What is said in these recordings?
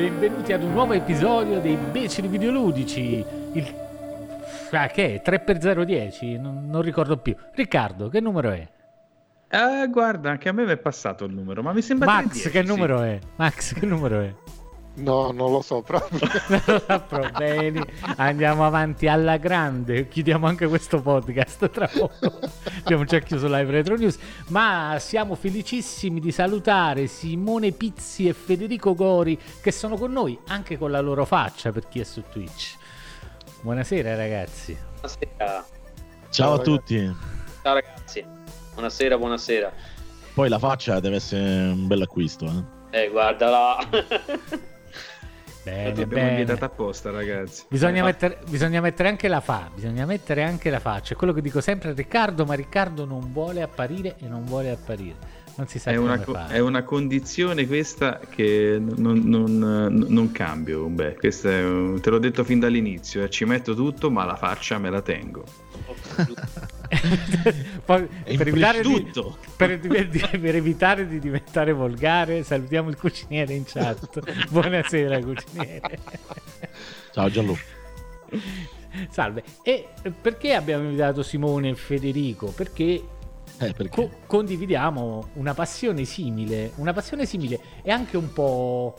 benvenuti ad un nuovo episodio dei Beceri Videoludici. Il... Ah, che è? 3x010? Non, non ricordo più. Riccardo, che numero è? Eh, guarda, anche a me mi è passato il numero, ma mi sembra Max, 10, che sì. numero è? Max, che numero è? No, non lo so proprio. Problemi. Andiamo avanti alla grande. Chiudiamo anche questo podcast tra poco. Abbiamo già chiuso Live Retro News. Ma siamo felicissimi di salutare Simone Pizzi e Federico Gori che sono con noi anche con la loro faccia per chi è su Twitch. Buonasera ragazzi. Buonasera. Ciao a ragazzi. tutti. Ciao ragazzi. Buonasera, buonasera. Poi la faccia deve essere un bel acquisto. Eh. Eh, guardala. Bene, L'abbiamo bene. invitata apposta, ragazzi. Bisogna Eh, mettere, bisogna mettere anche la fa, bisogna mettere anche la faccia. È quello che dico sempre a Riccardo, ma Riccardo non vuole apparire e non vuole apparire. Non si sa È come una, co- è una condizione questa che non, non- non cambio. Beh, questo è te l'ho detto fin dall'inizio. eh, Ci metto tutto, ma la faccia me la tengo. Poi, per, evitare di, per, per evitare di diventare volgare, salutiamo il cuciniere in chat. Buonasera, cuciniere. Ciao Gianluca. Salve. E perché abbiamo invitato Simone e Federico? Perché Eh, perché? co- condividiamo una passione simile, una passione simile e anche un po'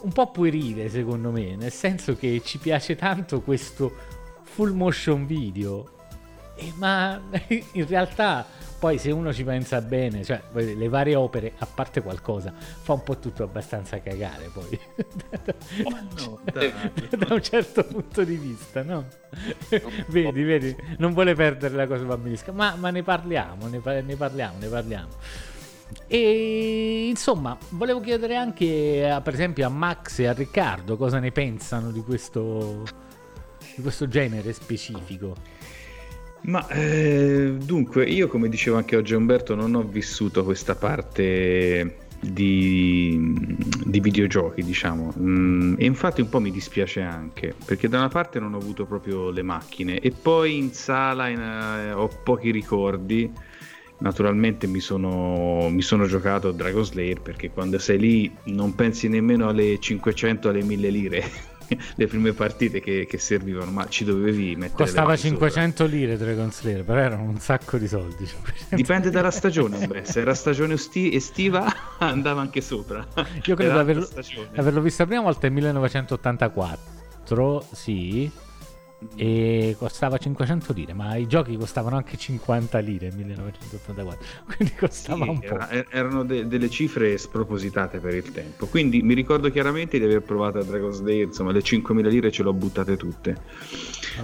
un po' puerile secondo me, nel senso che ci piace tanto questo full motion video. E ma in realtà poi se uno ci pensa bene, cioè le varie opere, a parte qualcosa, fa un po' tutto abbastanza cagare poi. no, dai. da un certo punto di vista, no? vedi, vedi, non vuole perdere la cosa bambinesca, ma, ma ne parliamo, ne, pa- ne parliamo, ne parliamo. E insomma, volevo chiedere anche, a- per esempio, a Max e a Riccardo cosa ne pensano di questo, di questo genere specifico. Ma eh, dunque, io come dicevo anche oggi a Umberto, non ho vissuto questa parte di, di videogiochi, diciamo. Mm, e infatti un po' mi dispiace anche, perché da una parte non ho avuto proprio le macchine e poi in sala in, eh, ho pochi ricordi. Naturalmente mi sono, mi sono giocato Dragon Slayer perché quando sei lì non pensi nemmeno alle 500, alle 1000 lire. Le prime partite che, che servivano, ma ci dovevi mettere. Costava mani sopra. 500 lire Dragon Slayer, però erano un sacco di soldi. 500 Dipende dalla stagione, beh, se era stagione esti- estiva andava anche sopra. Io credo di averlo, averlo vista la prima volta nel 1984, sì. E costava 500 lire, ma i giochi costavano anche 50 lire nel 1984, quindi costava Sì, un po'. era- er- erano de- delle cifre spropositate per il tempo. Quindi mi ricordo chiaramente di aver provato a Dragon's Day, insomma, le 5.000 lire ce le ho buttate tutte.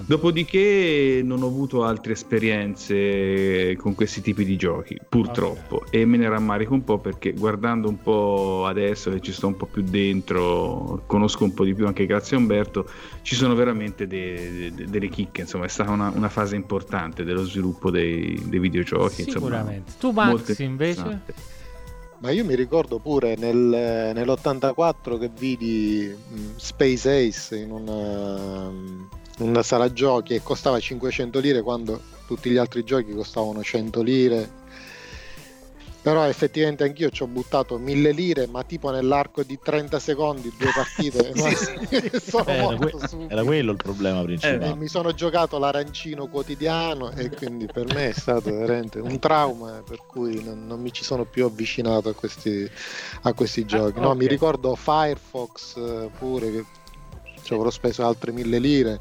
Dopodiché non ho avuto altre esperienze con questi tipi di giochi, purtroppo, e me ne rammarico un po' perché guardando un po' adesso che ci sto un po' più dentro, conosco un po' di più anche grazie a Umberto, ci sono veramente de- de- delle chicche, insomma è stata una, una fase importante dello sviluppo dei, dei videogiochi. insomma, Sicuramente. Tu molto Max invece? Ma io mi ricordo pure nel- nell'84 che vidi mh, Space Ace in una, in una sala giochi e costava 500 lire quando tutti gli altri giochi costavano 100 lire. Però effettivamente anch'io ci ho buttato 1000 lire, ma tipo nell'arco di 30 secondi, due partite. Sì, sì. Sono Eh, era, que- era quello il problema E principale. mi sono giocato l'arancino quotidiano e quindi per me è stato veramente un trauma per cui non, non mi ci sono più avvicinato a questi, a questi giochi. No, ok. Mi ricordo Firefox eh, pure che ci avrò speso altre mille lire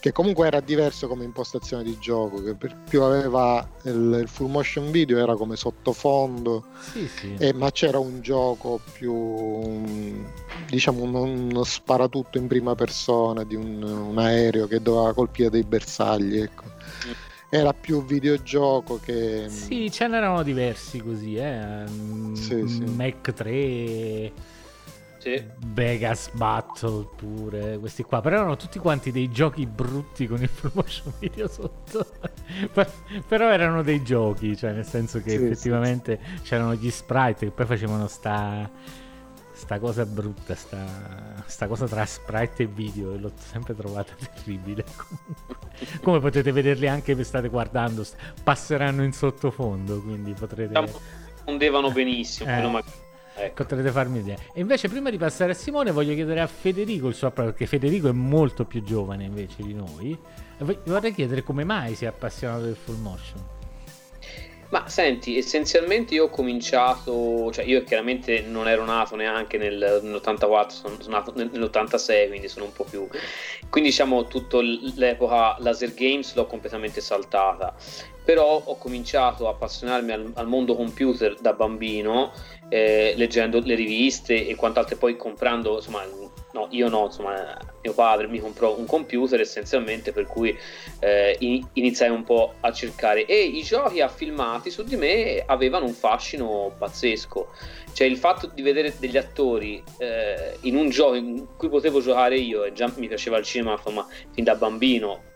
che comunque era diverso come impostazione di gioco che per più aveva il, il full motion video era come sottofondo Sì, sì. eh, ma c'era un gioco più diciamo uno, uno sparatutto in prima persona di un, un aereo che doveva colpire dei bersagli ecco. era più videogioco che Sì, ce n'erano diversi così, eh. Mm, Sì, sì. Mac 3, Sì. Vegas Battle pure, questi qua. Però erano tutti quanti dei giochi brutti con il full motion video sotto. Per- Però erano dei giochi, cioè nel senso che Sì, effettivamente c'erano gli sprite che poi facevano sta, sta cosa brutta, sta, sta cosa tra sprite e video e l'ho sempre trovata terribile. Comunque. Come potete vederli anche se state guardando, passeranno in sottofondo, quindi potrete... Diciamo, Rispondevano benissimo. Eh. meno male. Ecco. Potrete farmi idea. E invece, prima di passare a Simone, voglio chiedere a Federico il suo approccio, perché Federico è molto più giovane invece di noi. Vo- vorrei chiedere come mai si è appassionato del full motion. Ma senti, essenzialmente io ho cominciato, cioè io chiaramente non ero nato neanche nel, nell'84, sono, sono nato nel- nell'86, quindi sono un po' più... Quindi diciamo tutta l'epoca laser games l'ho completamente saltata, però ho cominciato a appassionarmi al, al mondo computer da bambino, eh, leggendo le riviste e quant'altro, e poi comprando, insomma, no, io no, insomma, mio padre mi comprò un computer essenzialmente per cui eh, in- iniziai un po' a cercare. E i giochi affilmati su di me avevano un fascino pazzesco. Cioè il fatto di vedere degli attori eh, in un gioco in cui potevo giocare io e già mi piaceva il cinema insomma fin da bambino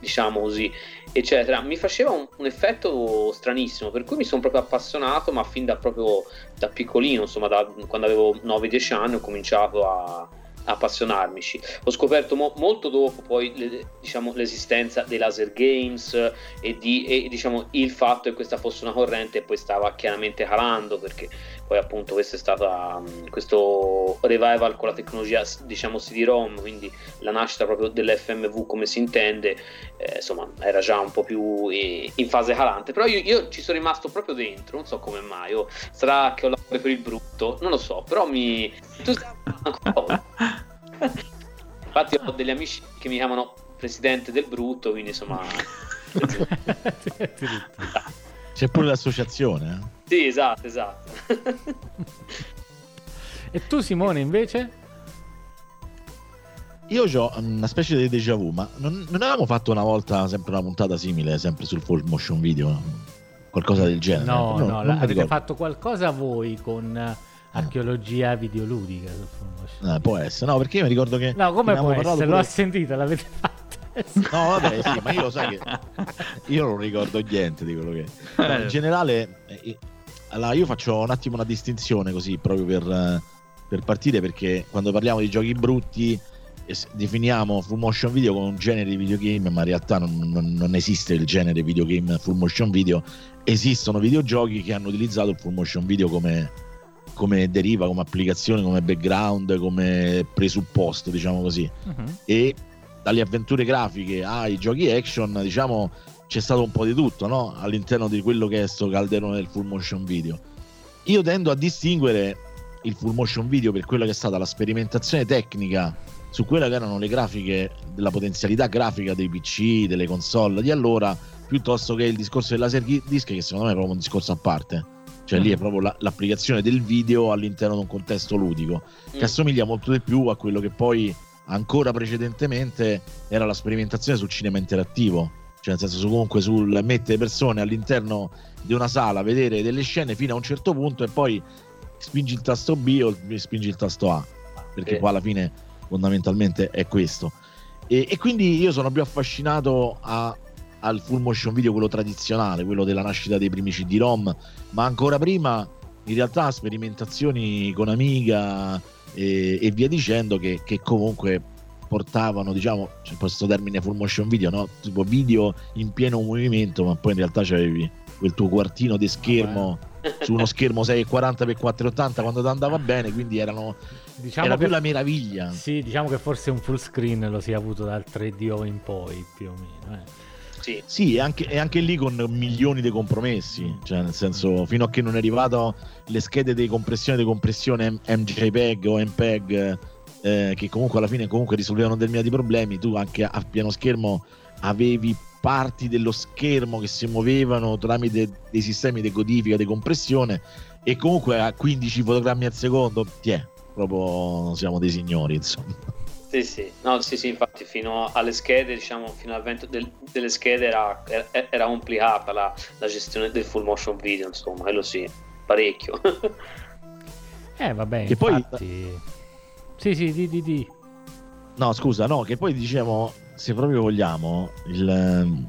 diciamo così eccetera mi faceva un, un effetto stranissimo per cui mi sono proprio appassionato ma fin da proprio da piccolino insomma da quando avevo 9-10 anni ho cominciato a appassionarmici. Ho scoperto mo- molto dopo poi le- diciamo, l'esistenza dei laser games e, di, e, diciamo, il fatto che questa fosse una corrente e poi stava chiaramente calando perché poi appunto questo è stato um, questo revival con la tecnologia diciamo CD-ROM quindi la nascita proprio dell'FMV come si intende eh, insomma era già un po' più eh, in fase calante. Però io, io ci sono rimasto proprio dentro non so come mai o sarà che ho l'amore per il brutto non lo so però mi infatti ho degli amici che mi chiamano presidente del brutto quindi insomma C'è pure l'associazione. eh. sì esatto esatto e tu Simone invece? Io ho una specie di déjà vu, ma non, non avevamo fatto una volta sempre una puntata simile, sempre sul full motion video? Qualcosa del genere? No, no, non la- avete fatto qualcosa voi con eh, archeologia videoludica sul full motion. Eh, può essere, no, perché io mi ricordo che. No, come può essere? pure- L'ho sentita, l'avete fatta. No, vabbè, sì, ma io lo sai che io non ricordo niente di quello che. No, in generale, eh, allora io faccio un attimo una distinzione così proprio per, eh, per partire perché quando parliamo di giochi brutti definiamo full motion video come un genere di videogame, ma in realtà non, non- non esiste il genere videogame full motion video. Esistono videogiochi che hanno utilizzato il full motion video come, come deriva, come applicazione, come background, come presupposto, diciamo così Mhm. e dalle avventure grafiche ai giochi action, diciamo, c'è stato un po' di tutto no? all'interno di quello che è sto calderone del full motion video. Io tendo a distinguere il full motion video per quella che è stata la sperimentazione tecnica su quelle che erano le grafiche, della potenzialità grafica dei PC, delle console di allora, piuttosto che il discorso del laser disc, che secondo me è proprio un discorso a parte. Cioè lì è mm. proprio la, l'applicazione del video all'interno di un contesto ludico, che mm. assomiglia molto di più a quello che poi ancora precedentemente era la sperimentazione sul cinema interattivo. Cioè, nel senso, comunque sul mettere persone all'interno di una sala, vedere delle scene fino a un certo punto e poi spingi il tasto B o spingi il tasto A. Perché eh. qua alla fine fondamentalmente è questo. E, e quindi io sono più affascinato a, al full motion video, quello tradizionale, quello della nascita dei primi CD-ROM, ma ancora prima in realtà sperimentazioni con Amiga e, e via dicendo che, che, comunque portavano, diciamo, c'è questo termine full motion video, no? tipo video in pieno movimento, ma poi in realtà c'avevi quel tuo quartino di schermo su uno schermo 640x480 quando ti andava bene, quindi erano diciamo era più la meraviglia. Sì, diciamo che forse un full screen lo si è avuto dal 3DO in poi, più o meno. Eh. Sì, sì e, anche, e anche lì con milioni di compromessi, cioè nel senso fino a che non è arrivato le schede di compressione di compressione MJPEG o MPEG eh, che comunque alla fine comunque risolvevano determinati problemi, tu anche a piano schermo avevi parti dello schermo che si muovevano tramite dei sistemi di codifica, di compressione e comunque a 15 fotogrammi al secondo, ti è, proprio siamo dei signori, insomma. Sì, sì, no, sì, sì, infatti fino alle schede, diciamo, fino all'avvento del, delle schede era, era, complicata la, la, gestione del full motion video, insomma, quello sì, parecchio. eh, vabbè, che infatti... poi... Sì, sì, di, di, di. No, scusa, no, che poi diciamo, se proprio vogliamo, il,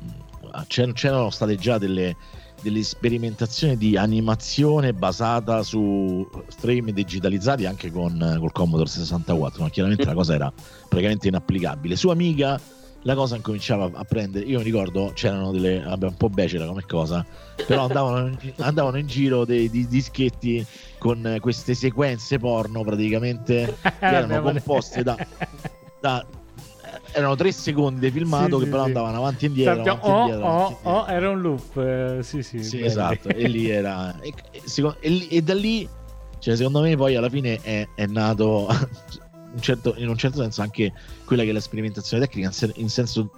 c'erano state già delle delle sperimentazioni di animazione basata su frame digitalizzati anche con col Commodore 64, ma chiaramente la cosa era praticamente inapplicabile. Su Amiga la cosa incominciava a prendere. Io mi ricordo c'erano delle. Vabbè, un po' becera come cosa, però andavano, andavano in giro dei, dei, dischetti con queste sequenze porno praticamente che erano composte da, da erano tre secondi di filmato sì, che sì, però sì. andavano avanti e indietro. Avanti oh, indietro, oh, avanti oh, era un loop. Eh, sì, sì. sì esatto. e lì era. E, e, e, da lì, cioè, secondo me, poi alla fine è, è nato. Un certo, in un certo senso anche quella che è la sperimentazione tecnica in senso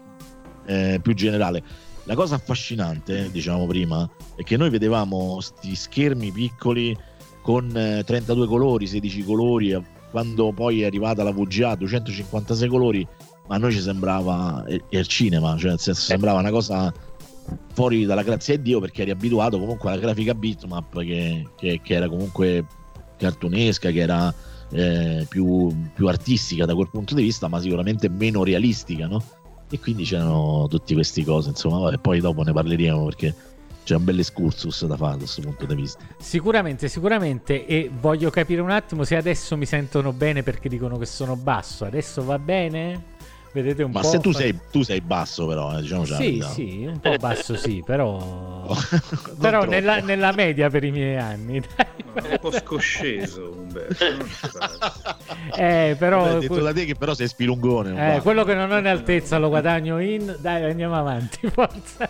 eh, più generale. La cosa affascinante, diciamo prima, è che noi vedevamo questi schermi piccoli con eh, 32 colori, 16 colori, quando poi è arrivata la VGA 256 colori ma a noi ci sembrava il cinema, cioè nel senso sembrava una cosa fuori dalla grazia di Dio perché eri abituato comunque alla grafica bitmap che, che, che era comunque cartunesca, che era eh, più, più, artistica da quel punto di vista, ma sicuramente meno realistica, no? E quindi c'erano tutte queste cose, insomma, e poi dopo ne parleremo perché c'è un bel excursus da fare da questo punto di vista. Sicuramente, sicuramente, e voglio capire un attimo se adesso mi sentono bene perché dicono che sono basso, adesso va bene? Vedete un Ma po'. se tu sei, tu sei basso, però, eh, diciamo Sì, sì, un po' basso, sì, però. però nella, nella, media per i miei anni. Dai. Un po' scosceso, Umberto. eh, però. Hai detto da te che però sei spilungone. Eh, quello che non ho in altezza lo guadagno in. Dai, andiamo avanti, forza.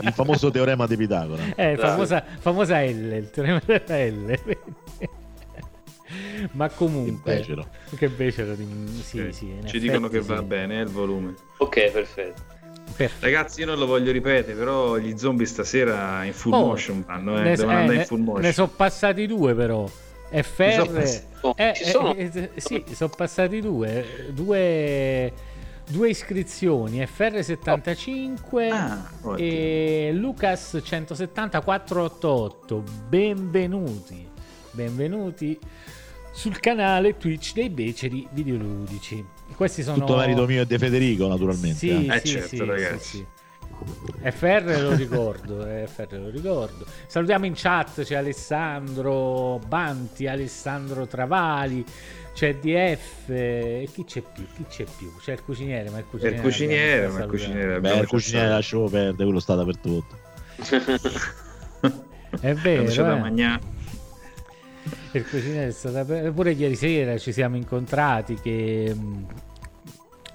Il famoso teorema di Pitagora. Eh, famosa, famosa L, il teorema della L. Ma comunque, che becero. Che becero di... sì, okay. sì, Ci dicono che va bene eh, il volume. Ok, perfetto. Perfetto. Ragazzi, io non lo voglio ripetere, però gli zombie stasera in full oh, motion vanno, eh, ne, devono eh, andare in full motion. Ne sono passati due, però. FR, pass- oh, eh, sono... Eh, sì, sono passati due, due, due iscrizioni, FR75 ah, e Lucas 17488. Benvenuti, benvenuti sul canale Twitch dei beceri videoludici. Questi sono... Tutto merito mio e De Federico, naturalmente. Sì, eh. eh sì, certo, sì, ragazzi. Sì, FR lo ricordo, eh, FR lo ricordo. Salutiamo in chat, c'è Alessandro Banti, Alessandro Travali, c'è DF, e chi c'è più? Chi c'è più? C'è il cuciniere, ma il cuciniere... Il cuciniere, ma il cuciniere... Beh, il cuciniere lasciamo perdere, quello sta dappertutto. È vero, c'è da eh. il cuciniere è stata pure ieri sera ci siamo incontrati che um,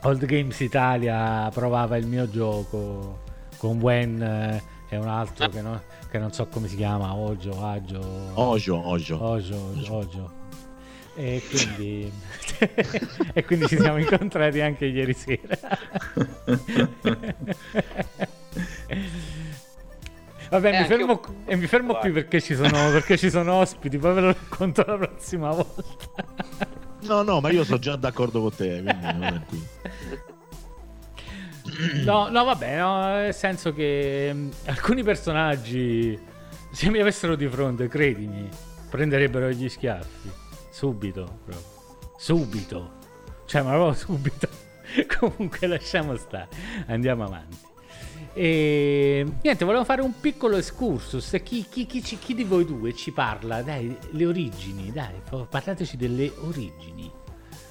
Old Games Italia provava il mio gioco con Wen eh, e un altro che, no, che, non so come si chiama Ojo Agio Ojo Ojo Ojo, Ojo. E quindi, e quindi ci siamo incontrati anche ieri sera. Vabbè, Eh, mi fermo, io- e mi fermo qui perché ci, sono, perché ci sono ospiti, poi ve lo racconto la prossima volta. No, no, ma io sono già d'accordo con te, quindi non è qui. No, no, vabbè, no, nel senso che mh, alcuni personaggi, se mi avessero di fronte, credimi, prenderebbero gli schiaffi. Subito, proprio. Subito. Cioè, ma proprio subito. Comunque lasciamo stare, andiamo avanti. E niente, volevo fare un piccolo excursus. Chi, chi- chi chi di voi due ci parla? Dai, le origini, dai, parlateci delle origini.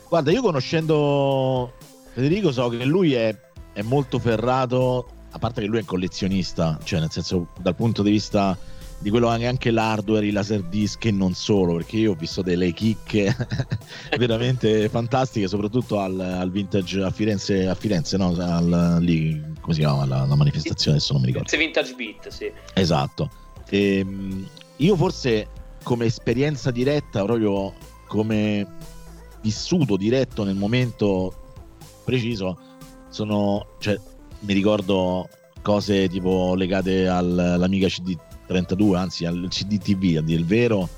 Guarda, io conoscendo Federico so che lui è, è molto ferrato, a parte che lui è collezionista, cioè nel senso dal punto di vista di quello anche, anche l'hardware, i laserdisc e non solo, perché io ho visto delle chicche veramente fantastiche, soprattutto al, al vintage a Firenze, a Firenze, no? Al- lì, come si chiama la, la manifestazione? Adesso non mi ricordo. Vintage Beat, sì. Esatto. Ehm, io forse come esperienza diretta, proprio come vissuto diretto nel momento preciso, sono, cioè, mi ricordo cose tipo legate al- all'Amiga CD32, anzi al CDTV, a dire il vero,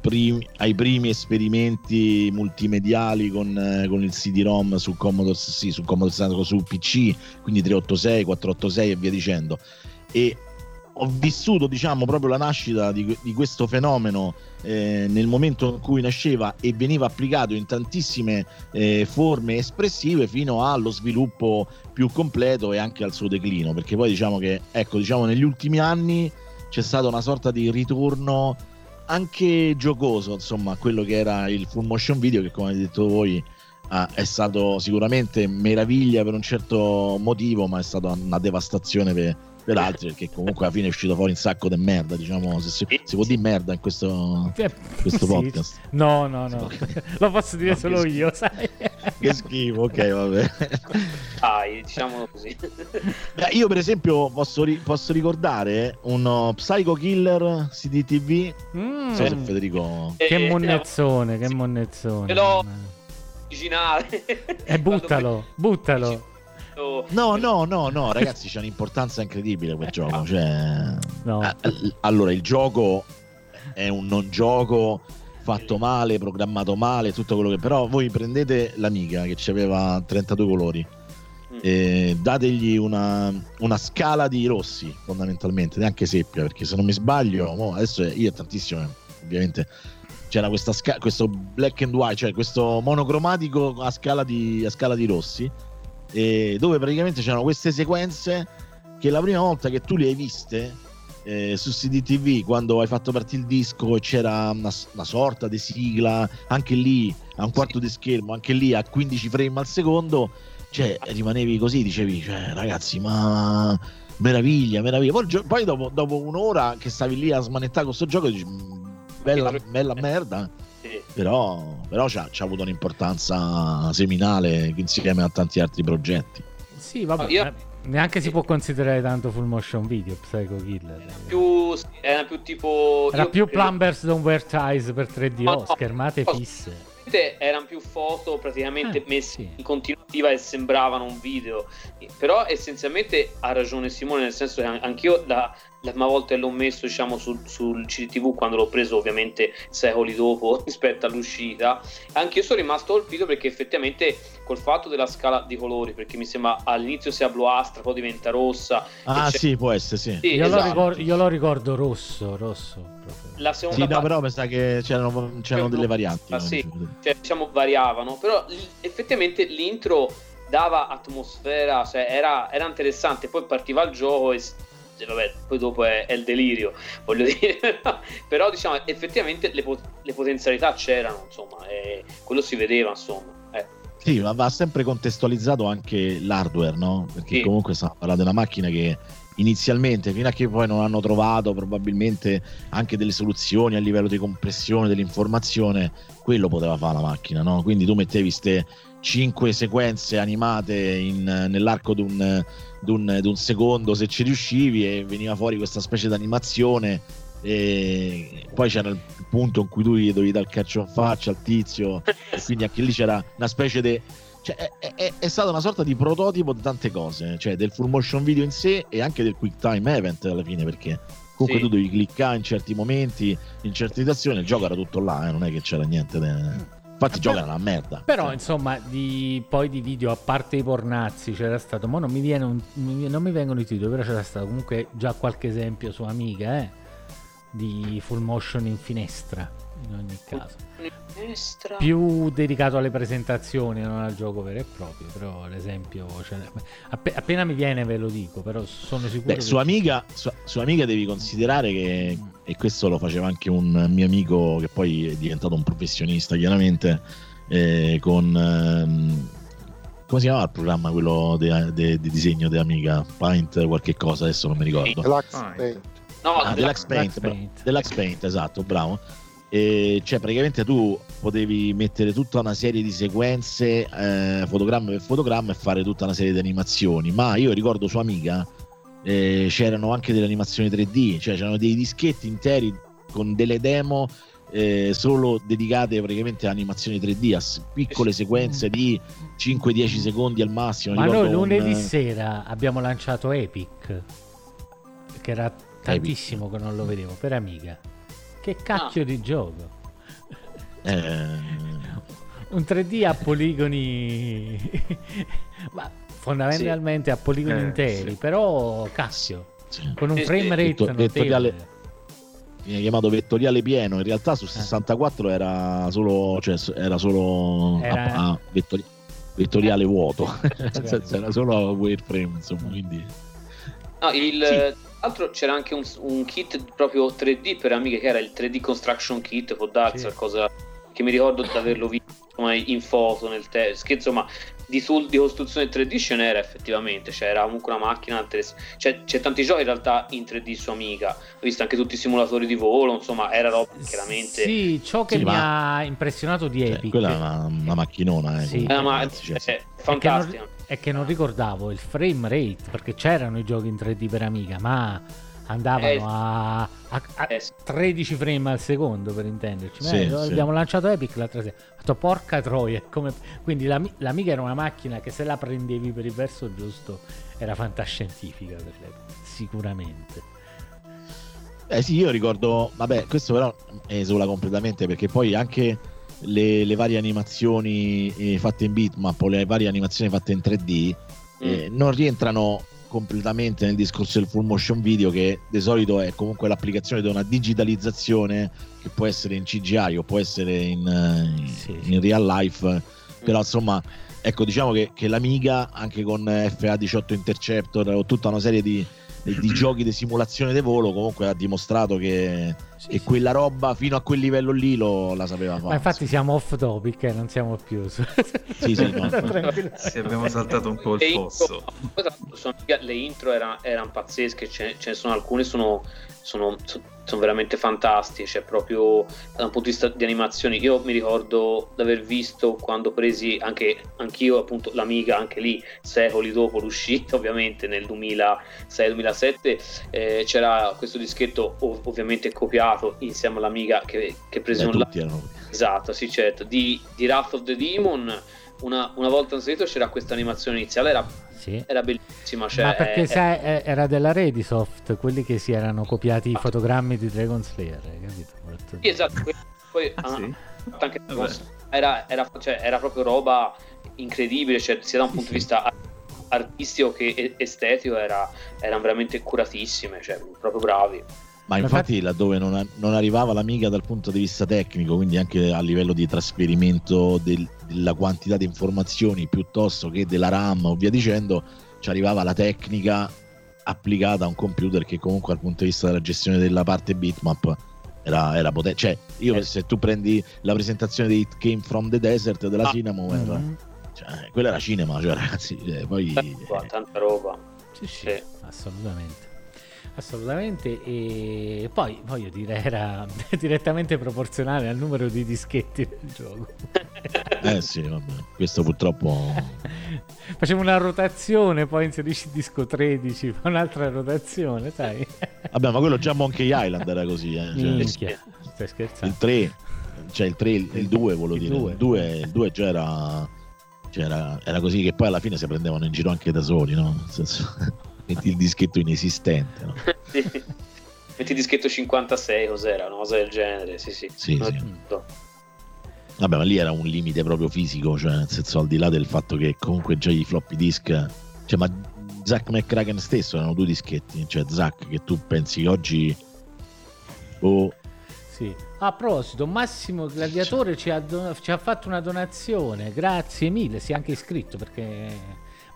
prim- ai primi esperimenti multimediali con, eh, con il CD-ROM su Commodore, sì, su Commodore 64, su PC, quindi 386, 486 e via dicendo. E ho vissuto, diciamo, proprio la nascita di, di questo fenomeno eh, nel momento in cui nasceva e veniva applicato in tantissime eh, forme espressive fino allo sviluppo più completo e anche al suo declino. Perché poi diciamo che, ecco, diciamo, negli ultimi anni c'è stata una sorta di ritorno anche giocoso, insomma, quello che era il full motion video, che come avete detto voi ah, è stato sicuramente meraviglia per un certo motivo, ma è stata una devastazione per, per altri, perché comunque alla fine è uscito fuori un sacco di merda, diciamo, se si, si può dire merda in questo, Eh, questo sì. podcast. No, no, no. Lo posso dire No, solo che io, sai? Che schifo, ok, vabbè. Dai, diciamolo così. Beh, Io per esempio posso, ri- posso ricordare uno Psycho Killer CDTV, Mm, non so se Federico... Che Eh, monnezzone, che sì. monnezzone. Ce l'ho. originale. E Eh, buttalo, buttalo. No, no, no, no, ragazzi, c'è un'importanza incredibile quel gioco. Cioè... No. Allora, il gioco è un non gioco fatto male, programmato male, tutto quello che... Però voi prendete l'Amiga che aveva 32 colori Mm. e dategli una, una scala di rossi, fondamentalmente, neanche seppia, perché se non mi sbaglio, mo, adesso io è tantissimo, eh, ovviamente. C'era questa sca- questo black and white, cioè questo monocromatico a scala di, a scala di rossi, e dove praticamente c'erano queste sequenze che la prima volta che tu le hai viste eh, su CDTV quando hai fatto partire il disco e c'era una, una sorta di sigla anche lì a un quarto di schermo anche lì a 15 frame al secondo cioè rimanevi così dicevi cioè ragazzi ma meraviglia meraviglia. Poi, poi dopo, dopo un'ora che stavi lì a smanettare questo gioco dici "Mm, bella, bella merda Sì. però, però c'ha, c'ha avuto un'importanza seminale insieme a tanti altri progetti Sì, vabbè. No, io- eh, Neanche si può considerare tanto full motion video, Psycho Killer. Più, era più tipo. Era io più credo- Plumbers Don't Wear Ties per 3DO, No, no. schermate No. fisse. Erano più foto praticamente Eh, messe sì. in continuativa e sembravano un video però essenzialmente ha ragione Simone nel senso che an- anch'io la, la prima volta che l'ho messo diciamo sul, sul CTV quando l'ho preso ovviamente secoli dopo rispetto all'uscita anch'io sono rimasto colpito perché effettivamente col fatto della scala di colori perché mi sembra all'inizio sia bluastra poi diventa rossa ah sì può essere sì Sì, Io, lo esatto. ricordo, io lo ricordo rosso, rosso. La seconda Sì, no, parte- però mi sa che c'erano, c'erano delle varianti. Ah, come sì. dicevo. cioè, diciamo variavano, però effettivamente l'intro dava atmosfera, cioè era, era interessante, poi partiva il gioco e, vabbè, poi dopo è, è il delirio, voglio dire, però diciamo effettivamente le, pot- le potenzialità c'erano, insomma, e quello si vedeva, insomma. Eh. Sì, ma va sempre contestualizzato anche l'hardware, no? Perché Sì. comunque stiamo parlando di una macchina che inizialmente, fino a che poi non hanno trovato probabilmente anche delle soluzioni a livello di compressione dell'informazione, quello poteva fare la macchina, no? Quindi tu mettevi queste cinque sequenze animate in- nell'arco di un, secondo se ci riuscivi e veniva fuori questa specie di animazione E poi c'era il punto in cui tu gli dovevi dare il calcio in faccia al tizio, e quindi anche lì c'era una specie di. Cioè, è, è, è, stata una sorta di prototipo di tante cose, cioè del full motion video in sé e anche del quick time event alla fine, perché comunque sì. tu devi cliccare in certi momenti, in certe situazioni, il gioco era tutto là, eh, non è che c'era niente. De... Infatti, eh, gioca una merda. Però, cioè. insomma, di, poi di video, a parte i pornazzi, c'era stato. Ma non mi, viene un, non mi vengono i titoli, però c'era stato comunque già qualche esempio su Amiga, eh, di full motion in finestra. In ogni caso. Più dedicato alle presentazioni, non al gioco vero e proprio. Però, ad esempio, cioè, app- appena mi viene ve lo dico, però sono sicuro. Beh, su, Amiga, su, su, Amiga devi considerare che, mm. e questo lo faceva anche un mio amico che poi è diventato un professionista, chiaramente, eh, con... Ehm, come si chiamava il programma quello di disegno di Amiga? Paint, qualche cosa, adesso non mi ricordo. Deluxe Paint. No, ah, Deluxe Paint, Paint. Deluxe Paint, esatto, bravo e cioè praticamente tu potevi mettere tutta una serie di sequenze eh, fotogramma per fotogramma e fare tutta una serie di animazioni ma io ricordo su Amiga eh, c'erano anche delle animazioni 3D cioè c'erano dei dischetti interi con delle demo eh, solo dedicate praticamente a animazioni 3D a piccole sequenze di 5-10 secondi al massimo ma noi lunedì un... sera abbiamo lanciato Epic che era tantissimo Epic. che non lo vedevo per Amiga che cacchio no. di gioco? Eh... Un 3D a poligoni, ma fondamentalmente sì. a poligoni eh, interi, sì. però cacchio, sì. con un frame rate Vettor- vettoriale viene chiamato vettoriale pieno in realtà su 64 eh. era solo cioè era solo era... A, a vettori- vettoriale vuoto nel senso era solo wireframe insomma quindi no, il altro c'era anche un, un, kit proprio 3D per amiche che era il 3D Construction Kit, può darsi sì. qualcosa che mi ricordo di averlo visto in foto nel test, che insomma di, di costruzione 3D ce n'era effettivamente, cioè era comunque una macchina, cioè, c'è tanti giochi in realtà in 3D su Amiga, ho visto anche tutti i simulatori di volo, insomma era roba chiaramente... Sì, ciò che sì, mi ma... ha impressionato di cioè, Epic... quella è una, una macchinona, eh, sì. eh, ma, cioè, è fantastica è che non ricordavo il frame rate perché c'erano i giochi in 3D per Amiga, ma andavano eh, a, a, a eh, 13 frame al secondo per intenderci. Sì, eh, sì. Abbiamo lanciato Epic l'altra sera. Ho detto porca troia. Come... Quindi la, l'Amiga era una macchina che se la prendevi per il verso giusto era fantascientifica per l'epoca, sicuramente. Eh sì, io ricordo, vabbè, questo però esula completamente perché poi anche le, le varie animazioni eh, fatte in bitmap o le varie animazioni fatte in 3D mm. eh, non rientrano completamente nel discorso del full motion video che di solito è comunque l'applicazione di una digitalizzazione che può essere in CGI o può essere in, in, sì, in real life mm. però insomma ecco diciamo che, che l'Amiga anche con FA18 Interceptor o tutta una serie di, di giochi di simulazione di volo comunque ha dimostrato che, sì, che sì. quella roba fino a quel livello lì lo, la sapeva fare. Ma infatti siamo off topic e eh, non siamo più su... sì, sì, no. sì, abbiamo saltato un po' il fosso. Le intro erano, erano pazzesche, ce, ce ne sono alcune sono, sono, sono veramente fantastiche, cioè proprio da un punto di vista di animazioni. Io mi ricordo di aver visto quando presi anche anch'io appunto l'Amiga, anche lì secoli dopo l'uscita, ovviamente nel 2006-2007, eh, c'era questo dischetto ov- ovviamente copiato insieme all'Amiga che, che presi online. Esatto, sì certo, di, di Wrath of the Demon. Una, una volta inserito c'era questa animazione iniziale, era sì. era bellissima. Cioè, Ma perché è, sai, è... era della Redisoft, quelli che si erano copiati i fotogrammi di Dragon Slayer, capito? Sì, esatto. Poi, ah, sì? anche era, era, cioè, era, proprio roba incredibile, cioè, sia da un punto di vista artistico che estetico, era, erano veramente curatissime, cioè, proprio bravi. Ma infatti laddove non, non, arrivava l'amiga dal punto di vista tecnico, quindi anche a livello di trasferimento del, della quantità di informazioni piuttosto che della RAM o via dicendo, ci arrivava la tecnica applicata a un computer che comunque dal punto di vista della gestione della parte bitmap era, era potente. Cioè, io eh. se tu prendi la presentazione di It Came From The Desert della ah. Cinemaware, mm-hmm. cioè, quella era cinema, cioè ragazzi, eh, poi... Tanta roba. Sì, sì, sì. assolutamente assolutamente e poi voglio dire era direttamente proporzionale al numero di dischetti del gioco eh sì vabbè questo purtroppo facevo una rotazione poi inserisci il disco 13 fa un'altra rotazione sai Vabbè, ma quello già Monkey Island era così. Eh. Cioè, Minchia, stai scherzando? il 3, cioè il 3, il 2 volevo Il dire. due. Il 2, il 2 già era, cioè era, era così che poi alla fine si prendevano in giro anche da soli, no? Nel senso, metti il dischetto inesistente, no? Sì. Metti dischetto 56, cos'era? Una cosa del genere, sì, sì. Sì, sì. Vabbè, ma lì era un limite proprio fisico, cioè nel senso al di là del fatto che comunque già i floppy disk, cioè ma Zack McCracken stesso erano due dischetti, cioè Zack che tu pensi oggi oh, Sì. A proposito, Massimo Gladiatore ci ha, don- ci ha fatto una donazione, grazie mille, si è anche iscritto perché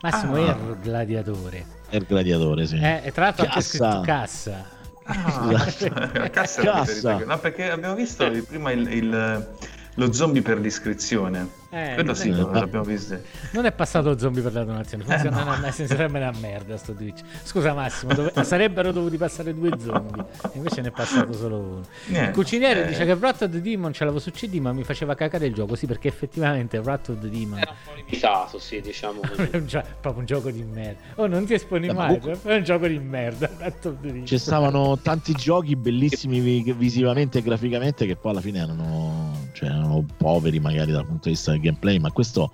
Massimo Ah. è il gladiatore. È il gladiatore, sì. Eh, e tra l'altro ha anche Cassa. scritto cassa. Ah, cassa, Cassa. No, perché abbiamo visto prima il, il- lo zombie per l'iscrizione. Eh, Quello sì, eh, lo- ma- l'abbiamo visto. Non è passato zombie per la donazione, funziona Eh, no. una, una merda sto Twitch. Scusa Massimo, dove- sarebbero dovuti passare due zombie, e invece ne è passato solo uno. Niente. Il cuciniere Eh, dice che Wrath of the Demon ce l'avevo su CD, ma mi faceva cacare il gioco. Sì, perché effettivamente Wrath of the Demon Era un po' limitato, sì, diciamo così. è un gio- proprio un gioco di merda. Oh, non ti esponi Eh, ma mai, però è un gioco di merda. Wrath of the Demon. Ci stavano tanti giochi bellissimi vi- visivamente e graficamente che poi alla fine erano, cioè, erano poveri magari dal punto di vista gameplay, ma questo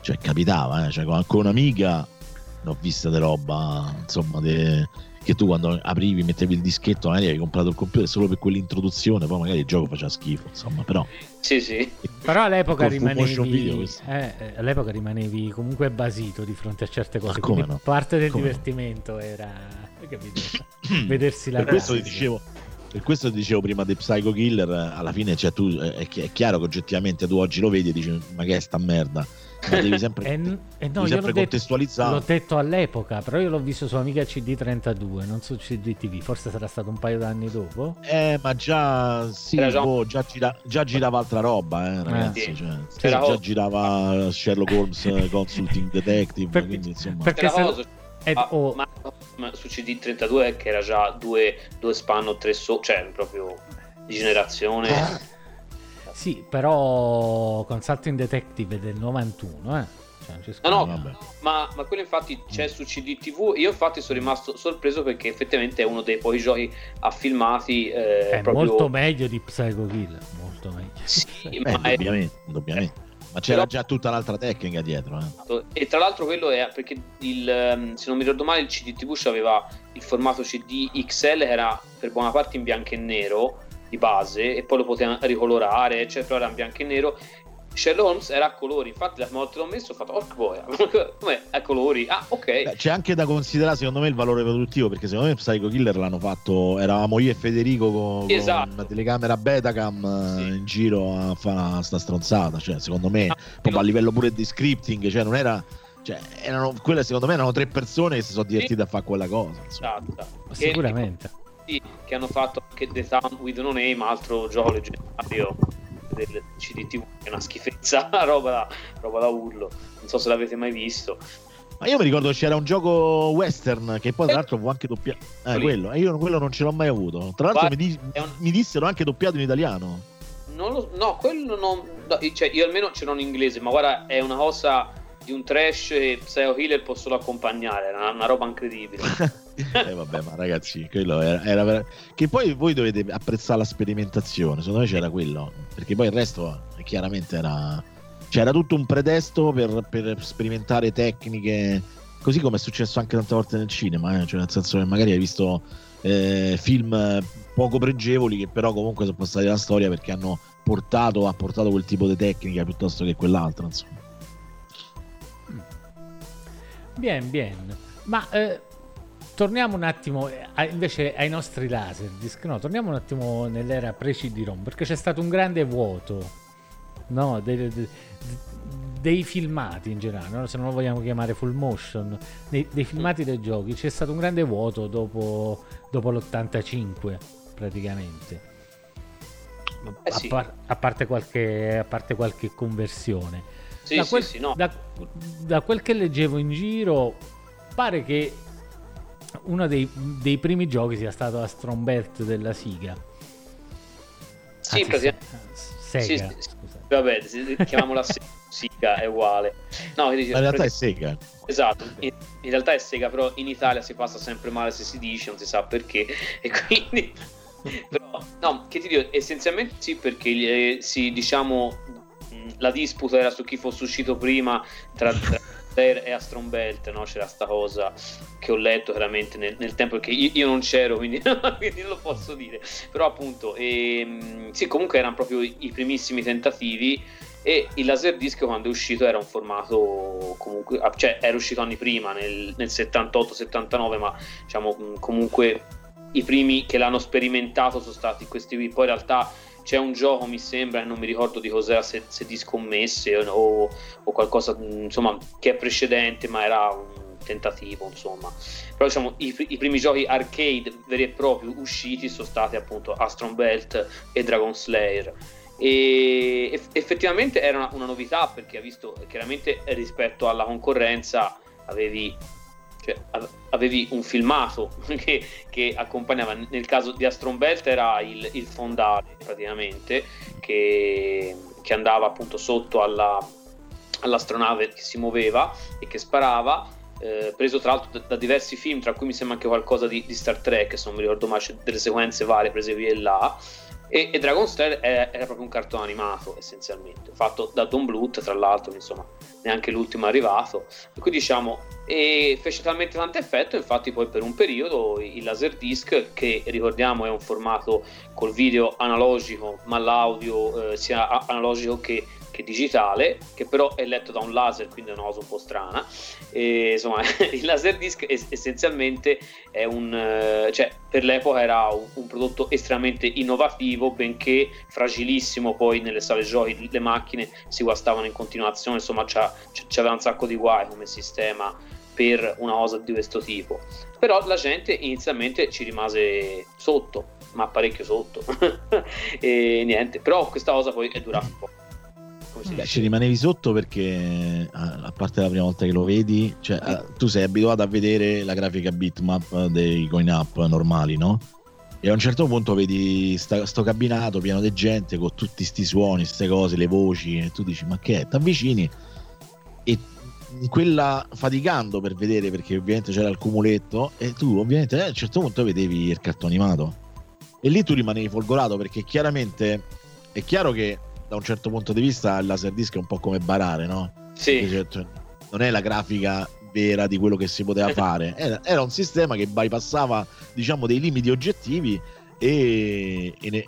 cioè, capitava, eh. cioè, con, con un'amica ne ho viste di roba, insomma, de- che tu quando aprivi, mettevi il dischetto, magari hai comprato il computer solo per quell'introduzione, poi magari il gioco faceva schifo, insomma, però Sì, sì. Però all'epoca rimanevi, eh, eh, all'epoca rimanevi comunque basito di fronte a certe cose. Come no? parte del Come no? divertimento era hai capito? vedersi la per questo ti dicevo per questo ti dicevo prima di Psycho Killer alla fine cioè, tu, eh, è, è chiaro che oggettivamente tu oggi lo vedi e dici ma che è sta merda ma devi sempre, E, n- e no, devi io l'ho sempre detto, contestualizzare l'ho detto all'epoca, però io l'ho visto su Amiga CD32, non su CDTV, forse sarà stato un paio d'anni dopo. Eh, ma già, sì, Era già- boh, già, gira- già girava altra roba, eh, ragazzi. sì. cioè, Era già girava Sherlock Holmes eh, Consulting Detective, Per- quindi insomma... per- Perché se- Ed- ah, oh, ma, ma su CD32 che era già due, due span o tre so, cioè proprio di generazione. Sì, però Consulting Detective è del 91, eh. Cioè, non ci No, no, ma, ma quello infatti c'è su CDTV. Io infatti sono rimasto sorpreso perché effettivamente è uno dei pochi giochi a filmati eh, È proprio... molto meglio di Psycho Killer, molto meglio. Sì, Eh, ma è- indubbiamente, indubbiamente. Ma c'era Però- già tutta un'altra tecnica dietro, eh. E tra l'altro quello è perché il, ehm, se non mi ricordo male il CDTV aveva il formato CD XL che era per buona parte in bianco e nero di base e poi lo poteva ricolorare eccetera, era in bianco e nero Sherlock Holmes era a colori infatti la prima volta che l'ho messo ho fatto oh boia com'è a colori ah ok Beh, c'è anche da considerare secondo me il valore produttivo perché secondo me Psycho Killer l'hanno fatto eravamo io e Federico con, Esatto. con una telecamera Betacam eh, Sì. in giro a fare sta stronzata cioè secondo me Ah, proprio a livello pure di scripting cioè non era cioè erano quelle secondo me erano tre persone che si sono divertite a fare quella cosa insomma. Esatto. Che- Sicuramente. sì, che hanno fatto anche The Town with No Name altro gioco leggendario del CDTV è una schifezza roba da, roba da urlo non so se l'avete mai visto ma io mi ricordo c'era un gioco western che poi tra Eh. l'altro fu anche doppiato eh, quello e io quello non ce l'ho mai avuto tra l'altro mi, di- un- mi dissero anche doppiato in italiano lo, no, quello non. no, cioè, io almeno ce l'ho in inglese, ma guarda, è una cosa di un trash e Psycho Killer può solo accompagnare, è una, una roba incredibile. eh vabbè ma ragazzi quello era, era ver- che poi voi dovete apprezzare la sperimentazione secondo me c'era quello perché poi il resto chiaramente era c'era tutto un pretesto per, per sperimentare tecniche così come è successo anche tante volte nel cinema eh, cioè nel senso che magari hai visto eh, film poco pregevoli che però comunque sono passati la storia perché hanno portato ha portato quel tipo di tecnica piuttosto che quell'altra insomma Bien, bien. Ma eh, torniamo un attimo eh, a- invece ai nostri laser disc. No, torniamo un attimo nell'era pre-CD-ROM perché c'è stato un grande vuoto no, dei, dei- dei filmati in generale, no? se non lo vogliamo chiamare full motion, dei, dei filmati dei giochi. C'è stato un grande vuoto dopo, dopo l'85 praticamente. Eh a, sì. par- a parte qualche, a parte qualche conversione Sì, da, quel, sì, no. da- da quel che leggevo in giro, pare che uno dei, dei primi giochi sia stato Astrombert della Siga. Sì, Anzi, praticamente. Se- Sega. Sì, sì. Vabbè, chiamiamola se- Sega è uguale. No, dice, in realtà è Sega. Esatto, in, in, realtà è Sega, però in Italia si passa sempre male se si dice, non si sa perché, e quindi... però, no, che ti dico, essenzialmente sì, perché eh, si, diciamo, la disputa era su chi fosse uscito prima tra, tra e Astron Belt, no? c'era sta cosa che ho letto veramente nel, nel tempo che io, io, non c'ero, quindi, quindi, non lo posso dire. Però appunto, ehm, sì, comunque erano proprio i, primissimi tentativi e il Laserdisc quando è uscito era un formato comunque cioè era uscito anni prima nel, nel 78-79 ma diciamo comunque i primi che l'hanno sperimentato sono stati questi qui poi in realtà c'è un gioco mi sembra non mi ricordo di cos'era se, se di scommesse o, o, qualcosa insomma che è precedente ma era un tentativo insomma. Però diciamo i, i, primi giochi arcade veri e propri usciti sono stati appunto Astron Belt e Dragon Slayer. E effettivamente era una, una novità perché ha visto chiaramente rispetto alla concorrenza avevi cioè, avevi un filmato che, che, accompagnava. Nel caso di Astron Belt era il, il fondale praticamente che, che, andava appunto sotto alla, all'astronave che si muoveva e che sparava eh, preso tra l'altro da, da, diversi film tra cui mi sembra anche qualcosa di, di Star Trek se non mi ricordo mai delle sequenze varie prese qui e là e, e Dragon Slayer era, proprio un cartone animato essenzialmente, fatto da Don Bluth, tra l'altro, insomma, neanche l'ultimo arrivato. E quindi diciamo, e fece talmente tanto effetto, infatti poi per un periodo il Laserdisc, che ricordiamo è un formato col video analogico, ma l'audio eh, sia analogico che che digitale, che però è letto da un laser, quindi è una cosa un po' strana. E, insomma, il Laserdisc essenzialmente è un, eh, cioè, per l'epoca era un, un, prodotto estremamente innovativo, benché fragilissimo. Poi nelle sale giochi le macchine si guastavano in continuazione, insomma, c'aveva un sacco di guai come sistema per una cosa di questo tipo. Però la gente inizialmente ci rimase sotto, ma parecchio sotto. e niente, però questa cosa poi è durata un po'. Beh, ci rimanevi sotto perché a parte la prima volta che lo vedi, cioè, sì. tu sei abituato a vedere la grafica bitmap dei coin up normali, no? E a un certo punto vedi sta, sto cabinato pieno di gente con tutti questi suoni, queste cose, le voci, e tu dici: Ma che è? Ti avvicini e quella faticando per vedere perché ovviamente c'era il cumuletto e tu ovviamente a un certo punto vedevi il cartone animato e lì tu rimanevi folgorato perché chiaramente è chiaro che da un certo punto di vista il Laserdisc è un po' come barare, no? Sì. Cioè, cioè, non è la grafica vera di quello che si poteva fare, era, era un sistema che bypassava diciamo dei limiti oggettivi e, e ne,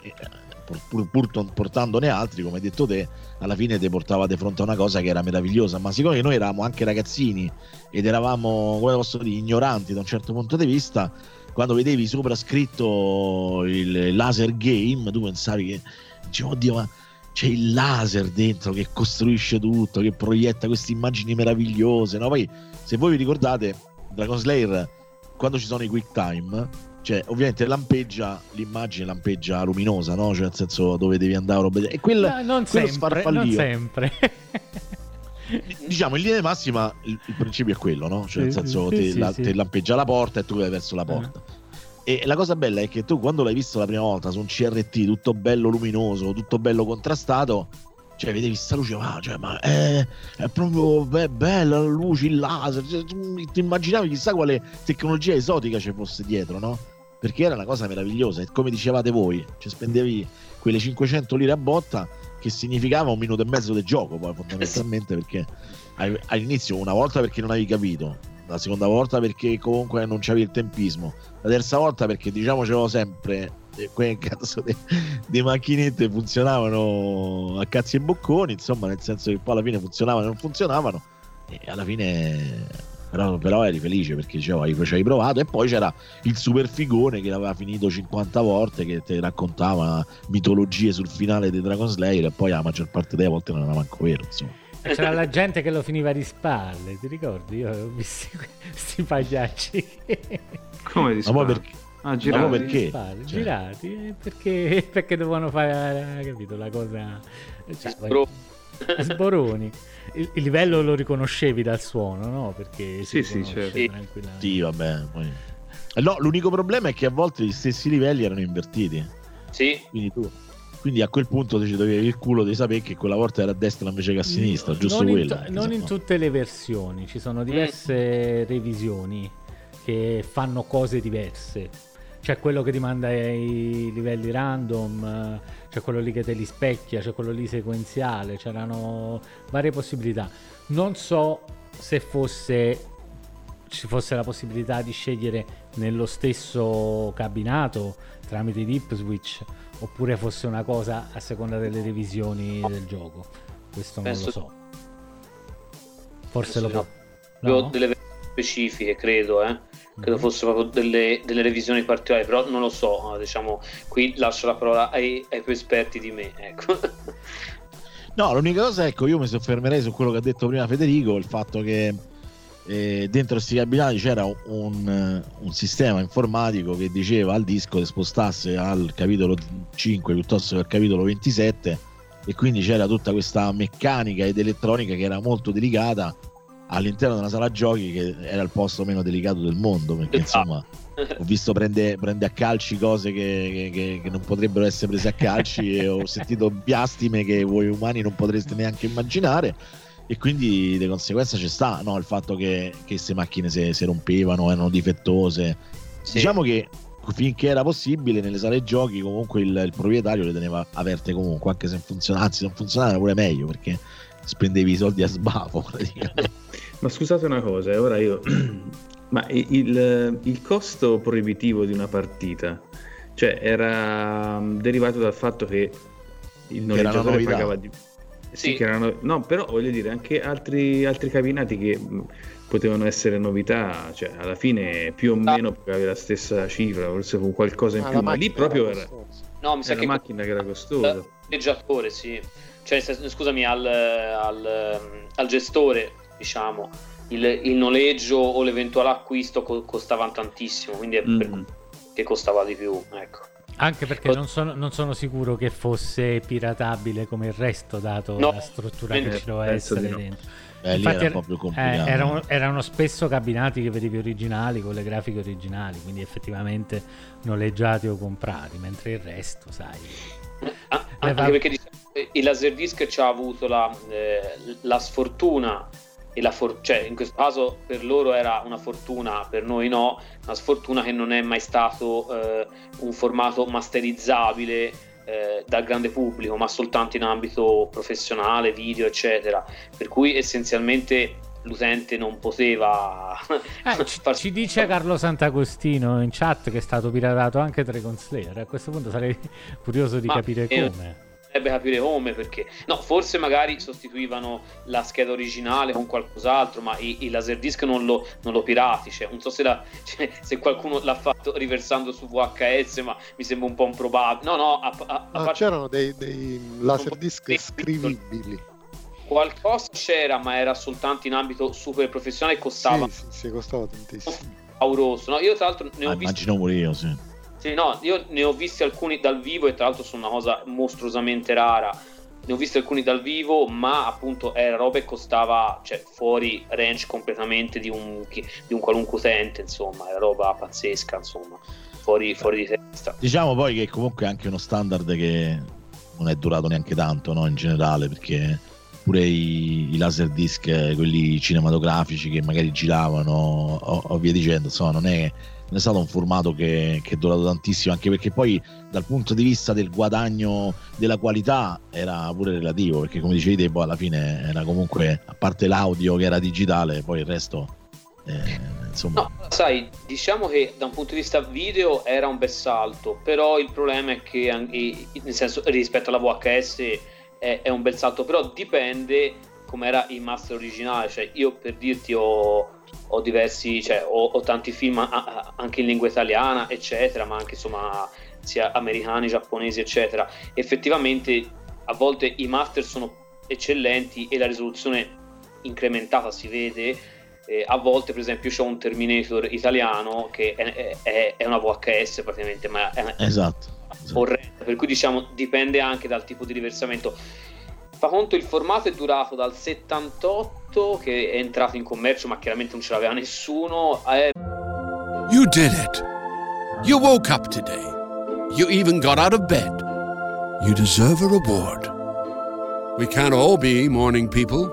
pur, pur, portandone altri, come hai detto te, alla fine ti portava di fronte a una cosa che era meravigliosa. Ma siccome noi eravamo anche ragazzini ed eravamo, come posso dire, ignoranti da un certo punto di vista, quando vedevi sopra scritto il laser game, tu pensavi che dicevo, oddio, ma c'è il laser dentro che costruisce tutto, che proietta queste immagini meravigliose. No? Poi, se voi vi ricordate, Dragon Slayer, quando ci sono i quick time, cioè ovviamente lampeggia l'immagine, lampeggia luminosa, no? Cioè nel senso dove devi andare. E quella, no, non quello sempre, non sempre. diciamo in linea di massima il, il, principio è quello, no? Cioè nel senso sì, te, sì, la, sì. te lampeggia la porta e tu vai verso la porta. Uh-huh e la cosa bella è che tu quando l'hai visto la prima volta su un CRT tutto bello luminoso, tutto bello contrastato, cioè vedevi sta luce, ah, cioè, ma è, è proprio beh, bella la luce, il laser, cioè, tu ti immaginavi chissà quale tecnologia esotica ci fosse dietro, no? Perché era una cosa meravigliosa e come dicevate voi, cioè spendevi quelle 500 lire a botta che significava un minuto e mezzo di gioco poi fondamentalmente perché all'inizio una volta perché non avevi capito la seconda volta perché comunque non c'avevi il tempismo, la terza volta perché diciamo c'avevo sempre eh, quelle cazzo di macchinette funzionavano a cazzi e bocconi, insomma nel senso che poi alla fine funzionavano e non funzionavano e alla fine però, però eri felice perché ci avevi provato e poi c'era il super figone che l'aveva finito 50 volte che ti raccontava mitologie sul finale di Dragon Slayer e poi la maggior parte delle volte non era manco vero insomma c'era la gente che lo finiva di spalle, ti ricordi? Io ho visto questi pagliacci. Come di spalle? Ma perché? Ah, girati. Ma perché? Spalle, cioè. Girati, eh, perché, perché dovevano fare, capito, la cosa... Cioè, Sbro- sboroni. Il, il, livello lo riconoscevi dal suono, no? Perché sì, sì, certo. Sì, vabbè. Poi... No, l'unico problema è che a volte gli stessi livelli erano invertiti. Sì. Quindi tu quindi a quel punto ci dovevi il culo di sapere che quella volta era a destra invece che a sinistra, non giusto in quello. to- non in tutte le versioni, ci sono diverse revisioni che fanno cose diverse. C'è quello che ti manda i livelli random, c'è quello lì che te li specchia, c'è quello lì sequenziale, c'erano varie possibilità. Non so se fosse ci fosse la possibilità di scegliere nello stesso cabinato tramite dip switch oppure fosse una cosa a seconda delle revisioni del gioco. Questo non Penso- lo so. Forse lo può. no. Ho delle versioni specifiche, credo, eh. Credo Mhm. fossero proprio delle, delle revisioni particolari, però non lo so. eh, Diciamo, qui lascio la parola ai, ai più esperti di me. Ecco. No, l'unica cosa, ecco, io mi soffermerei su quello che ha detto prima Federico, il fatto che eh, dentro questi cabinati c'era un, un sistema informatico che diceva al disco di spostarsi al capitolo 5 piuttosto che al capitolo 27 e quindi c'era tutta questa meccanica ed elettronica che era molto delicata all'interno di una sala giochi che era il posto meno delicato del mondo perché insomma ho visto prende, prende a calci cose che, che- che- che non potrebbero essere prese a calci e ho sentito biastime che voi umani non potreste neanche immaginare e quindi di conseguenza c'è sta no, il fatto che queste macchine si, si rompevano, erano difettose. Sì. Diciamo che finché era possibile nelle sale giochi comunque il, il proprietario le teneva aperte comunque, anche se funzionava, anzi non funzionava pure meglio perché spendevi i soldi a praticamente. Ma scusate una cosa, eh, ora io... Ma il, il costo proibitivo di una partita, cioè era derivato dal fatto che il era noleggiatore pagava di... Sì, Sì. che erano... No, però voglio dire, anche altri, altri cabinati che mh, potevano essere novità, cioè alla fine più o meno pagavi la stessa cifra, forse con qualcosa in Ah, più, la ma lì proprio era. No, mi sa era che una macchina che era costosa. al noleggiatore, sì. Cioè, scusami, al, al, al gestore, diciamo, il, il noleggio o l'eventuale acquisto co- costavano tantissimo, quindi è per Mm. che costava di più, ecco. Anche perché non sono, non sono sicuro che fosse piratabile come il resto, dato No, la struttura eh, che ci doveva essere no. dentro. Eh, lì Infatti era po' più eh, erano, erano spesso cabinati che vedevi originali con le grafiche originali, quindi effettivamente noleggiati o comprati, mentre il resto, sai. Ah, Eh, anche va- perché eh, il Laserdisc ci ha avuto la, eh, la sfortuna e la for- cioè in questo caso per loro era una fortuna, per noi no, una sfortuna che non è mai stato eh, un formato masterizzabile eh, dal grande pubblico, ma soltanto in ambito professionale, video, eccetera. Per cui essenzialmente l'utente non poteva Eh, ci, farsi- ci dice Carlo Sant'Agostino in chat che è stato piratato anche Dragon Slayer. A questo punto sarei curioso di Ma, capire come. Capire come perché no forse magari sostituivano la scheda originale con qualcos'altro ma i, i laserdisc non lo, non lo pirati cioè, non so se, la- cioè, se qualcuno l'ha fatto riversando su VHS ma mi sembra un po' improbabile no no a, a- a No, parte- c'erano dei, dei laserdisc scrivibili. qualcosa c'era ma era soltanto in ambito super professionale e costava Sì, sì, sì, costava tantissimo. pauroso no? io tra l'altro ne ho Ah, visti immagino pure io, sì. Sì, no, io ne ho visti alcuni dal vivo e tra l'altro sono una cosa mostruosamente rara. Ne ho visti alcuni dal vivo, ma appunto era roba che costava cioè, fuori range completamente di un, di un qualunque utente, insomma, era roba pazzesca, insomma, fuori, fuori di testa. Diciamo poi che comunque è anche uno standard che non è durato neanche tanto, no? In generale, perché pure i, i laser disc, eh, quelli cinematografici che magari giravano o, o via dicendo, insomma, non è, è stato un formato che, che è durato tantissimo, anche perché poi dal punto di vista del guadagno della qualità era pure relativo, perché come dicevi poi alla fine era comunque, a parte l'audio che era digitale, poi il resto, eh, insomma... No, sai, diciamo che da un punto di vista video era un bel salto, però il problema è che, nel senso, rispetto alla VHS è, è un bel salto, però dipende come era il master originale, cioè io per dirti ho, ho diversi, cioè ho, ho tanti film a- a- anche in lingua italiana, eccetera, ma anche insomma sia americani, giapponesi, eccetera. Effettivamente a volte i master sono eccellenti e la risoluzione incrementata si vede, eh, a volte, per esempio, io ho un Terminator italiano che è, è- è una VHS praticamente, ma è, Esatto. esatto. orrenda, per cui diciamo dipende anche dal tipo di riversamento. Fa conto il formato è durato dal 78 che è entrato in commercio, ma chiaramente non ce l'aveva nessuno. eh, You did it. You woke up today. You even got out of bed. you deserve a reward. We can't all be morning people,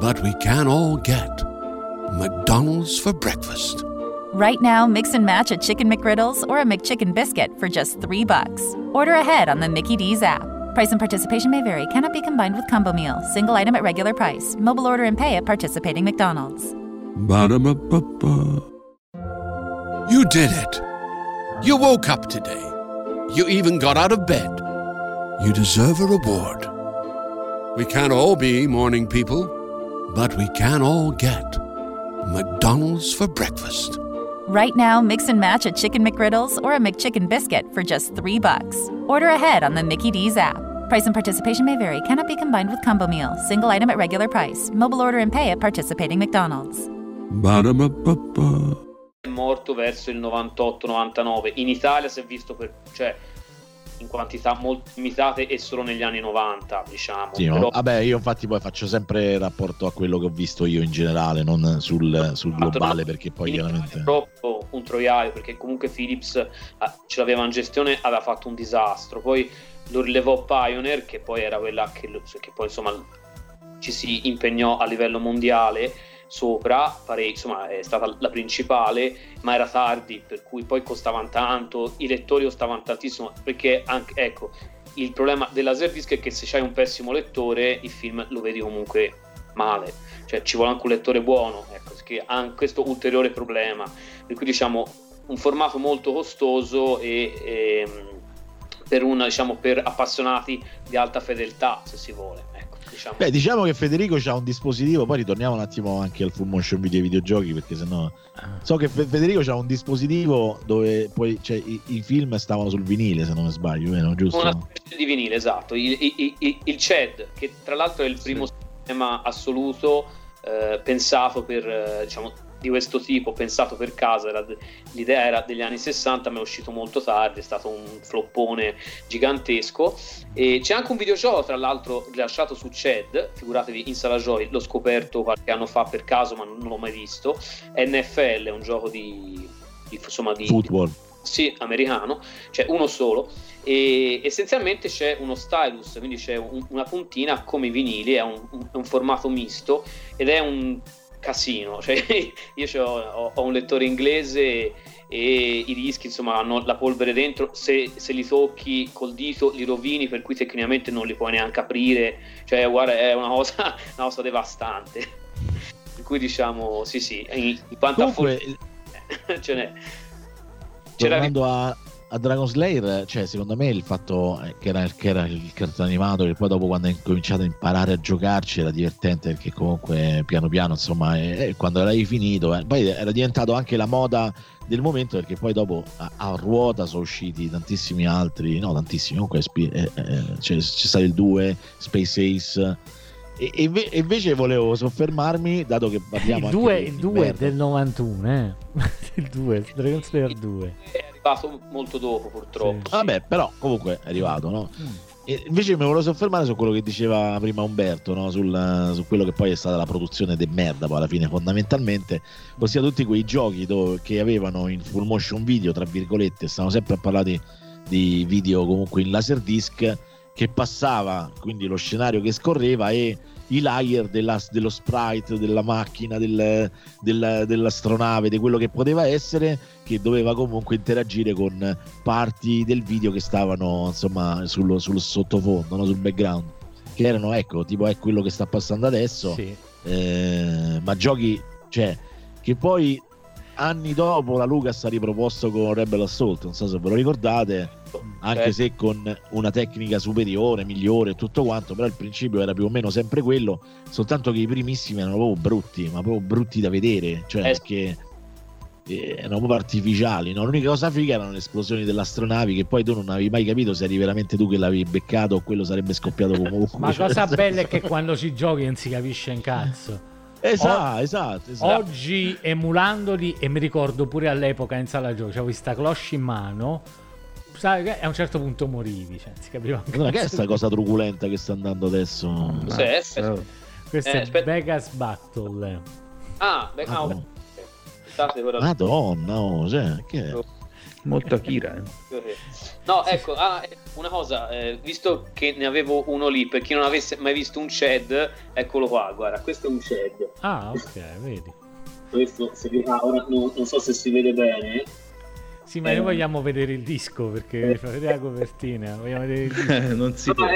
but we can all get McDonald's for breakfast. Right now, mix and match a chicken McGriddles or a McChicken biscuit for just three bucks. Order ahead on the Mickey D's app. Price and participation may vary. Cannot be combined with combo meal. Single item at regular price. Mobile order and pay at participating McDonald's. Ba-da-ba-ba-ba. You did it. You woke up today. You even got out of bed. You deserve a reward. We can't all be morning people, but we can all get McDonald's for breakfast. Right now, mix and match a chicken McGriddles or a McChicken biscuit for just three bucks. Order ahead on the Mickey D's app. Price and participation may vary. Cannot be combined with combo meal. Single item at regular price. Mobile order and pay at participating McDonald's. Ba-da-ba-ba-ba. Morto verso il 98-99. In Italia si è visto per, cioè, in quantità molto limitate e solo negli anni 90, diciamo. Sì, Però- vabbè, io infatti poi faccio sempre rapporto a quello che ho visto io in generale, non sul, sul globale, perché poi chiaramente... proprio un troiaio perché comunque Philips ah, ce l'aveva in gestione aveva fatto un disastro poi lo rilevò Pioneer che poi era quella che, che poi insomma ci si impegnò a livello mondiale sopra pare- insomma è stata la principale ma era tardi per cui poi costavano tanto i lettori costavano tantissimo perché anche ecco il problema del laserdisc è che se c'hai un pessimo lettore il film lo vedi comunque male. Cioè ci vuole anche un lettore buono ecco che ha questo ulteriore problema. Per cui diciamo un formato molto costoso e ehm, per, una, diciamo, per appassionati di alta fedeltà se si vuole diciamo. Beh, diciamo che Federico ha un dispositivo, poi ritorniamo un attimo anche al full motion video e videogiochi, perché sennò... So che Fe- Federico ha un dispositivo dove poi cioè, i, i film stavano sul vinile, se non mi sbaglio, vero? giusto? una specie di vinile esatto il, il, il, il CED che tra l'altro è il primo sistema assoluto eh, pensato per eh, diciamo di questo tipo pensato per casa era de- l'idea era degli anni 60 ma è uscito molto tardi è stato un floppone gigantesco. E c'è anche un videogioco tra l'altro rilasciato su CED figuratevi in Sala Joy l'ho scoperto qualche anno fa per caso ma non, non l'ho mai visto. NFL è un gioco di, di insomma di Football. sì, americano, c'è uno solo. E essenzialmente c'è uno stylus, quindi c'è un- una puntina come i vinili, è un, un- è un formato misto ed è un casino, cioè io ho, ho un lettore inglese e i dischi insomma hanno la polvere dentro, se, se li tocchi col dito li rovini per cui tecnicamente non li puoi neanche aprire, cioè guarda è una cosa, una cosa devastante. Per cui diciamo sì sì, in, in quanto a Comunque, for- ce n'è. C'era tornando a, a Dragon Slayer, cioè secondo me il fatto eh, che era, che era il cartone animato, che poi dopo quando hai cominciato a imparare a giocarci era divertente perché comunque piano piano insomma eh, eh, quando l'avevi finito, eh, poi era diventato anche la moda del momento perché poi dopo a, a ruota sono usciti tantissimi altri, no tantissimi, comunque eh, eh, c'è, c'è stato il 2, Space Ace. E, e inve- e invece volevo soffermarmi, dato che parliamo Il anche 2 di il 2 è inverno. del 91, eh. il 2, Dragon Slayer 2. è arrivato molto dopo purtroppo. Sì. Vabbè, però comunque è arrivato, no? Mm. E invece mi volevo soffermare su quello che diceva prima Umberto, no? Sul- su quello che poi è stata la produzione de merda, poi alla fine fondamentalmente, ossia tutti quei giochi dove- che avevano in full motion video, tra virgolette, stavano sempre a parlare di, di video comunque in laserdisc, che passava quindi lo scenario che scorreva e i layer della- dello sprite, della macchina, del- del- dell'astronave, di quello che poteva essere, che doveva comunque interagire con parti del video che stavano insomma sullo, sul sottofondo, no? sul background, che erano ecco tipo è quello che sta passando adesso, Sì. eh, ma giochi cioè che poi anni dopo la Lucas ha riproposto con Rebel Assault, non so se ve lo ricordate, anche Eh, se con una tecnica superiore, migliore e tutto quanto, però il principio era più o meno sempre quello, soltanto che i primissimi erano proprio brutti, ma proprio brutti da vedere, cioè Eh. perché eh, erano proprio artificiali. no? L'unica cosa figa erano le esplosioni delle astronavi che poi tu non avevi mai capito se eri veramente tu che l'avevi beccato o quello sarebbe scoppiato comunque. Ma Cioè, cosa nel bella è che quando si giochi non si capisce un cazzo. Esatto, esatto, esatto. Oggi emulandoli, e mi ricordo pure all'epoca in sala giochi, avevo questa cloche in mano. Sai che a un certo punto morivi, cioè, si capiva Guarda, che è cazzo sta di- cosa truculenta che sta andando adesso? Cos'è? Aspetta. Questo Eh, è aspetta. Vegas Battle. Ah, beh, ah, Madonna. ora- Madonna, oh, cioè, che è? Molto Akira. Eh. No, ecco, ah, una cosa, eh, visto che ne avevo uno lì, per chi non avesse mai visto un CED, eccolo qua, guarda, questo è un CED. Ah, ok, vedi. Questo, se vi... ah, ora non, non so se si vede bene, sì, ma eh, noi vogliamo vedere il disco perché eh. fa vedere la copertina. Vogliamo vedere il disco. non si può.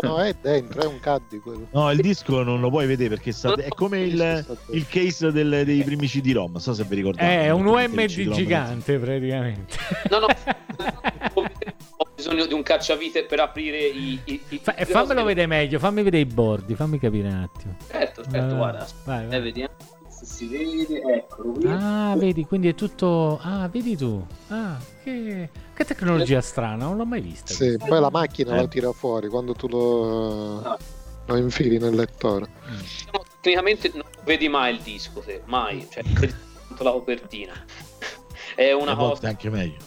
No, è dentro, è un caddy quello. No, il disco non lo puoi vedere perché sta... è come il, il case del, dei primi CD-ROM. Non so se vi ricordate. Eh, è un UMD gigante praticamente. No, no. ho bisogno di un cacciavite per aprire i. i, i Fa, fammelo vedere meglio, fammi vedere i bordi, fammi capire un attimo. Certo, certo, uh, guarda. Vai, vai. Eh, vediamo si vede, eccolo qui. Ah, vedi, quindi è tutto... Ah, vedi tu. Ah, che, che tecnologia strana, non l'ho mai vista. Sì, poi la macchina eh. la tira fuori quando tu lo, ah. lo infili nel lettore. Mm. Diciamo, tecnicamente non vedi mai il disco, te, mai, cioè, vedi la copertina. È una cosa... anche meglio.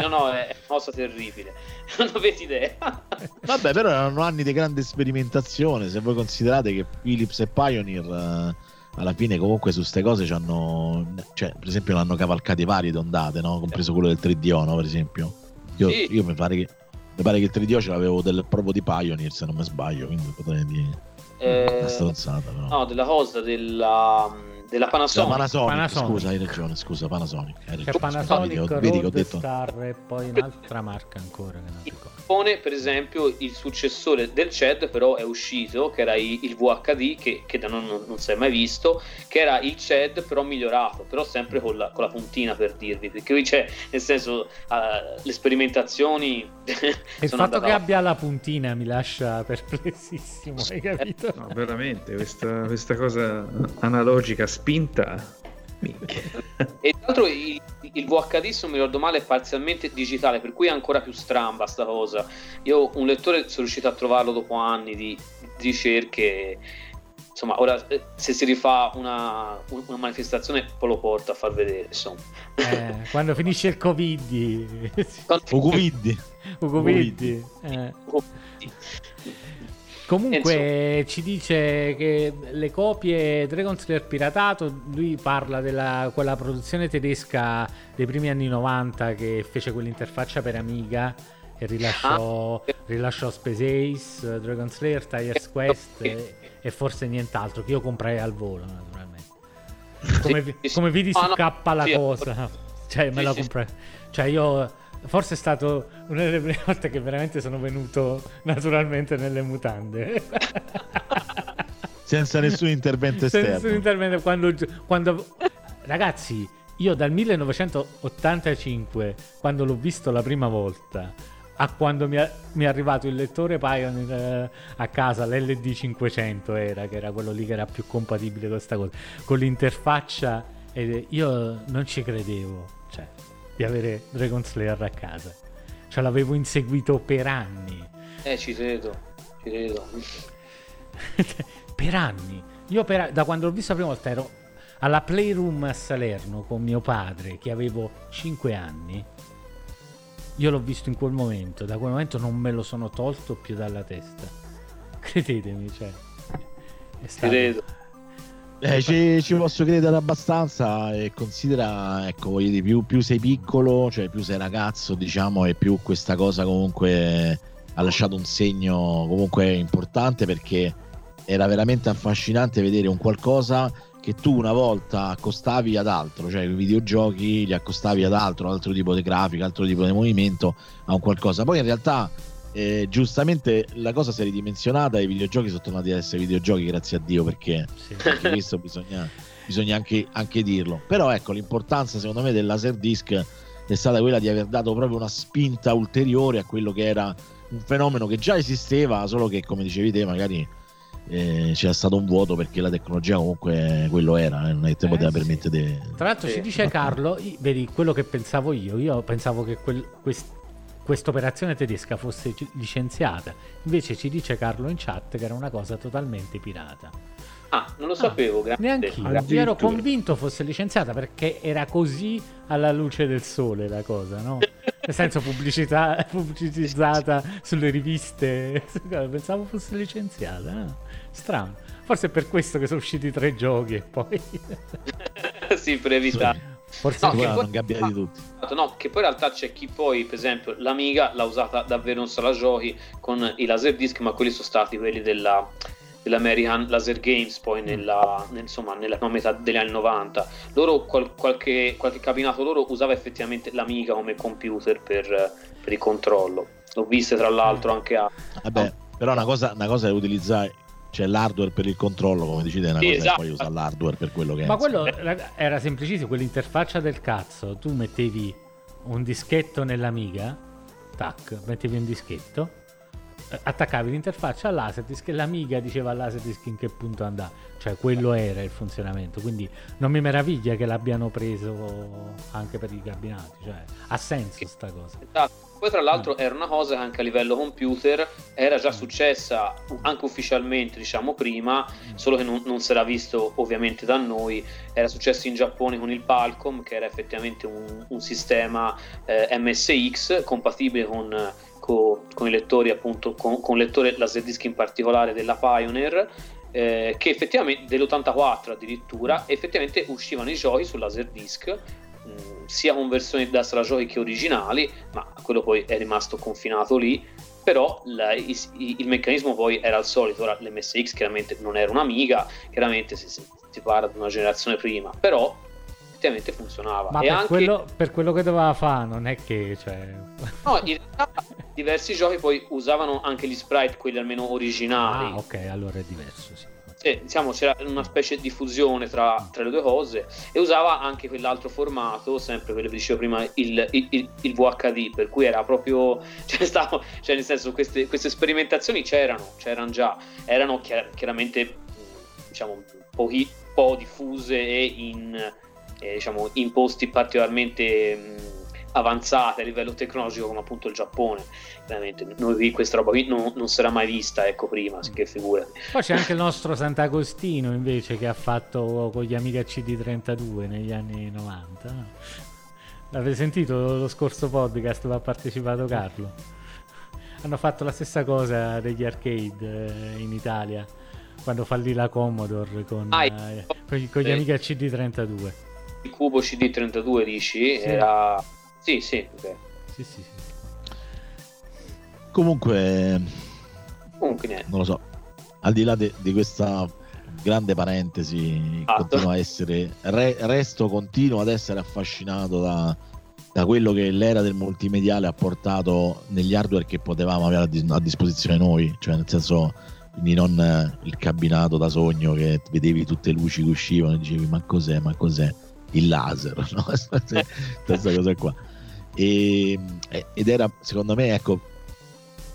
No, no, è una cosa terribile. Non avete idea. Vabbè, però erano anni di grande sperimentazione. Se voi considerate che Philips e Pioneer uh, alla fine comunque su queste cose hanno cioè per esempio l'hanno cavalcate varie ondate no? compreso quello del 3DO no? per esempio io, sì. io mi, pare che, mi pare che il 3DO ce l'avevo del, proprio di Pioneer se non mi sbaglio quindi potrei dire eh, una stronzata però. no della cosa della della Panasonic. Della Panasonic, Panasonic. Scusa, hai ragione, scusa, Panasonic. Hai ragione. C'è Panasonic, vedi, ho detto... Star e poi un'altra marca ancora che non ricordo. Giappone, per esempio, il successore del CED però è uscito, che era il VHD, che, che da non, non, si è mai visto, che era il CED però migliorato, però sempre con la, con la puntina per dirvi, perché qui c'è, nel senso, uh, le sperimentazioni... il fatto che abbia la puntina mi lascia perplessissimo, hai capito? No, veramente, questa, questa cosa analogica spinta e tra l'altro il, il, VHD, se non mi ricordo male, è parzialmente digitale, per cui è ancora più stramba sta cosa. Io un lettore sono riuscito a trovarlo dopo anni di, di ricerche. Insomma, ora eh, se si rifà una, una, manifestazione, poi lo porto a far vedere. Insomma. Eh, quando finisce il Covid. o Covid. O Covid. Eh. Comunque ci dice che le copie Dragon Slayer piratato, lui parla della quella produzione tedesca dei primi anni 90 che fece quell'interfaccia per Amiga e rilasciò, ah. rilasciò Space Ace, Dragon Slayer, Tire's Quest e, e, forse nient'altro che io comprai al volo naturalmente. Come, sì, come vedi ah, su K la sì, cosa, cioè me la comprai. Cioè io Forse è stato una delle prime volte che veramente sono venuto naturalmente nelle mutande. Senza nessun intervento esterno. Senza nessun intervento. Quando, quando... Ragazzi, io dal 1985, quando l'ho visto la prima volta, a quando mi è, arrivato il lettore Pioneer eh, a casa, l'LD 500 era, che era quello lì che era più compatibile con questa cosa, con l'interfaccia, io non ci credevo. Di avere Dragon Slayer a casa. Cioè l'avevo inseguito per anni. Eh, ci credo, ci credo. per anni. Io per, da quando l'ho visto la prima volta ero alla Playroom a Salerno con mio padre che avevo 5 anni. Io l'ho visto in quel momento, da quel momento non me lo sono tolto più dalla testa. Credetemi, cioè. È stato... Credo eh, ci, ci, posso credere abbastanza e considera, ecco, voglio dire, più, più, sei piccolo, cioè più sei ragazzo, diciamo, e più questa cosa comunque ha lasciato un segno comunque importante perché era veramente affascinante vedere un qualcosa che tu una volta accostavi ad altro, cioè i videogiochi li accostavi ad altro, altro tipo di grafica, altro tipo di movimento, a un qualcosa. Poi in realtà eh, giustamente la cosa si è ridimensionata e i videogiochi sono tornati ad essere videogiochi grazie a Dio perché sì. anche questo bisogna, bisogna anche, anche, dirlo però ecco l'importanza secondo me del Laserdisc è stata quella di aver dato proprio una spinta ulteriore a quello che era un fenomeno che già esisteva solo che come dicevi te magari eh, c'era stato un vuoto perché la tecnologia comunque quello era eh, non è che te eh, poteva sì. permettere tra l'altro ci dice Carlo vedi quello che pensavo io io pensavo che quel, quest, questa operazione tedesca fosse licenziata. Invece ci dice Carlo in chat che era una cosa totalmente pirata. Ah, non lo sapevo, ah, grazie. Neanche io. ero convinto fosse licenziata perché era così alla luce del sole la cosa, no? Nel senso pubblicità, pubblicizzata sulle riviste. Pensavo fosse licenziata. No? Strano. Forse è per questo che sono usciti tre giochi e poi... sì, per evitare Forse No, Poi che erano poi- ingabbiati tutti. No, che poi in realtà c'è chi poi, per esempio, l'Amiga l'ha usata davvero in sala giochi con i laser disc, ma quelli sono stati quelli della, dell'American Laser Games, poi nella, nel- insomma, nella prima metà degli anni 90. Loro, qual- qualche, qualche cabinato loro usava effettivamente l'Amiga come computer per, per il controllo. L'ho viste tra l'altro anche a... Vabbè, però una cosa, una cosa è utilizzare cioè l'hardware per il controllo, come dici te, una Sì, cosa esatto. è poi usare l'hardware per quello che è. Ma quello era semplicissimo, quell'interfaccia del cazzo. Tu mettevi un dischetto nell'Amiga, tac, mettevi un dischetto, eh, attaccavi l'interfaccia al Laserdisc e l'Amiga diceva al Laserdisc in che punto andava. Cioè, quello era il funzionamento. Quindi non mi meraviglia che l'abbiano preso anche per i cabinati. Cioè, ha senso sta cosa. Esatto. Poi tra l'altro era una cosa che anche a livello computer era già successa anche ufficialmente, diciamo prima, solo che non, non si era visto ovviamente da noi, era successo in Giappone con il Palcom, che era effettivamente un, un sistema eh, MSX compatibile con, co- con i lettori, appunto, con, con il lettore Laserdisc in particolare della Pioneer. eh, che effettivamente dell'84 addirittura effettivamente uscivano i giochi su Laserdisc mh, sia con versioni da sala giochi che originali, ma quello poi è rimasto confinato lì. Però la- i- i- il meccanismo poi era il solito. Ora l'MSX chiaramente non era un'amiga, chiaramente si, si- parla di una generazione prima, però effettivamente funzionava. Ma per, anche quello, per quello che doveva fare, non è che. Cioè... no, in realtà diversi giochi poi usavano anche gli sprite, quelli almeno originali. Ah, ok, allora è diverso, sì. Diciamo c'era una specie di fusione tra, tra le due cose e usava anche quell'altro formato, sempre quello che dicevo prima, il, il- il- il VHD, per cui era proprio, cioè, stavo, cioè nel senso queste, queste sperimentazioni c'erano, c'erano già, erano chiar- chiaramente diciamo un po', diffuse e in, eh, diciamo, in posti particolarmente mh, avanzati a livello tecnologico come appunto il Giappone. Veramente, noi qui questa roba qui non, non era mai vista, ecco prima, che figurati. Poi c'è anche il nostro Sant'Agostino invece che ha fatto con gli Amiga CD32 negli anni 90. no? L'avete sentito lo scorso podcast dove ha partecipato Carlo? Hanno fatto la stessa cosa degli arcade eh, in Italia quando fallì la Commodore con, Ah, eh, con gli, con gli sì. Amiga CD32. il cubo CD32 dici era sì sì. Sì, sì, sì. Comunque, comunque niente non lo so, al di là de- di questa grande parentesi, Esatto. continua a essere, re- resto continuo ad essere affascinato da, da quello che l'era del multimediale ha portato negli hardware che potevamo avere a, dis- a disposizione noi, cioè nel senso, quindi non eh, il cabinato da sogno che vedevi tutte le luci che uscivano e dicevi ma cos'è, ma cos'è? Il laser, no? questa cosa qua. E- ed era, secondo me, ecco,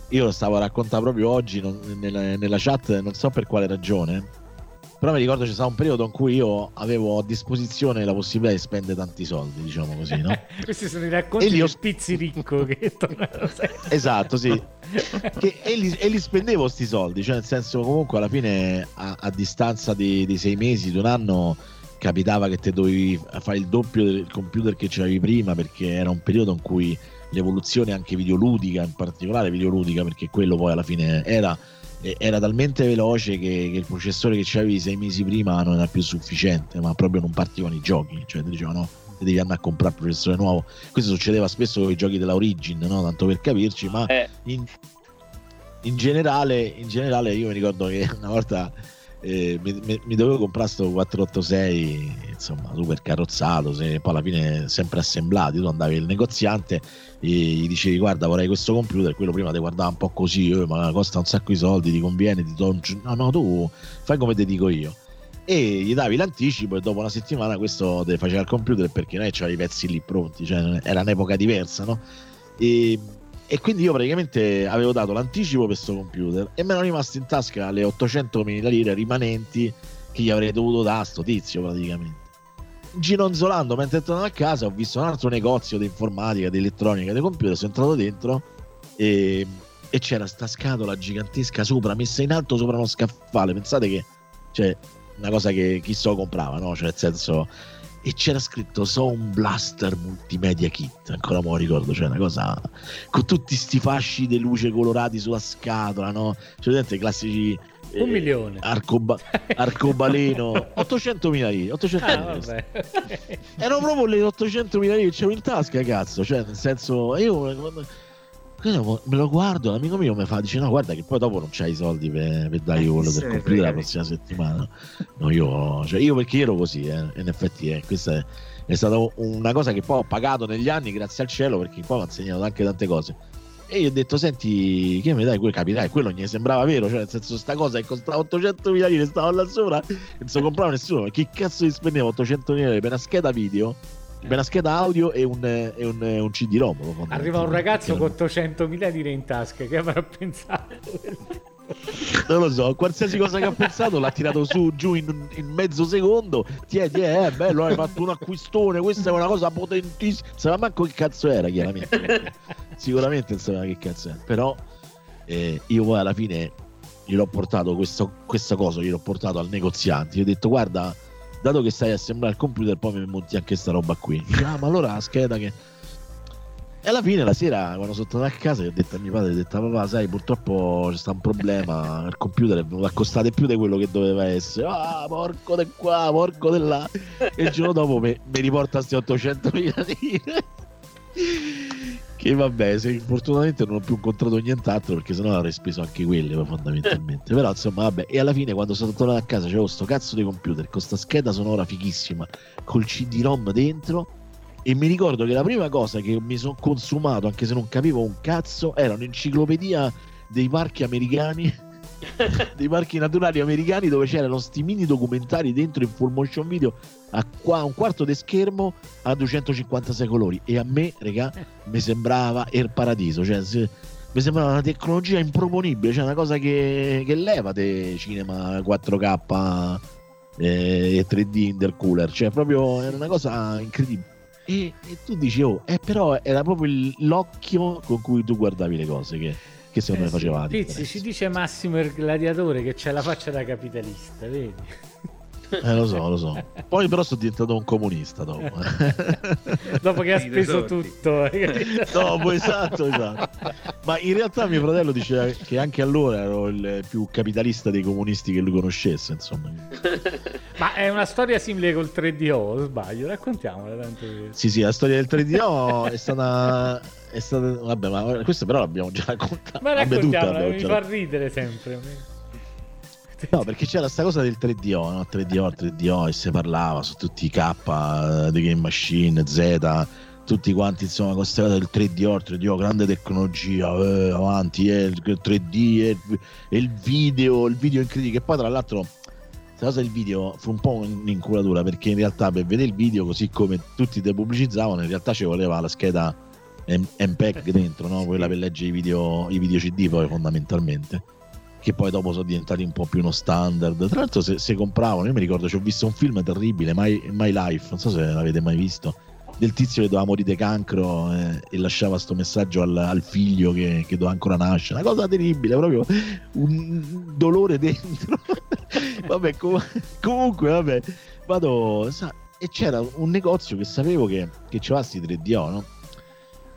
io lo stavo a raccontare proprio oggi non- nella, nella chat, non so per quale ragione, però mi ricordo c'è stato un periodo in cui io avevo a disposizione la possibilità di spendere tanti soldi, diciamo così, no? Questi sono i racconti E lì ho- del pizzi ricco che. Esatto, sì. Che- e, li, e li spendevo sti soldi, cioè nel senso comunque alla fine a, a distanza di, di sei mesi, di un anno, capitava che te dovevi fare il doppio del computer che c'avevi prima perché era un periodo in cui l'evoluzione anche videoludica, in particolare videoludica, perché quello poi alla fine era, era talmente veloce che, che il processore che c'avevi sei mesi prima non era più sufficiente, ma proprio non partivano i giochi, cioè ti dicevano devi andare a comprare il processore nuovo. Questo succedeva spesso con i giochi della Origin, no? tanto per capirci, ma Eh, in, in generale, in generale io mi ricordo che una volta eh, mi, mi- dovevo comprare sto 486 insomma super carrozzato se poi alla fine sempre assemblati tu andavi al negoziante e gli dicevi guarda vorrei questo computer quello prima ti guardava un po' così eh, ma costa un sacco di soldi ti conviene ti do un no no tu fai come ti dico io e gli davi l'anticipo e dopo una settimana questo te faceva il computer perché noi c'aveva i pezzi lì pronti cioè era un'epoca diversa no? e, e quindi io praticamente avevo dato l'anticipo per questo computer e mi erano rimaste in tasca le 800.000 lire rimanenti che gli avrei dovuto dare a sto tizio praticamente gironzolando mentre tornavo a casa ho visto un altro negozio di informatica, di elettronica, di computer sono entrato dentro e, e c'era sta scatola gigantesca sopra messa in alto sopra uno scaffale pensate che cioè una cosa che chi so comprava no? cioè nel senso e c'era scritto Sound Blaster Multimedia Kit. Ancora me lo ricordo cioè una cosa con tutti sti fasci di luce colorati sulla scatola no? cioè vedete i classici Un milione. Arcoba- arcobaleno. 800.000 lire 800 Ah, erano proprio le 800.000 lire che c'avevo in tasca cazzo. Cioè nel senso io quando me lo guardo l'amico mio mi fa dice no guarda che poi dopo non c'hai i soldi per, per dare Eh, quello per ne compiere la prossima settimana. No io, cioè, io perché ero così eh, in effetti eh, questa è, è stata una cosa che poi ho pagato negli anni grazie al cielo perché poi mi ha insegnato anche tante cose. E io ho detto senti che mi dai quel capirai quello mi sembrava vero cioè nel senso sta cosa che costava 800 mila lire stava là sopra non si comprava nessuno ma chi cazzo gli spendeva 800 mila lire per una scheda video una scheda audio e un, e un, un CD-ROM. Arriva un ragazzo con non- 800.000 lire in tasca che avrà pensato. non lo so qualsiasi cosa che ha pensato l'ha tirato su giù in, in mezzo secondo. Tiè tiè è bello hai fatto un acquistone questa è una cosa potentissima. Sapeva manco che cazzo era chiaramente. Sicuramente non sapeva che cazzo era. Però eh, io poi alla fine gliel'ho portato questo, questa cosa gliel'ho portato al negoziante. Gli ho detto guarda dato che stai a assemblare il computer poi mi monti anche sta roba qui. Ah ma allora la scheda che e alla fine la sera quando sono tornato a casa ho detto a mio padre, ho detto papà sai purtroppo c'è un problema, il computer è venuto a costare più di quello che doveva essere, ah porco di qua, porco di là. E il giorno dopo mi, riporta sti 800 mila lire che vabbè se fortunatamente non ho più incontrato nient'altro perché sennò avrei speso anche quelle fondamentalmente. Però insomma vabbè e alla fine quando sono tornato a casa c'avevo sto cazzo di computer con sta scheda sonora fighissima col CD-ROM dentro e mi ricordo che la prima cosa che mi sono consumato, anche se non capivo un cazzo, era un'enciclopedia dei parchi americani, dei parchi naturali americani, dove c'erano sti mini documentari dentro in full motion video a qua- un quarto di schermo a 256 colori. E a me, regà, mi sembrava il paradiso. Cioè, se- mi sembrava una tecnologia improponibile, cioè una cosa che, che leva de cinema 4K eh, e 3D intercooler, cioè proprio era una cosa incredibile. E, e tu dici, oh, eh, però era proprio l'occhio con cui tu guardavi le cose che, che secondo me Eh sì, faceva Pizzi, differenza. ci dice Massimo il gladiatore che c'è la faccia da capitalista, vedi? Eh, lo so, lo so. Poi però sono diventato un comunista dopo. Dopo che ha speso tutto. capito? dopo, esatto, esatto. Ma in realtà mio fratello diceva che anche allora ero il più capitalista dei comunisti che lui conoscesse, insomma. Ma è una storia simile col 3DO, o sbaglio? Raccontiamola tanto che... Sì, sì, la storia del 3DO è stata... È stata vabbè, ma questo però l'abbiamo già raccontato. Ma Vabbè, tutta raccontiamola, l'abbiamo mi fa ridere sempre. No, perché c'era sta cosa del 3DO, no? 3DO, 3DO e si parlava su tutti i K, eh, The Game Machine, Z, tutti quanti insomma con questa cosa del 3DO, il 3DO, grande tecnologia, eh, avanti, eh, il 3D e il, video, il video incredibile, che poi tra l'altro questa cosa del video fu un po' un'inculatura perché in realtà per vedere il video così come tutti te pubblicizzavano in realtà ci voleva la scheda MPEG dentro, no? quella per leggere i video, i video CD poi fondamentalmente che poi dopo sono diventati un po' più uno standard. Tra l'altro, se, se compravano, io mi ricordo, ci ho visto un film terribile, My, My Life, non so se l'avete mai visto, del tizio che doveva morire cancro eh, e lasciava sto messaggio al, al figlio che, che doveva ancora nascere. Una cosa terribile, proprio un dolore dentro. vabbè, com- comunque, vabbè, vado. sa- e c'era un negozio che sapevo che, che c'aveva sti 3DO, no?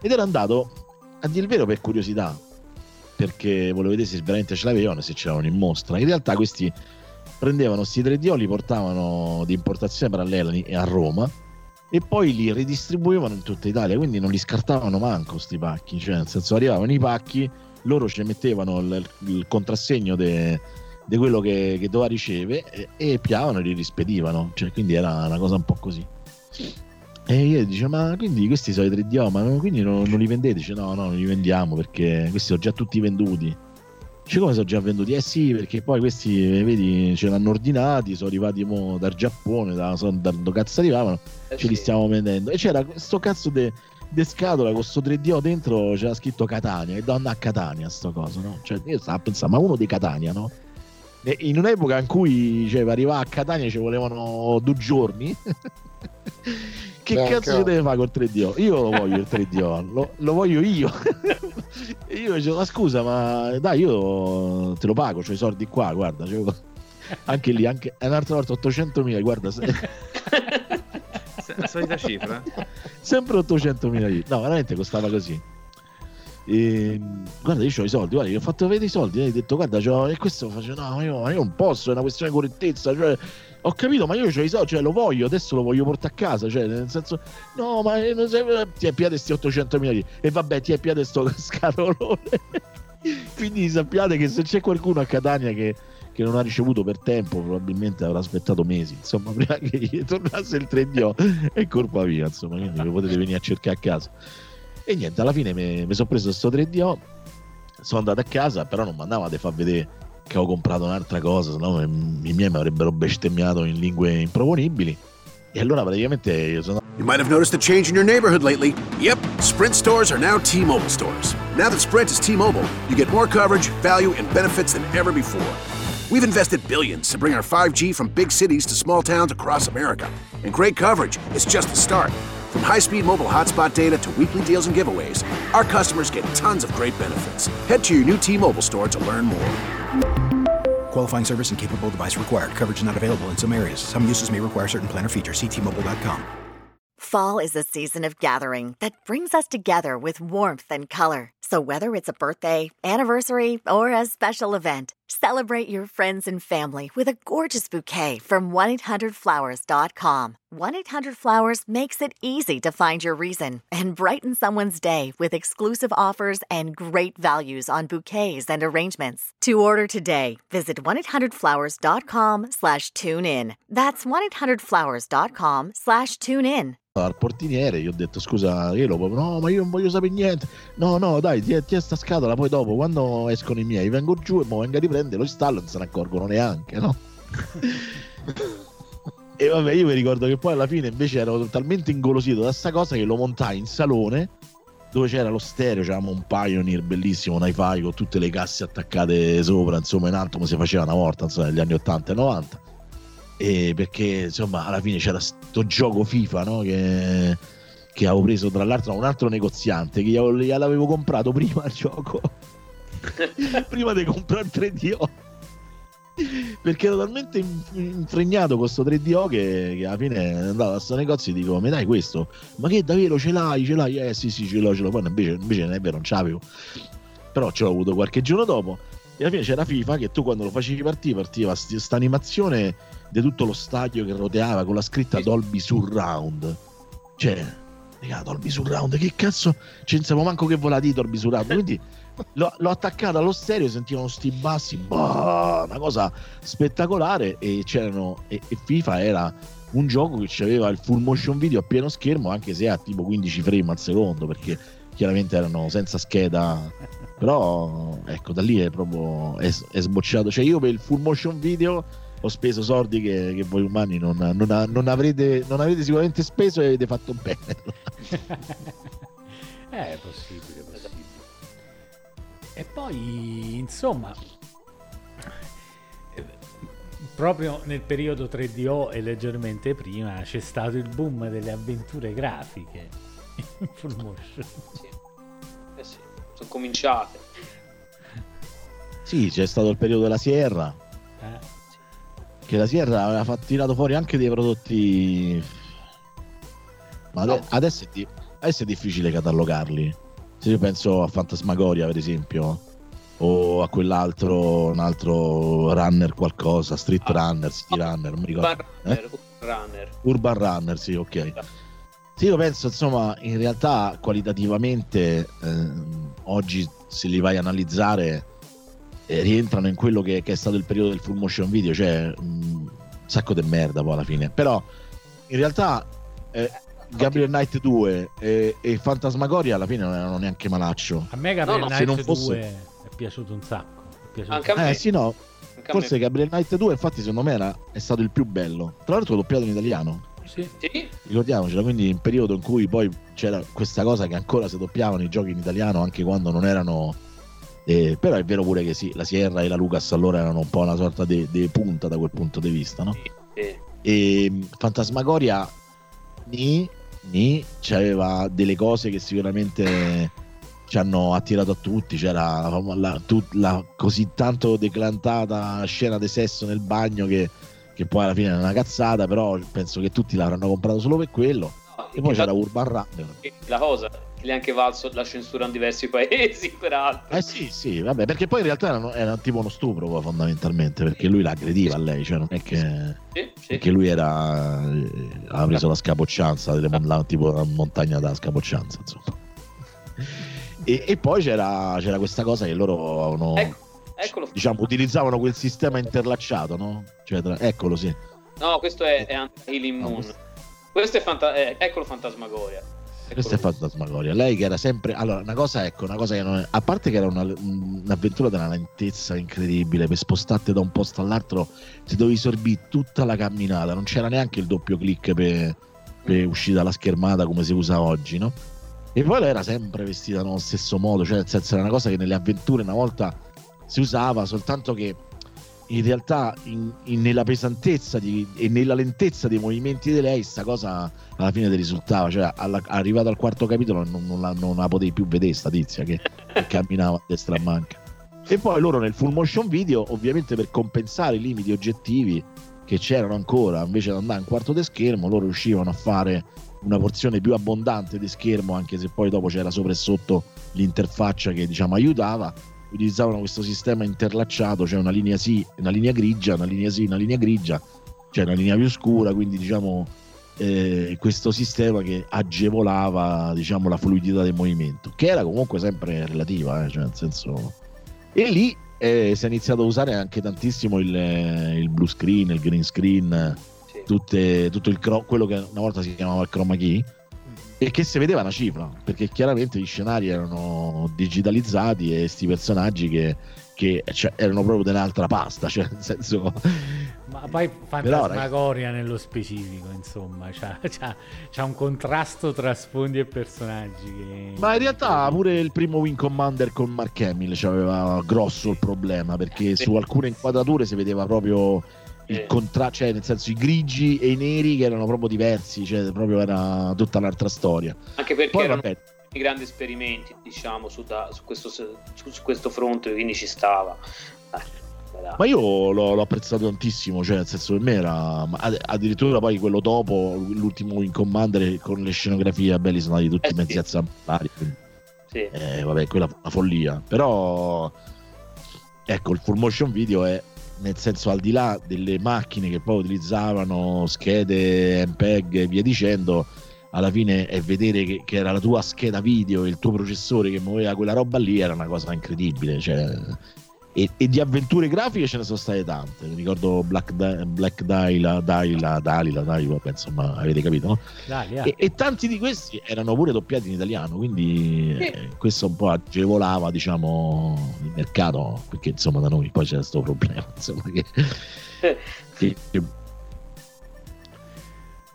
Ed ero andato a dire il vero per curiosità perché volevo vedere se veramente ce l'avevano se c'erano in mostra. In realtà questi prendevano questi 3DO, li portavano di importazione parallela a Roma e poi li ridistribuivano in tutta Italia, quindi non li scartavano manco sti pacchi, cioè nel senso arrivavano i pacchi, loro ci mettevano il, il contrassegno di quello che, che doveva ricevere e, e piavano e li rispedivano, cioè quindi era una cosa un po' così. E io dice, ma quindi questi sono i 3DO, ma quindi non, non li vendete? Dice, no, no, non li vendiamo perché questi sono già tutti venduti. Dice, come sono già venduti? Eh sì, perché poi questi, vedi, ce l'hanno ordinati, sono arrivati mo dal Giappone, da, sono, da dove cazzo arrivavano, Eh ce li sì. stiamo vendendo. E c'era questo cazzo di scatola con sto 3DO dentro, c'era scritto Catania, e donna a Catania sto coso, no? Cioè, io stavo a pensare, ma uno di Catania, no? E in un'epoca in cui cioè, per arrivare a Catania ci volevano due giorni. che Beh, cazzo ci deve fare col 3DO? Io lo voglio il 3DO, lo, lo voglio io. e io dicevo, ma scusa, ma dai, io te lo pago, ho i soldi qua, guarda. cioè, anche lì, anche un'altra volta 800.000, guarda, se- Se- Solita cifra? sempre 800.000 lire. No, veramente costava così. E, guarda, io ho i soldi, guarda, gli ho fatto vedere i soldi. E hai detto, guarda, c'ho... e questo face, no, ma io, ma io non posso, è una questione di correttezza. Cioè, ho capito, ma io ho i soldi, cioè lo voglio, adesso lo voglio portare a casa. Cioè, nel senso, no, ma non sei... ti è piace questi 800 milioni. E vabbè, ti è piace sto scatolone. Quindi sappiate che se c'è qualcuno a Catania che, che, non ha ricevuto per tempo, probabilmente avrà aspettato mesi. Insomma, prima che gli tornasse il 3D, è colpa mia. Insomma, quindi lo potete venire a cercare a casa. E niente, alla fine mi, sono preso questo 3DO, sono andato a casa, però non mi a far vedere che ho comprato un'altra cosa, sennò i miei mi avrebbero bestemmiato in lingue improponibili. E allora praticamente io sono You might have noticed a change in your neighborhood lately. Yep, Sprint stores are now T-Mobile stores. Now that Sprint is T-Mobile, you get more coverage, value, and benefits than ever before. We've invested billions to bring our 5G from big cities to small towns across America. And great coverage is just the start. From high-speed mobile hotspot data to weekly deals and giveaways, our customers get tons of great benefits. Head to your new T-Mobile store to learn more. Qualifying service and capable device required. Coverage not available in some areas. Some uses may require certain plan or features. See T-Mobile.com. Fall is a season of gathering that brings us together with warmth and color. So whether it's a birthday, anniversary, or a special event, celebrate your friends and family with a gorgeous bouquet from 1-800-Flowers.com. 1-800-Flowers makes it easy to find your reason and brighten someone's day with exclusive offers and great values on bouquets and arrangements. To order today, visit 1-800-Flowers.com slash tune in. That's 1-800-Flowers.com slash tune in. al portiniere gli ho detto scusa io lo no ma io non voglio sapere niente no no dai ti, ti sta scatola poi dopo quando escono i miei vengo giù e mo venga a riprendere lo installo non se ne accorgono neanche no e vabbè io mi ricordo che poi alla fine invece ero talmente ingolosito da sta cosa che lo montai in salone dove c'era lo stereo, c'avevamo un Pioneer bellissimo, un hi-fi con tutte le casse attaccate sopra, insomma in alto come si faceva una volta, insomma negli anni 80 e 90 e perché insomma alla fine c'era sto gioco FIFA no? che, che avevo preso tra l'altro da un altro negoziante che gliel'avevo comprato prima il gioco. Prima di comprare il 3DO perché ero talmente infregnato con questo 3DO che, che alla fine andavo a questo negozio e dico mi dai questo ma che davvero ce l'hai ce l'hai? Eh sì sì ce l'ho ce l'ho. Poi invece, invece non è vero non ce l'avevo. Però ce l'ho avuto qualche giorno dopo. E alla fine c'era FIFA che tu quando lo facevi partire partiva questa animazione di tutto lo stadio che roteava con la scritta Dolby Surround. Cioè, raga, Dolby Surround, che cazzo? Ci non sapevo manco che volava di Dolby Surround. Quindi l'ho, l'ho attaccata allo stereo, sentivano sti bassi, boh, una cosa spettacolare. E c'erano. E, e, FIFA era un gioco che aveva il full motion video a pieno schermo, anche se a tipo 15 frame al secondo, perché chiaramente erano senza scheda. Però ecco, da lì è proprio è, è sbocciato. Cioè, io per il full motion video ho speso soldi che, che voi umani non, non, non, avrete, non, avrete, sicuramente speso e avete fatto bene. è possibile, possibile. E poi, insomma, proprio nel periodo 3DO e leggermente prima c'è stato il boom delle avventure grafiche in full motion. Sì. Eh sì, sono cominciate. Sì, c'è stato il periodo della Sierra. Eh che la Sierra aveva fatto, tirato fuori anche dei prodotti ma no. adesso, è adesso, è difficile catalogarli. Se io penso a Fantasmagoria per esempio o a quell'altro un altro runner qualcosa street ah, runner city ah, runner non mi ricordo. Urban runner, eh? urban runner. Urban runner sì ok. Sì, io penso insomma in realtà qualitativamente eh, oggi se li vai a analizzare eh, rientrano in quello che, che, è stato il periodo del full motion video, cioè un sacco di merda poi alla fine. Però in realtà eh, Gabriel Knight 2 e, e Fantasmagoria alla fine non erano neanche malaccio. A me Gabriel no, no, Knight fosse... 2 è piaciato un sacco. Piaciuto Anche a me. Eh sì, no. Anche Forse Gabriel Knight 2 infatti secondo me era, è stato il più bello. Tra l'altro doppiato in italiano. Sì. sì. Ricordiamocela, quindi in periodo in cui poi c'era questa cosa che ancora si doppiavano i giochi in italiano anche quando non erano eh, però è vero pure che sì, la Sierra e la Lucas allora erano un po' una sorta di punta da quel punto di vista, no? Sì, sì. E Fantasmagoria ni, ni c'aveva delle cose che sicuramente ci hanno attirato a tutti. C'era la, la, la così tanto declantata scena di sesso nel bagno che, che, poi alla fine è una cazzata, però penso che tutti l'avranno comprato solo per quello. No, e poi c'era Urban Runner. La cosa gli ha anche valso la censura in diversi paesi, peraltro. Eh sì, sì, vabbè, perché poi in realtà era, era tipo uno stupro fondamentalmente, perché lui l'aggrediva a lei, cioè non è che... Sì, sì. Perché lui era... eh, aveva preso la scapoccianza, la- tipo una montagna da scapoccianza, insomma. E, e poi c'era, c'era questa cosa che loro avevano... Ecco, eccolo. Diciamo, utilizzavano quel sistema interlacciato, no? Cioè, tra- eccolo, sì. No, questo è, è Healing No, Moon. questo- Questo è, fanta- eh, eccolo Fantasmagoria. Questa è. Fantasmagoria. Lei che era sempre. Allora, una cosa, ecco, una cosa che non è... A parte che era una- un'avventura della lentezza incredibile, per spostarti da un posto all'altro ti dovevi sorbire tutta la camminata, non c'era neanche il doppio clic per, per uscire dalla schermata come si usa oggi, no? E poi lei era sempre vestita nello stesso modo, cioè nel senso era una cosa che nelle avventure una volta si usava, soltanto che in realtà in- in- nella pesantezza di- e nella lentezza dei movimenti di lei sta cosa alla fine ti risultava cioè alla- arrivato al quarto capitolo non, non la, non la potevi più vedere sta tizia che, che camminava a destra a manca. E poi loro nel full motion video ovviamente per compensare i limiti oggettivi che c'erano ancora invece di andare in quarto di schermo loro riuscivano a fare una porzione più abbondante di schermo anche se poi dopo c'era sopra e sotto l'interfaccia che diciamo aiutava utilizzavano questo sistema interlacciato, cioè una linea sì, una linea grigia, una linea sì, una linea grigia, cioè una linea più scura, quindi diciamo eh, questo sistema che agevolava diciamo la fluidità del movimento, che era comunque sempre relativa, eh, cioè nel senso... E lì eh, si è iniziato a usare anche tantissimo il, il blue screen, il green screen, Sì. tutte- tutto il cro- quello che una volta si chiamava il chroma key e che si vedeva una cifra perché chiaramente gli scenari erano digitalizzati e sti personaggi che, che, cioè, erano proprio dell'altra pasta cioè nel senso Ma poi Fantasmagoria nello specifico, insomma, c'ha, c'ha- c'ha un contrasto tra sfondi e personaggi. Che... ma in realtà pure il primo Wing Commander con Mark Hamill aveva grosso il problema perché Sì. su alcune inquadrature si vedeva proprio il Sì. contrasto cioè nel senso i grigi e i neri che erano proprio diversi cioè proprio era tutta un'altra storia Anche perché poi erano vabbè i grandi esperimenti, diciamo, su, da- su questo, su, su questo fronte, quindi ci stava. Eh, Ma io l'ho, l'ho apprezzato tantissimo, cioè nel senso per me era addirittura poi quello dopo, l'ultimo in Commander con le scenografie belli sono andati tutti Eh sì. mezzi a zampari. sì. eh, vabbè, quella è una follia. Però ecco, il full motion video è nel senso al di là delle macchine che poi utilizzavano, schede, MPEG e via dicendo, alla fine è vedere che, che era la tua scheda video e il tuo processore che muoveva quella roba lì era una cosa incredibile. Cioè, e, e di avventure grafiche ce ne sono state tante. Mi ricordo Black, Di- Black Daila, Daila, Dalila, Dai, vabbè, insomma, avete capito, no? Dai, ah. E, e tanti di questi erano pure doppiati in italiano, quindi Sì. eh, questo un po' agevolava, diciamo, il mercato, perché insomma da noi poi c'era questo problema, insomma, che, che- che-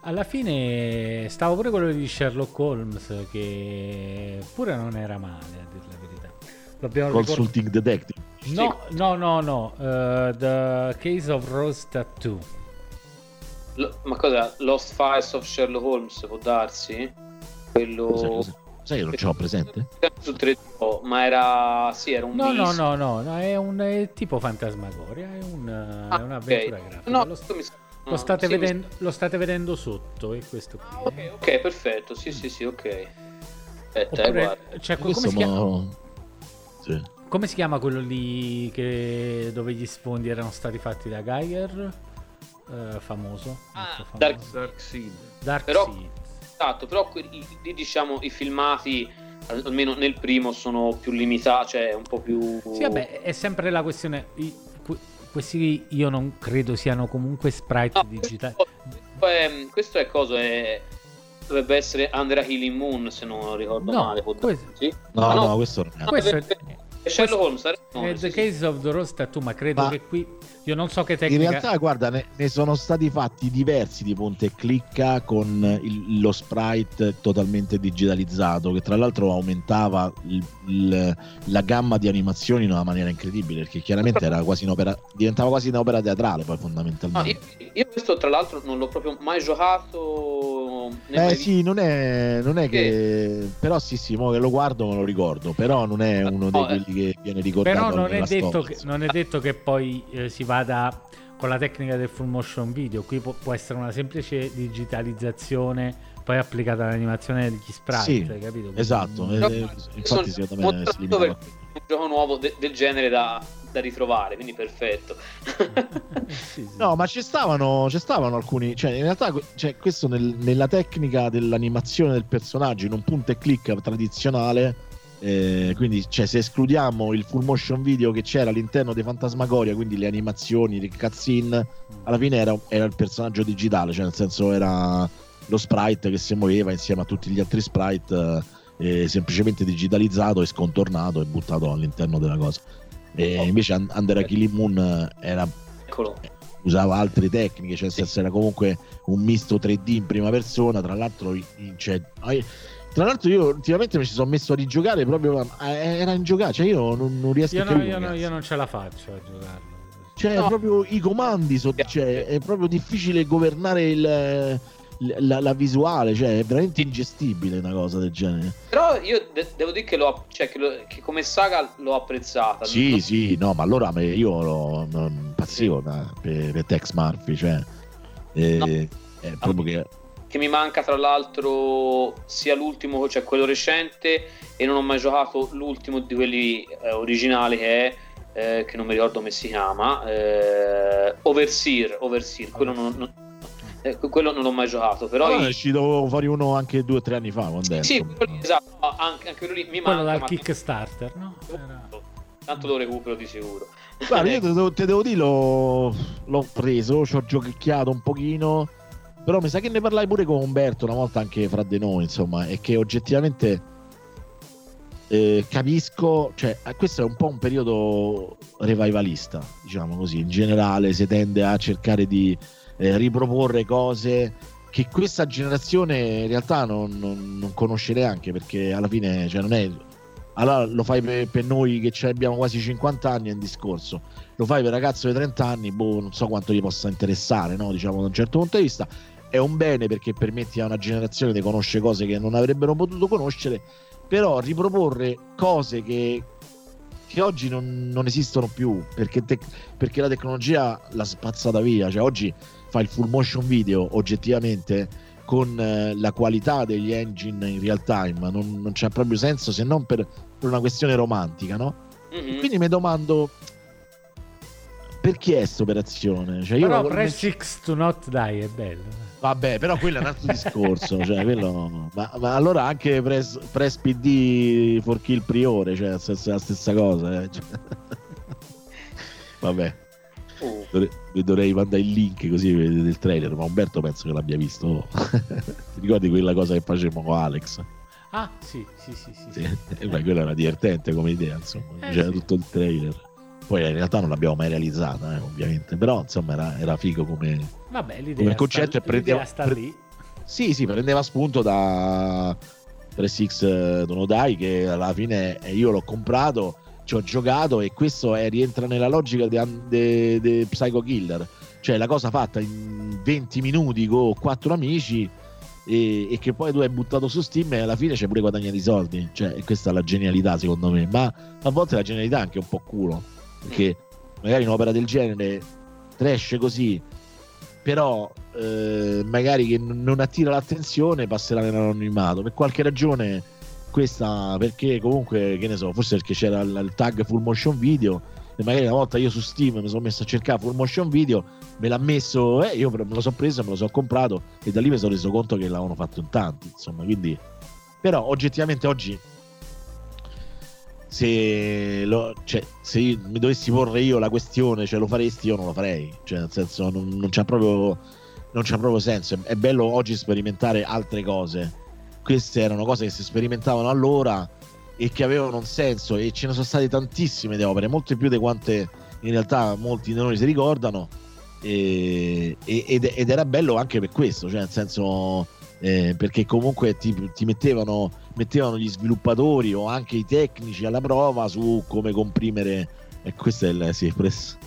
Alla fine stavo pure quello di Sherlock Holmes, che pure non era male, a dir la verità. L'abbiamo. Consulting Detective. No, no, no, no. uh, the Case of Rose Tattoo. Lo- ma cosa? Lost Files of Sherlock Holmes può darsi? Quello? Sai che non ce l'ho presente? su 3D, ma era sì, era un No, no, no, no, no, è un è tipo Fantasmagoria, è, un, Ah, è un'avventura ok. grafica. No, lo, mi lo no, state sì, mi- vedendo, lo state vedendo sotto, è questo qui. Ah, ok, ok, perfetto. Sì, sì, sì, ok. Aspetta, eh, Oppure, guarda. cioè, come, Questo si chiama, mo- sì. Come si chiama quello lì che, dove gli sfondi erano stati fatti da Geiger? Eh, famoso. Ah, Dark- famoso. Dark Seed. Dark Però- Seed. Esatto, però lì, diciamo i filmati al- almeno nel primo sono più limitati, cioè un po' più Sì, vabbè, è sempre la questione. questi io non credo siano comunque sprite No, digitali. questo, è, questo è cosa è dovrebbe essere Under a Healing Moon se non ricordo No, male, questo- darsi? No, Ah, no, questo non è. Questo È Sherlock Holmes, ragione, è The. Case of the Rose Tattoo, ma credo Ma- che qui io non so che In tecnica. realtà, guarda, ne, ne sono stati fatti diversi di punta e clicca con il- lo sprite totalmente digitalizzato, che tra l'altro aumentava il- il- la gamma di animazioni in una maniera incredibile, perché chiaramente era quasi un'opera, diventava quasi un'opera teatrale poi No, fondamentalmente. io, io questo tra l'altro non l'ho proprio mai giocato Eh mai sì, non è, non è che... Però sì, sì, mo che lo guardo me lo ricordo. Però non è uno di No, eh. quelli che viene ricordato Però non è, che, non è detto che poi eh, si vada con la tecnica del full motion video. Qui può, può essere una semplice digitalizzazione poi applicata all'animazione degli sprite, Sì, capito? Esatto, eh, Però infatti secondo me è un gioco nuovo de- del genere da, da ritrovare, quindi perfetto. Sì, sì. No, ma ci stavano, ci stavano alcuni. Cioè, in realtà, cioè, questo nel- nella tecnica dell'animazione del personaggio in un punto e click tradizionale. Eh, quindi, cioè, se escludiamo il full motion video che c'era all'interno dei Fantasmagoria, quindi le animazioni, le cutscene, alla fine era, era il personaggio digitale, cioè, nel senso, era lo sprite che si muoveva insieme a tutti gli altri sprite, eh, semplicemente digitalizzato e scontornato e buttato all'interno della cosa. E invece Un- Under a Killing Moon era usava altre tecniche, cioè nel senso era comunque un misto 3D in prima persona, tra l'altro cioè, tra l'altro io ultimamente mi ci sono messo a rigiocare proprio era in giocare, cioè io non, non riesco Io, a no, capire. io, no, io non ce la faccio a giocarlo. Cioè, No. proprio i comandi, so- cioè, è proprio difficile governare il- la, la visuale, cioè è veramente ingestibile una cosa del genere. Però io de- devo dire che, l'ho, cioè, che, lo- che come saga l'ho apprezzata. Sì, Non- sì, no, ma allora me- io lo, non impazzivo da- per, per Tex Murphy, cioè eh, No. è proprio che Che mi manca tra l'altro sia l'ultimo, cioè quello recente, e non ho mai giocato l'ultimo di quelli eh, originali che è, eh, che non mi ricordo come si chiama, eh, Overseer, Overseer, quello non, non- eh, quello non l'ho mai giocato, però... Allora i- è uscito fuori uno anche due o tre anni fa. Quando sì, quello esatto, anche, anche quello lì mi Quello manca, dal ma Kickstarter, no? Era- tanto lo recupero di sicuro. Guarda, io te devo, te devo dire, l'ho, l'ho preso, ci ho giochicchiato un pochino. Però mi sa che ne parlai pure con Umberto una volta anche fra di noi, insomma, è che oggettivamente eh, capisco, cioè eh, questo è un po' un periodo revivalista, diciamo così, in generale si tende a cercare di eh, riproporre cose che questa generazione in realtà non, non- non conosce neanche perché alla fine cioè, non è allora lo fai per, per noi che abbiamo quasi 50 anni è un discorso lo fai per ragazzo di 30 anni boh, non so quanto gli possa interessare no? diciamo da un certo punto di vista è un bene perché permetti a una generazione di conoscere cose che non avrebbero potuto conoscere però riproporre cose che, che oggi non, non esistono più perché, tec- perché la tecnologia l'ha spazzata via cioè oggi fa il full motion video oggettivamente con eh, la qualità degli engine in real time non, non c'è proprio senso se non per, per una questione romantica no? Mhm. quindi mi domando perché è questa operazione cioè, io Però lo- Press X to not die è bello. Vabbè però quello è un altro discorso cioè, quello- ma, ma allora anche press, press PD for kill priore cioè è la stessa cosa eh, cioè. vabbè Dovre- vi dovrei mandare il link così vedete il trailer ma Umberto penso che l'abbia visto ti ricordi quella cosa che facevamo con Alex Ah, sì, sì, sì, sì. sì. E beh, quella era divertente come idea insomma Eh, c'era sì. tutto il trailer poi in realtà non l'abbiamo mai realizzata eh, ovviamente però insomma era, era figo come Vabbè, Come sta, concetto è l'idea prendeva- sta pre- lì. Sì, sì, prendeva spunto da 3X Donodai che alla fine eh, io l'ho comprato, ci ho giocato e questo è- rientra nella logica di Psycho Killer. Cioè la cosa fatta in 20 minuti con quattro amici e, e che poi tu hai buttato su Steam e alla fine c'è pure guadagnato i soldi. Cioè questa è la genialità secondo me, ma a volte la genialità è anche un po' culo. Perché magari un'opera del genere trash così però eh, magari che non attira l'attenzione passerà nell'anonimato. Per qualche ragione questa perché comunque che ne so forse perché c'era il, il tag full motion video e magari una volta io su Steam mi sono messo a cercare full motion video me l'ha messo e io me lo sono preso me lo sono comprato e da lì mi sono reso conto che l'avevano fatto in tanti insomma quindi però oggettivamente oggi se, lo- cioè, se mi dovessi porre io la questione, cioè lo faresti, io non lo farei. Cioè, nel senso, non, non c'ha proprio, non c'ha proprio senso. È, bello oggi sperimentare altre cose. Queste erano cose che si sperimentavano allora e che avevano un senso. E ce ne sono state tantissime di opere, molte più di quante in realtà molti di noi si ricordano. E- ed, ed era bello anche per questo, cioè nel senso eh, perché comunque ti, ti mettevano, mettevano gli sviluppatori o anche i tecnici alla prova su come comprimere e questo è il sì, press,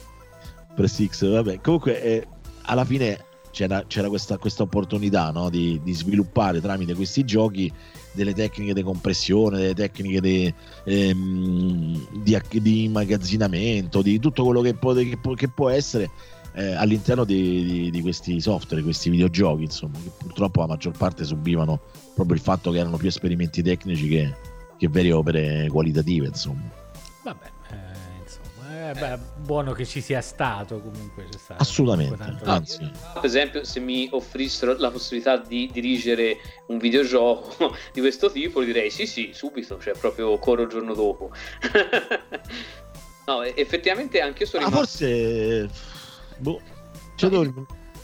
press X vabbè comunque eh, alla fine c'era, c'era questa, questa, opportunità no? di, di, sviluppare tramite questi giochi delle tecniche di compressione, delle tecniche di, ehm, di, di immagazzinamento, di tutto quello che può, che può, che può essere eh, all'interno di, di, questi software, questi videogiochi, insomma, che purtroppo la maggior parte subivano proprio il fatto che erano più esperimenti tecnici che, che vere opere qualitative, insomma. Vabbè, eh, insomma, eh, beh, buono che ci sia stato comunque. C'è stato Assolutamente, anzi. Per esempio, se mi offrissero la possibilità di dirigere un videogioco di questo tipo, direi sì, sì, subito, cioè proprio corro il giorno dopo. no, effettivamente anche io sono rimasto... forse Boh, c'è dove,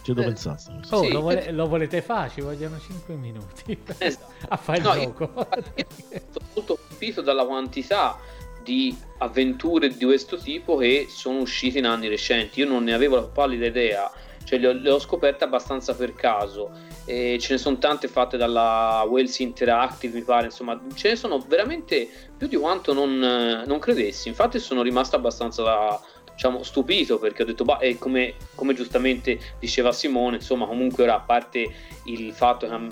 c'è dove eh, pensare. Oh, sì, lo, vole- lo, volete fare? Ci vogliono 5 minuti esatto. a fare il no, gioco. Io, sono molto colpito dalla quantità di avventure di questo tipo che sono uscite in anni recenti. Io non ne avevo la pallida idea, cioè le ho, le ho scoperte abbastanza per caso. E ce ne sono tante fatte dalla Wales Interactive, mi pare, insomma, ce ne sono veramente più di quanto non, non credessi. Infatti, sono rimasto abbastanza da, diciamo, stupito perché ho detto, bah, come, come, giustamente diceva Simone, insomma, comunque ora a parte il fatto che,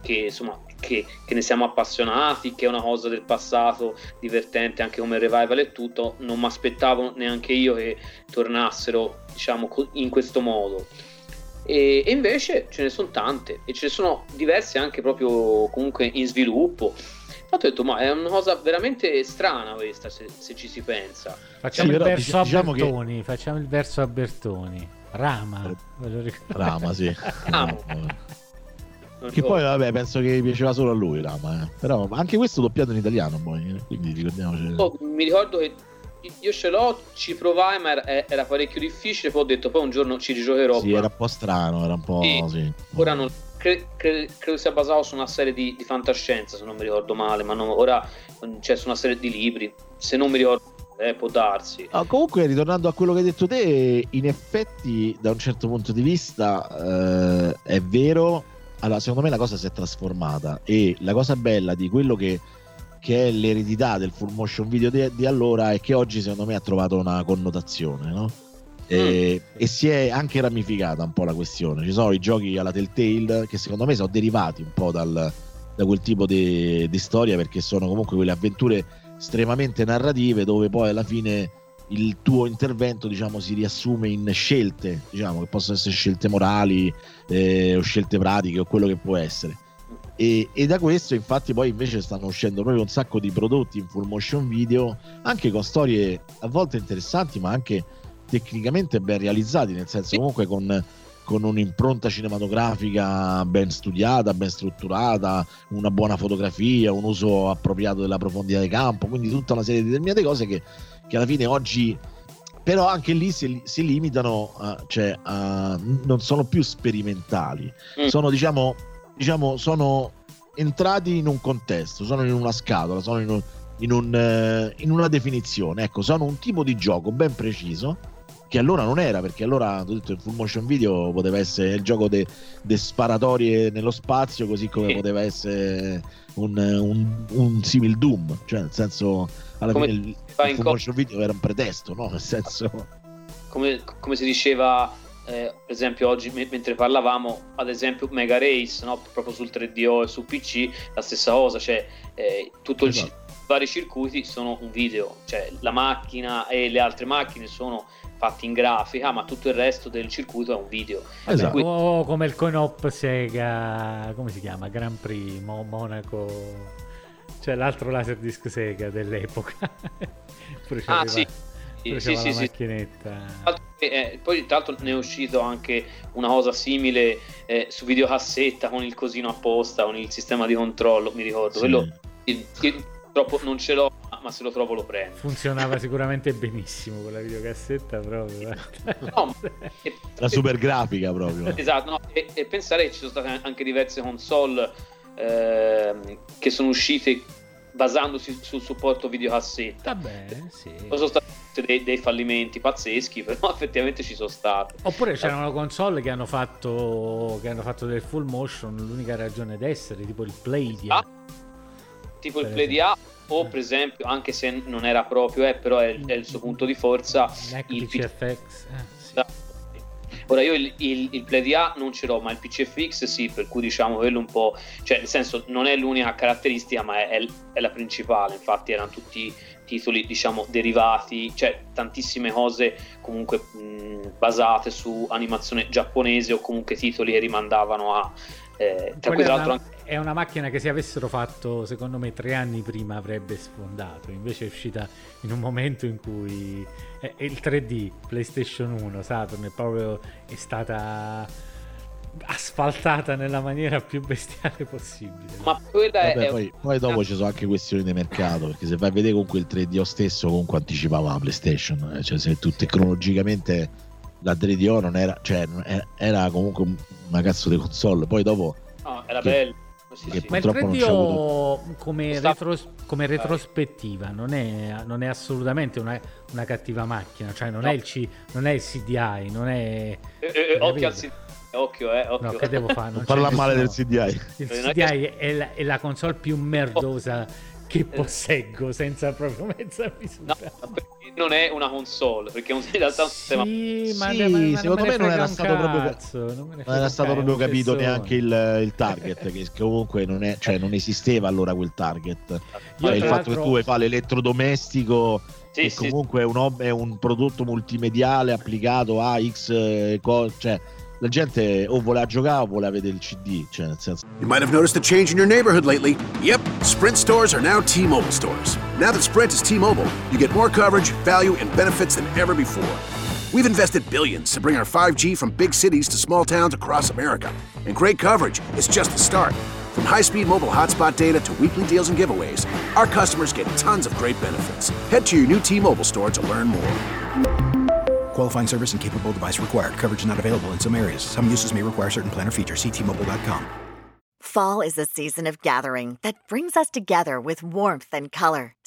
che, insomma, che, che, ne siamo appassionati, che è una cosa del passato divertente anche come revival e tutto, non mi aspettavo neanche io che tornassero, diciamo, in questo modo. E, e invece ce ne sono tante e ce ne sono diverse anche proprio comunque in sviluppo ho detto, ma è una cosa veramente strana questa, se, se ci si pensa. Facciamo sì, il verso a diciamo Bertoni, che... facciamo il verso a Bertoni. Rama. Eh, Rama, sì. Rama. Che poi, vabbè, penso che piaceva solo a lui Rama, eh. però anche questo doppiato in italiano, poi, eh. quindi ricordiamoci. Oh, mi ricordo che io ce l'ho, ci provai, ma era, era, parecchio difficile. Poi ho detto, poi un giorno ci rigiocherò. Sì, era un po' strano, era un po'. Sì. sì. Ora non cre- cre- credo sia basato su una serie di, di, fantascienza, se non mi ricordo male, ma non, ora c'è su una serie di libri, se non mi ricordo eh, può darsi. Ah, comunque, ritornando a quello che hai detto te, in effetti, da un certo punto di vista, eh, è vero. Allora, secondo me la cosa si è trasformata e la cosa bella di quello che, che è l'eredità del full motion video di, di, allora è che oggi, secondo me, ha trovato una connotazione, no? E, mm. e, si è anche ramificata un po' la questione. Ci sono i giochi alla Telltale che secondo me sono derivati un po' dal, da quel tipo di, di, storia perché sono comunque quelle avventure estremamente narrative dove poi alla fine il tuo intervento diciamo si riassume in scelte diciamo che possono essere scelte morali eh, o scelte pratiche o quello che può essere e, e, da questo infatti poi invece stanno uscendo proprio un sacco di prodotti in full motion video anche con storie a volte interessanti ma anche tecnicamente ben realizzati, nel senso comunque con, con un'impronta cinematografica ben studiata, ben strutturata, una buona fotografia, un uso appropriato della profondità di campo, quindi tutta una serie di determinate cose che, che alla fine oggi però anche lì si, si limitano, a, cioè a, non sono più sperimentali, mm. sono diciamo, diciamo sono entrati in un contesto, sono in una scatola, sono in, un, in, un, in una definizione, ecco, sono un tipo di gioco ben preciso che allora non era perché allora detto il full motion video poteva essere il gioco delle de sparatorie nello spazio così come sì. poteva essere un, un, un, simil Doom cioè nel senso alla come fine il, il full motion video era un pretesto no? nel senso come, come si diceva eh, per esempio oggi m- mentre parlavamo ad esempio Mega Race no? proprio sul 3DO e su PC la stessa cosa cioè eh, tutto esatto. il i vari circuiti sono un video cioè la macchina e le altre macchine sono fatti in grafica, ma tutto il resto del circuito è un video. Esatto. Cui... O come il coin-op Sega, come si chiama? Grand Prix, Mo- Monaco, cioè l'altro Laserdisc Sega dell'epoca. ah sì, sì, sì, sì, macchinetta. Eh, poi tra l'altro ne è uscito anche una cosa simile eh, su videocassetta con il cosino apposta, con il sistema di controllo, mi ricordo. Sì. Quello, il, il, purtroppo non ce l'ho, ma se lo trovo lo prendo. Funzionava sicuramente benissimo quella videocassetta proprio. No, e, La super grafica proprio. Esatto, no, e, e, pensare che ci sono state anche diverse console eh, che sono uscite basandosi sul supporto videocassetta. Vabbè, sì. Sono stati dei, dei, fallimenti pazzeschi, però effettivamente ci sono stati. Oppure c'erano console che hanno fatto che hanno fatto del full motion, l'unica ragione d'essere, tipo il Playdia. Ah tipo il Play di A o per esempio anche se non era proprio eh, però è, è, il suo punto di forza il PCFX eh, sì. Ora io il, il, il Play DA non ce l'ho, ma il PCFX sì, per cui diciamo quello un po', cioè nel senso non è l'unica caratteristica, ma è, è, è la principale, infatti erano tutti titoli diciamo derivati, cioè tantissime cose comunque mh, basate su animazione giapponese o comunque titoli che rimandavano a... Eh, tra cui l'altro una, è una macchina che se avessero fatto secondo me tre anni prima avrebbe sfondato, invece è uscita in un momento in cui è il 3D, PlayStation 1, Saturn è proprio è stata asfaltata nella maniera più bestiale possibile. Ma quella Vabbè, è- poi, poi dopo ci sono anche questioni di mercato, perché se vai a vedere comunque il 3DO stesso comunque anticipava la PlayStation, eh, cioè se tu tecnologicamente la 3DO non era, cioè era- comunque una cazzo di console, poi dopo no, era che- bello. Sì, che sì. Ma il purtroppo non c'è 3DO come, Sta- retros- come retrospettiva non è, non è assolutamente una, una cattiva macchina, cioè non, No. è il C, non è il CDI, non è... Eh, eh, occhio al Capito? sito. Occhio, eh, occhio. No, che devo fare? Non non parla male del CDI. Il CDI è la, è la console più merdosa che posseggo senza proprio mezza misura. No, non è una console, perché è un- in realtà è un sistema Sì, ma, Sì, ma- ma secondo me non era stato proprio- cazzo, non era stato proprio capito neanche il, il target, che comunque non, è, cioè non esisteva allora quel target. Io, Cioè, il fatto che tu vuoi fare l'elettrodomestico Sì, che sì. comunque è un, è un prodotto multimediale applicato a X eh, co- cioè la gente o giocare o vedere il CD cioè nel senso You might have noticed a change in your neighborhood lately. Yep, Sprint stores are now T Mobile stores. Now that Sprint is T Mobile, you get more coverage, value, and benefits than ever before. We've invested billions to bring our 5G from big cities to small towns across America. And great coverage is just the start. From high speed mobile hotspot data to weekly deals and giveaways, our customers get tons of great benefits. Head to your new T Mobile store to learn more. Qualifying service and capable device required. Coverage not available in some areas. Some uses may require certain planner features. See T-Mobile.com. Fall is a season of gathering that brings us together with warmth and color.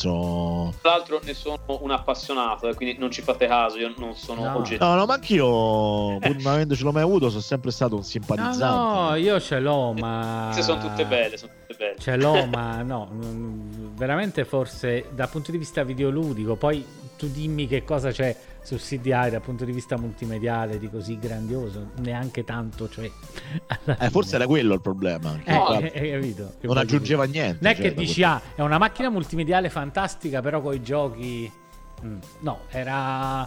So- Tra l'altro ne sono un appassionato, eh, quindi non ci fate caso, io non sono No. oggettivo. no no ma anch'io pur non avendocelo mai avuto sono sempre stato un No, simpatizzante no, io ce l'ho, ma... Queste sono tutte belle, sono tutte belle. Ce l'ho, ma no, mm, veramente forse dal punto di vista videoludico, poi tu dimmi che cosa c'è su CDI dal punto di vista multimediale di così grandioso, neanche tanto, cioè... Eh, forse era quello il problema Eh, qua eh, hai capito? Che non aggiungeva dire. niente Non è cioè, che dici, ah, è una macchina multimediale fantastica, però con i giochi... Mm, No, era,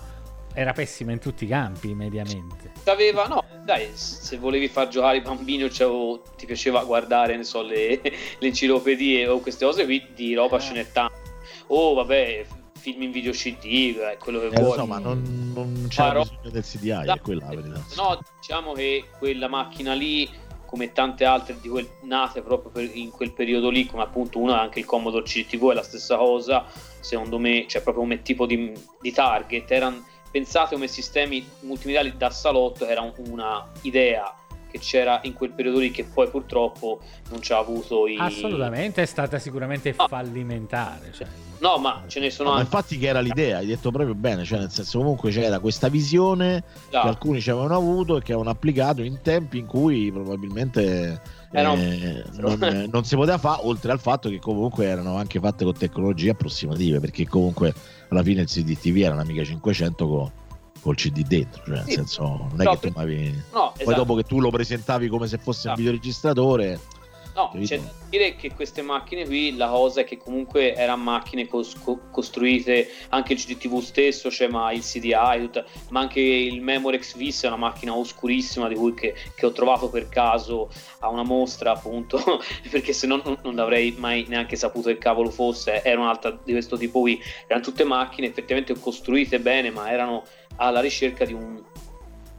era pessima in tutti i campi, mediamente. Aveva, no, dai, se volevi far giocare i bambini o c'avevo- ti piaceva guardare, ne so, le, le enciclopedie o queste cose qui, di roba ce n'è tanta. Oh, vabbè, film in video CD, eh, quello che Eh, vuoi. so, ma non, non c'era Farò- bisogno del CDI è quella la verità No, diciamo che quella macchina lì, come tante altre di quel, nate proprio per- in quel periodo lì, come appunto una anche il Commodore CTV è la stessa cosa, secondo me, cioè proprio come tipo di, di target, erano pensate come sistemi multimediali da salotto, era un- una idea che c'era in quel periodo lì che poi purtroppo non ci ha avuto i... Assolutamente è stata sicuramente No. fallimentare. Cioè. No, ma ce ne sono No, anche... infatti che era l'idea, hai detto proprio bene, cioè nel senso comunque c'era questa visione già. che alcuni ci avevano avuto e che avevano applicato in tempi in cui probabilmente Era un- eh, non, non si poteva fare, oltre al fatto che comunque erano anche fatte con tecnologie approssimative, perché comunque alla fine il CDTV era un'Amiga 500 co- col CD dentro, cioè nel Sì. senso non è No, che tu per- avevi... No, Poi esatto. dopo che tu lo presentavi come se fosse un Ah. videoregistratore, No, c'è da dire che queste macchine qui, la cosa è che comunque erano macchine cos- co- costruite anche il CDTV stesso, cioè ma il CDI, tutta- ma anche il Memorex Vis è una macchina oscurissima di cui che, che ho trovato per caso a una mostra appunto, perché se no non, non avrei mai neanche saputo che cavolo fosse, era un'altra di questo tipo qui, erano tutte macchine effettivamente costruite bene, ma erano alla ricerca di un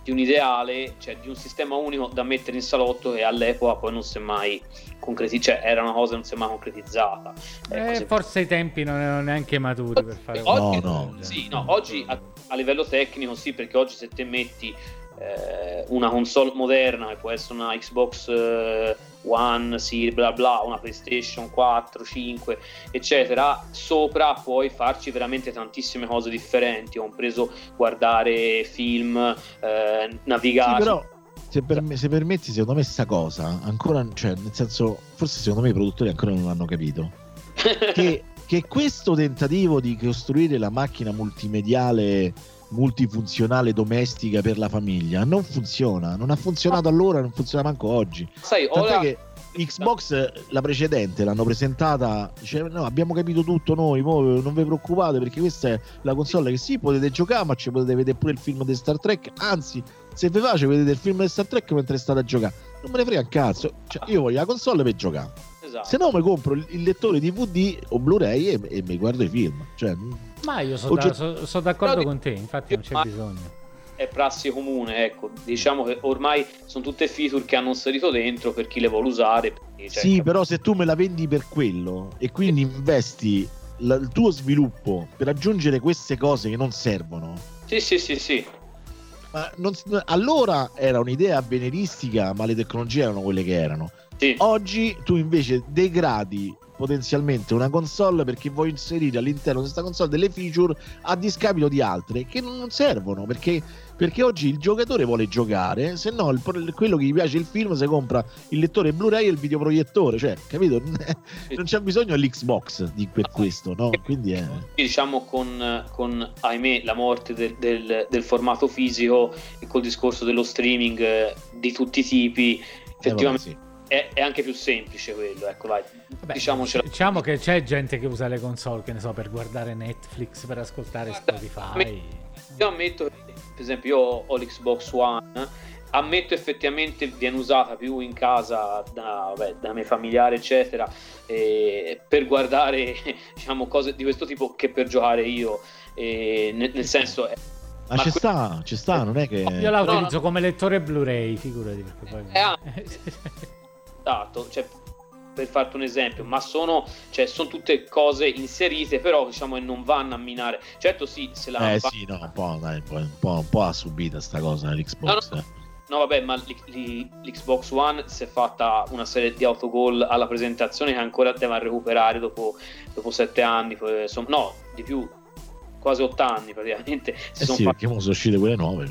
di un ideale, cioè di un sistema unico da mettere in salotto e all'epoca poi non si è mai concretizzata, cioè era una cosa che non si è mai concretizzata. Ecco, Eh, se- forse i tempi non erano neanche maturi per fare oggi, No, no. Sì, no, oggi a, a livello tecnico sì, perché oggi se te metti eh, una console moderna che può essere una Xbox eh, One, sì, bla bla, una PlayStation 4, 5, eccetera, sopra puoi farci veramente tantissime cose differenti, compreso guardare film, eh, navigare. Sì, però se, per me, se, permetti, secondo me sta cosa ancora, cioè, nel senso, forse secondo me i produttori ancora non hanno capito che, che questo tentativo di costruire la macchina multimediale multifunzionale domestica per la famiglia. Non funziona non ha funzionato allora non funziona manco oggi. Sai Tant'è ora che Xbox la precedente l'hanno presentata diceva no abbiamo capito tutto noi non vi preoccupate perché questa è la console che sì potete giocare ma ci potete vedere pure il film di Star Trek. Anzi se vi face vedete il film di Star Trek mentre state a giocare. Non me ne frega un cazzo. Cioè, io voglio la console per giocare esatto. se no mi compro il lettore DVD o Blu-ray e, e mi guardo i film cioè, ma io sono, da, so, so d'accordo con te infatti non c'è bisogno è prassi comune, ecco, diciamo che ormai sono tutte feature che hanno inserito dentro per chi le vuole usare. Cioè, sì, però se tu me la vendi per quello e quindi investi la, il tuo sviluppo per aggiungere queste cose che non servono. Sì, sì, sì, sì. Ma non, allora era un'idea avveniristica, ma le tecnologie erano quelle che erano. Sì. Oggi tu invece degradi potenzialmente una console perché vuoi inserire all'interno di questa console delle feature a discapito di altre che non servono perché perché oggi il giocatore vuole giocare, se no il, quello che gli piace il film si compra il lettore Blu-ray e il videoproiettore, cioè, capito? Non c'è bisogno dell'Xbox di, per questo, no? Quindi è... Diciamo con, con ahimè, la morte del, del, del, formato fisico e col discorso dello streaming eh, di tutti i tipi, effettivamente... Eh, vabbè, sì. È, è, anche più semplice quello, ecco, vai. Vabbè, diciamo che c'è gente che usa le console, che ne so, per guardare Netflix, per ascoltare Spotify. Io ammetto che per esempio io ho l'Xbox One, ammetto effettivamente viene usata più in casa da, vabbè, da me familiare eccetera eh, per guardare diciamo cose di questo tipo che per giocare io eh, nel, nel, senso eh, ma, ma ci que- sta, ci sta, non è che... Io la utilizzo no, no. come lettore Blu-ray, figurati. Perché poi... Eh, esatto, cioè, per farti un esempio, ma sono, cioè, sono tutte cose inserite, però diciamo che non vanno a minare. Certo, sì, se la. Eh fa... sì, no, un po', dai, un, po', un po', ha subita sta cosa l'Xbox. No, no, no vabbè, ma l'Xbox One si è fatta una serie di autogol alla presentazione che ancora deve recuperare dopo, dopo sette anni. Insomma, no, di più, quasi 8 anni praticamente. Si eh sono sì, fatti... sono uscite quelle nuove.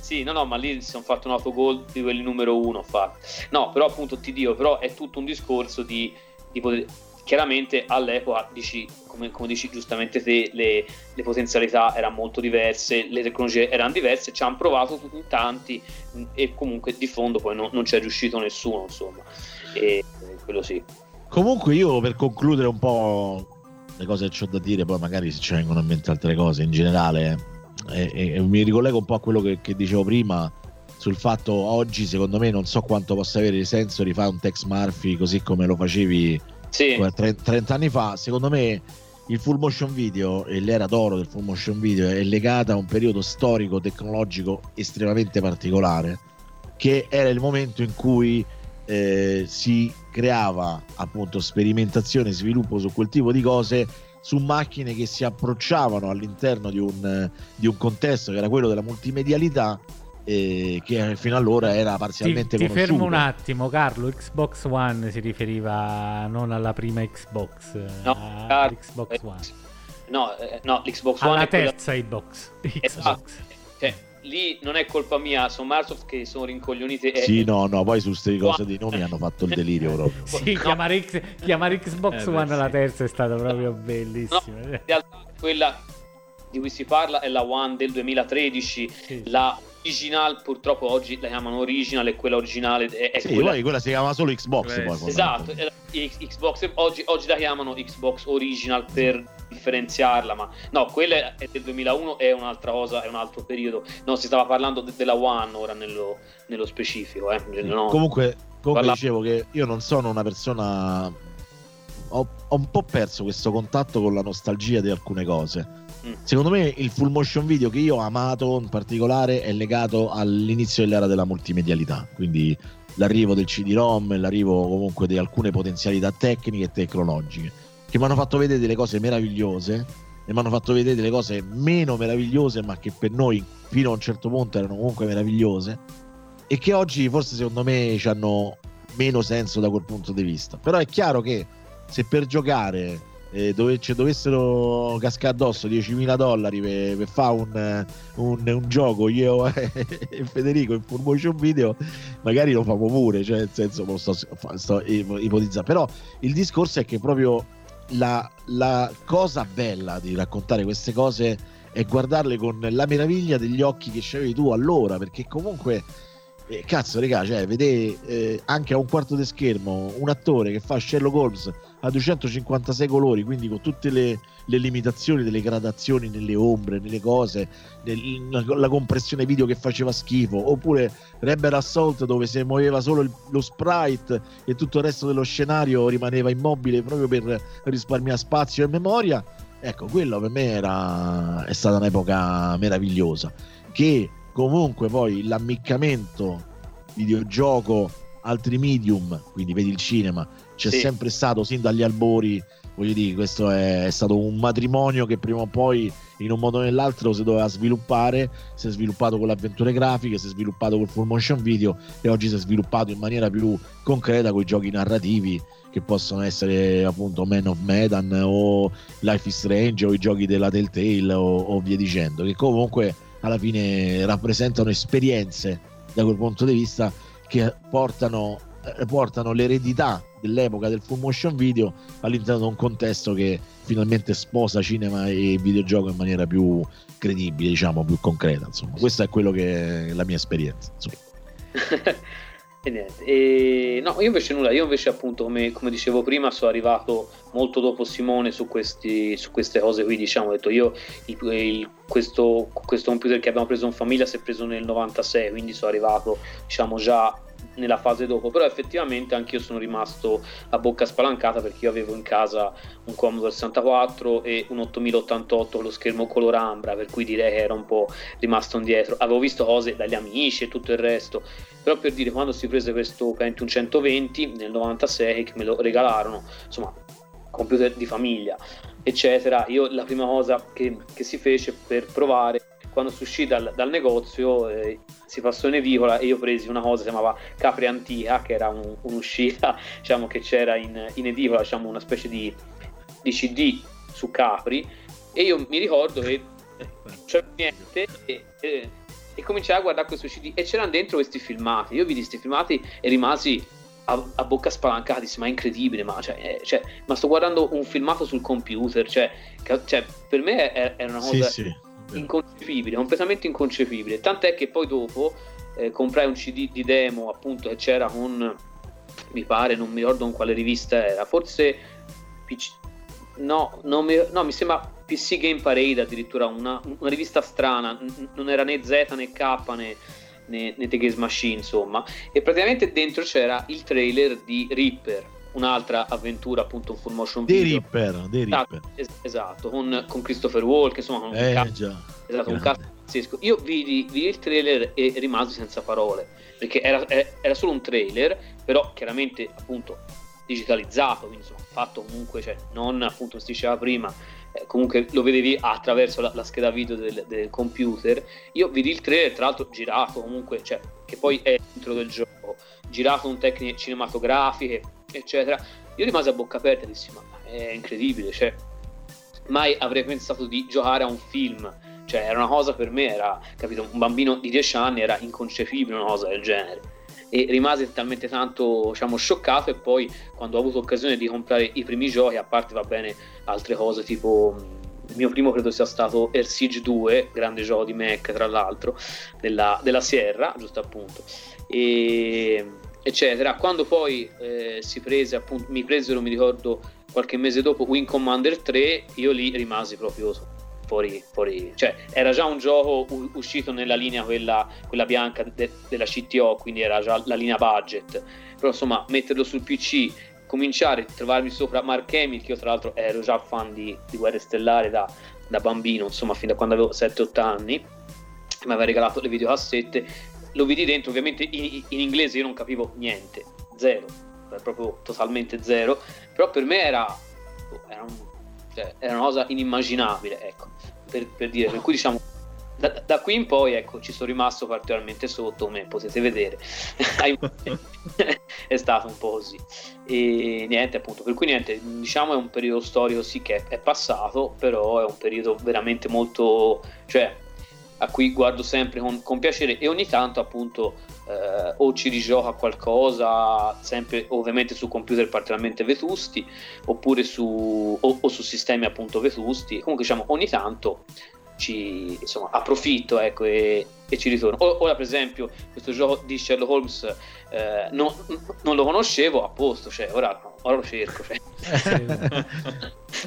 Sì, no, no, ma lì si sono fatti un autogol di quelli numero uno. Fatti. No, però appunto ti dico, però è tutto un discorso di, di poter... Chiaramente all'epoca, dici, come, come, dici giustamente te, le, le, potenzialità erano molto diverse, le tecnologie erano diverse, ci hanno provato tanti e comunque di fondo poi non, non c'è riuscito nessuno, insomma. E quello sì. Comunque io per concludere un po' le cose che ho da dire, poi magari se ci vengono in mente altre cose in generale. E, e, e mi ricollego un po' a quello che, che, dicevo prima sul fatto oggi, secondo me, non so quanto possa avere senso rifare un Tex Murphy così come lo facevi sì. 30, 30 anni fa. Secondo me il full motion video e l'era d'oro del full motion video è legata a un periodo storico tecnologico estremamente particolare che era il momento in cui eh, si creava appunto sperimentazione e sviluppo su quel tipo di cose su macchine che si approcciavano all'interno di un, di un contesto che era quello della multimedialità eh, che fino allora era parzialmente ti, ti fermo un attimo Carlo. Xbox One si riferiva non alla prima Xbox no, Xbox One. no, eh, no l'Xbox alla One alla terza quella... Xbox, Xbox. Esatto. Cioè, lì non è colpa mia, sono Microsoft che sono rincoglioniti. Sì, no, no, poi su queste cose di nomi hanno fatto il delirio proprio. sì, no. chiamare, X, chiamare Xbox eh, One alla terza è stata proprio bellissima. No, in realtà quella di cui si parla è la One del 2013, sì. la original purtroppo oggi la chiamano original e quella originale è, è sì, quella... poi quella si chiama solo Xbox eh, poi, esatto Xbox oggi, oggi, la chiamano Xbox original per differenziarla ma no quella è del 2001 è un'altra cosa è un altro periodo no si stava parlando de- della One ora nello, nello specifico eh. no. comunque, comunque Parla... dicevo che io non sono una persona ho, ho un po' perso questo contatto con la nostalgia di alcune cose. Secondo me il full motion video che io ho amato in particolare è legato all'inizio dell'era della multimedialità, quindi l'arrivo del CD-ROM, l'arrivo comunque di alcune potenzialità tecniche e tecnologiche che mi hanno fatto vedere delle cose meravigliose e mi hanno fatto vedere delle cose meno meravigliose, ma che per noi fino a un certo punto erano comunque meravigliose, e che oggi forse secondo me hanno meno senso da quel punto di vista. Però è chiaro che se per giocare eh, dove ci dovessero cascare addosso 10.000 dollari per, per fare un, un, un, gioco io e Federico in full motion video magari lo famo pure cioè nel senso lo sto, sto ipotizzando. Però il discorso è che proprio la, la cosa bella di raccontare queste cose è guardarle con la meraviglia degli occhi che c'avevi tu allora perché comunque eh, cazzo, regà, cioè, vedere eh, anche a un quarto di schermo un attore che fa Sherlock Holmes a 256 colori, quindi con tutte le, le limitazioni delle gradazioni nelle ombre, nelle cose, nel, la, la, compressione video che faceva schifo, oppure Rebel Assault dove si muoveva solo il, lo sprite e tutto il resto dello scenario rimaneva immobile proprio per risparmiare spazio e memoria. Ecco, quello per me era, è stata un'epoca meravigliosa che comunque poi l'ammiccamento videogioco altri medium quindi vedi il cinema c'è sì. sempre stato sin dagli albori voglio dire questo è, è, stato un matrimonio che prima o poi in un modo o nell'altro si doveva sviluppare si è sviluppato con le avventure grafiche si è sviluppato col full motion video e oggi si è sviluppato in maniera più concreta con i giochi narrativi che possono essere appunto Man of Medan o Life is Strange o i giochi della Telltale o, o via dicendo che comunque alla fine rappresentano esperienze da quel punto di vista che portano, eh, portano l'eredità dell'epoca del full motion video all'interno di un contesto che finalmente sposa cinema e videogioco in maniera più credibile, diciamo, più concreta. Insomma, questa è quello che è la mia esperienza. E niente. E, no, io invece nulla, io invece appunto come, come, dicevo prima sono arrivato molto dopo Simone su, questi, su queste cose qui, diciamo, ho detto io il, il, questo, questo, computer che abbiamo preso in famiglia si è preso nel 96, quindi sono arrivato diciamo già nella fase dopo, però effettivamente anche io sono rimasto a bocca spalancata perché io avevo in casa un Commodore 64 e un 8088 con lo schermo color ambra, per cui direi che era un po' rimasto indietro. Avevo visto cose dagli amici e tutto il resto, però per dire quando si prese questo Pentium 120 nel 96 che me lo regalarono, insomma, computer di famiglia, eccetera, io la prima cosa che, che si fece per provare quando si uscì dal, dal negozio eh, si passò in edicola e io presi una cosa che si chiamava Capri Antica che era un, un'uscita diciamo che c'era in, in edicola diciamo una specie di, di, CD su Capri. E io mi ricordo che c'è niente e, e, e cominciai a guardare questo CD e c'erano dentro questi filmati. Io vidi questi filmati e rimasi a, a bocca spalancata dissi ma è incredibile ma, cioè, eh, cioè, ma sto guardando un filmato sul computer cioè, cioè per me è, è una cosa sì, sì inconcepibile, completamente inconcepibile. Tant'è che poi dopo eh, comprai un CD di demo appunto che c'era con, mi pare, non mi ricordo con quale rivista era, forse PC, no, mi, no, mi sembra PC Game Parade addirittura, una, una rivista strana, non era né Z né K né, né, né The Games Machine insomma, e praticamente dentro c'era il trailer di Reaper un'altra avventura appunto un full motion video dei Ripper, dei Ripper. Esatto, esatto con, con, Christopher Walken insomma con eh, un già. esatto, un cast pazzesco io vidi, vidi, il trailer e rimasi senza parole perché era, era, solo un trailer però chiaramente appunto digitalizzato quindi insomma fatto comunque cioè non appunto si diceva prima comunque lo vedevi attraverso la, la scheda video del, del, computer io vidi il trailer tra l'altro girato comunque cioè che poi è dentro del gioco girato con tecniche cinematografiche eccetera. Io rimasi a bocca aperta e dissi: Ma è incredibile, cioè, mai avrei pensato di giocare a un film. Cioè, era una cosa per me, era, capito, un bambino di 10 anni era inconcepibile una cosa del genere. E rimasi talmente tanto, diciamo, scioccato. E poi, quando ho avuto occasione di comprare i primi giochi, a parte va bene altre cose tipo il mio primo credo sia stato Air Siege 2, grande gioco di Mac tra l'altro, della, della Sierra, giusto appunto. E eccetera. Quando poi eh, si prese, appunto, mi presero, mi ricordo, qualche mese dopo Wing Commander 3, io lì rimasi proprio fuori, fuori. cioè era già un gioco u- uscito nella linea quella, quella bianca de- della CTO, quindi era già la linea budget, però insomma metterlo sul PC, cominciare a trovarmi sopra Mark Hamill, che io tra l'altro ero già fan di, di Guerre Stellari da, da bambino, insomma fino a quando avevo 7-8 anni, mi aveva regalato le videocassette. Lo vedi dentro, ovviamente in, in inglese io non capivo niente, zero, proprio totalmente zero, però per me era, cioè, era una cosa inimmaginabile, ecco, per, per dire, per cui diciamo da, da, qui in poi ecco ci sono rimasto particolarmente sotto come potete vedere. È stato un po' così. E niente appunto per cui niente diciamo è un periodo storico sì che è passato però è un periodo veramente molto cioè a cui guardo sempre con, con piacere e ogni tanto appunto eh, o ci rigioca qualcosa sempre ovviamente su computer particolarmente vetusti oppure su o, o su sistemi appunto vetusti comunque diciamo ogni tanto ci insomma, approfitto ecco, e, e, ci ritorno. ora, per esempio, questo gioco di Sherlock Holmes eh, no, non lo conoscevo a posto, cioè, ora, ora lo cerco. Cioè.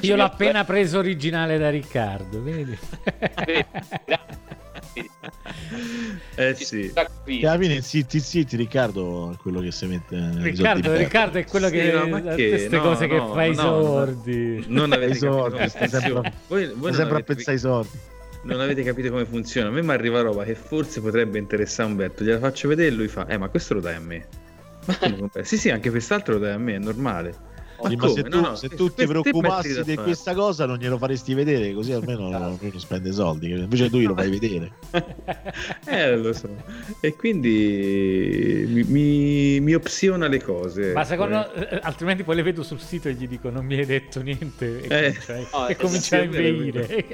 Io l'ho appena preso originale da Riccardo, vedi? eh sì. Che alla fine zitti zitti Riccardo è quello che si mette Riccardo, Riccardo è quello sì, che no, queste no, cose no, che fa i sordi non avete i sordi stai sempre, voi, voi sempre a pensare ai sordi non avete capito come funziona. A me mi arriva roba che forse potrebbe interessare Umberto. Gliela faccio vedere e lui fa: Eh, ma questo lo dai a me. Sì, sì, anche quest'altro lo dai a me, è normale. Ma, ma se, tu, no, no, se tu ti preoccupassi di questa cosa non glielo faresti vedere così almeno non, non spende soldi invece tu glielo fai vedere eh lo so e quindi mi, mi, mi opziona le cose ma secondo eh. eh. altrimenti poi le vedo sul sito e gli dico non mi hai detto niente e, eh. cominciai, e cominciare a inveire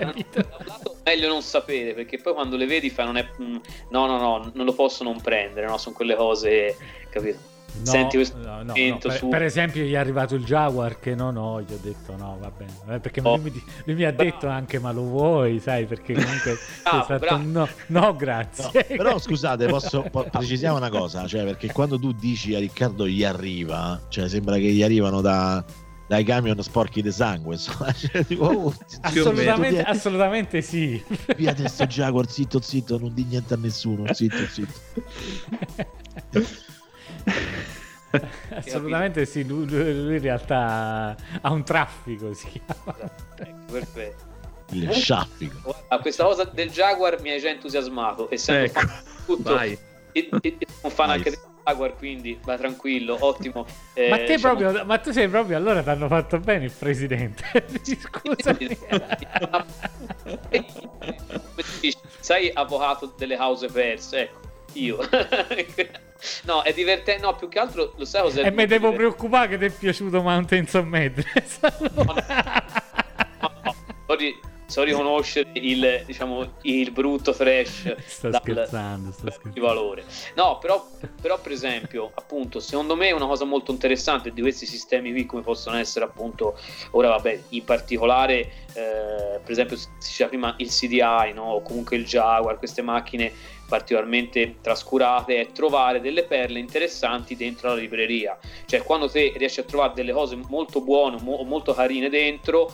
meglio non sapere perché poi quando le vedi fai non è mm, no no no non lo posso non prendere no? sono quelle cose capito No, Senti questo no, no, per, su... per, esempio gli è arrivato il Jaguar che no no gli ho detto no va bene. Perché oh. lui, mi, lui, mi, ha detto anche ma lo vuoi? Sai perché comunque ah, stato, no, no grazie. Però scusate posso po- precisiamo una cosa cioè perché quando tu dici a Riccardo gli arriva cioè sembra che gli arrivano da dai camion sporchi di sangue insomma cioè, tipo, oh, assolutamente, assolutamente sì. Via adesso Jaguar zitto zitto non di niente a nessuno zitto zitto Assolutamente sì, lui, lui, in realtà ha un traffico, si chiama. Ecco, perfetto. Il traffico. A questa cosa del Jaguar mi hai già entusiasmato, essendo ecco. tutto Vai. E, e, un fan anche del Jaguar, quindi va tranquillo, ottimo. Eh, ma, te diciamo... proprio, ma tu sei proprio allora ti hanno fatto bene il presidente. Scusa. Sai, avvocato delle cause perse, ecco io. no, è divertente. No, più che altro lo sai cos'è? E mi devo preoccupare che ti è piaciuto Mountains of Madness. Allora. no, no, no, so riconoscere il, diciamo, il brutto trash sto dal, scherzando, sto scherzando. di valore no però, però per esempio appunto secondo me una cosa molto interessante di questi sistemi qui come possono essere appunto ora vabbè in particolare eh, per esempio si diceva prima il CDI no? o comunque il Jaguar queste macchine particolarmente trascurate è trovare delle perle interessanti dentro la libreria cioè quando te riesci a trovare delle cose molto buone o mo- molto carine dentro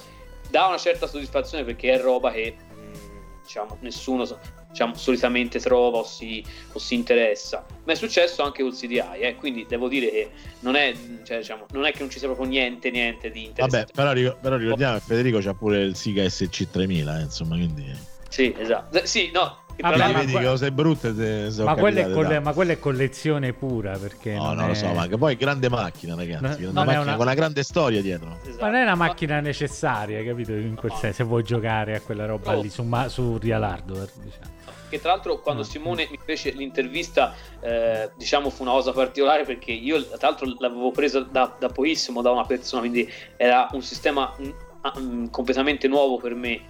dà una certa soddisfazione perché è roba che mh, diciamo, nessuno diciamo, solitamente trova o si, o si, interessa. Ma è successo anche col CDI, eh? quindi devo dire che non è, cioè, diciamo, non è che non ci sia proprio niente, niente di interessante. Vabbè, però, però ricordiamo che Federico c'ha pure il Siga SC3000, eh, insomma, quindi... Sì, esatto. Sì, no, Ah, beh, vedi que- cose brutte se, ma, quella coll- ma, quella è collezione pura perché no, non, non è... lo so ma poi grande macchina ragazzi no, macchina una... con una grande storia dietro esatto. ma non è una macchina necessaria capito in quel senso se vuoi giocare a quella roba oh. lì su, ma- su real hardware diciamo che tra l'altro quando Simone mi fece l'intervista eh, diciamo fu una cosa particolare perché io tra l'altro l'avevo presa da, da pochissimo da una persona quindi era un sistema mh, mh, completamente nuovo per me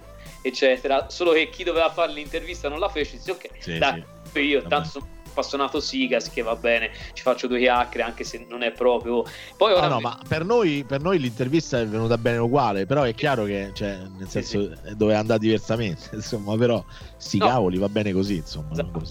eccetera. Solo che chi doveva fare l'intervista non la fece. Dice, ok, sì, dai, sì. io Vabbè. tanto sono appassionato Sigas che va bene, ci faccio due chiacchiere anche se non è proprio. Poi ora no, no, ma per noi, per noi, l'intervista è venuta bene uguale, però è chiaro che, cioè, nel senso, sì, sì. doveva andare diversamente, insomma, però sti no. cavoli va bene così, insomma. Esatto.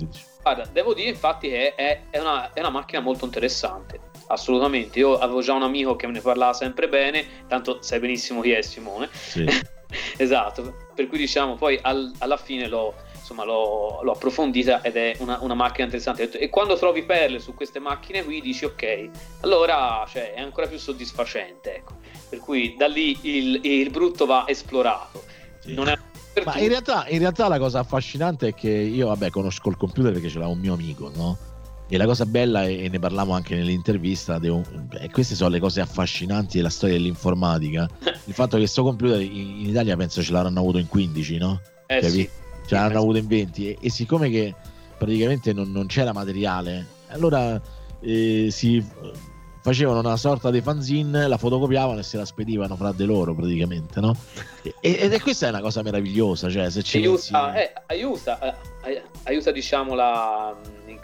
Guarda, devo dire infatti che è, è, una, è una macchina molto interessante assolutamente. Io avevo già un amico che me ne parlava sempre bene, tanto sai benissimo chi è Simone. Sì. esatto, per cui diciamo poi al, alla fine l'ho, insomma, l'ho, l'ho, approfondita ed è una, una, macchina interessante. E quando trovi perle su queste macchine qui dici ok, allora cioè, è ancora più soddisfacente. Ecco. Per cui da lì il, il brutto va esplorato. Sì. Non è ma in realtà, in realtà, la cosa affascinante è che io, vabbè, conosco il computer perché ce l'ha un mio amico, no? E la cosa bella, e ne parlavamo anche nell'intervista, e queste sono le cose affascinanti della storia dell'informatica. Il fatto che questo computer in, in, Italia penso ce l'hanno avuto in 15, no? Eh cioè, sì. Ce l'hanno avuto in 20 e, e siccome che praticamente non, non c'era materiale, allora eh, si facevano una sorta di fanzine, la fotocopiavano e se la spedivano fra di loro praticamente, no? E, ed è questa è una cosa meravigliosa, cioè se ci aiuta, eh, aiuta, eh, aiuta diciamo la,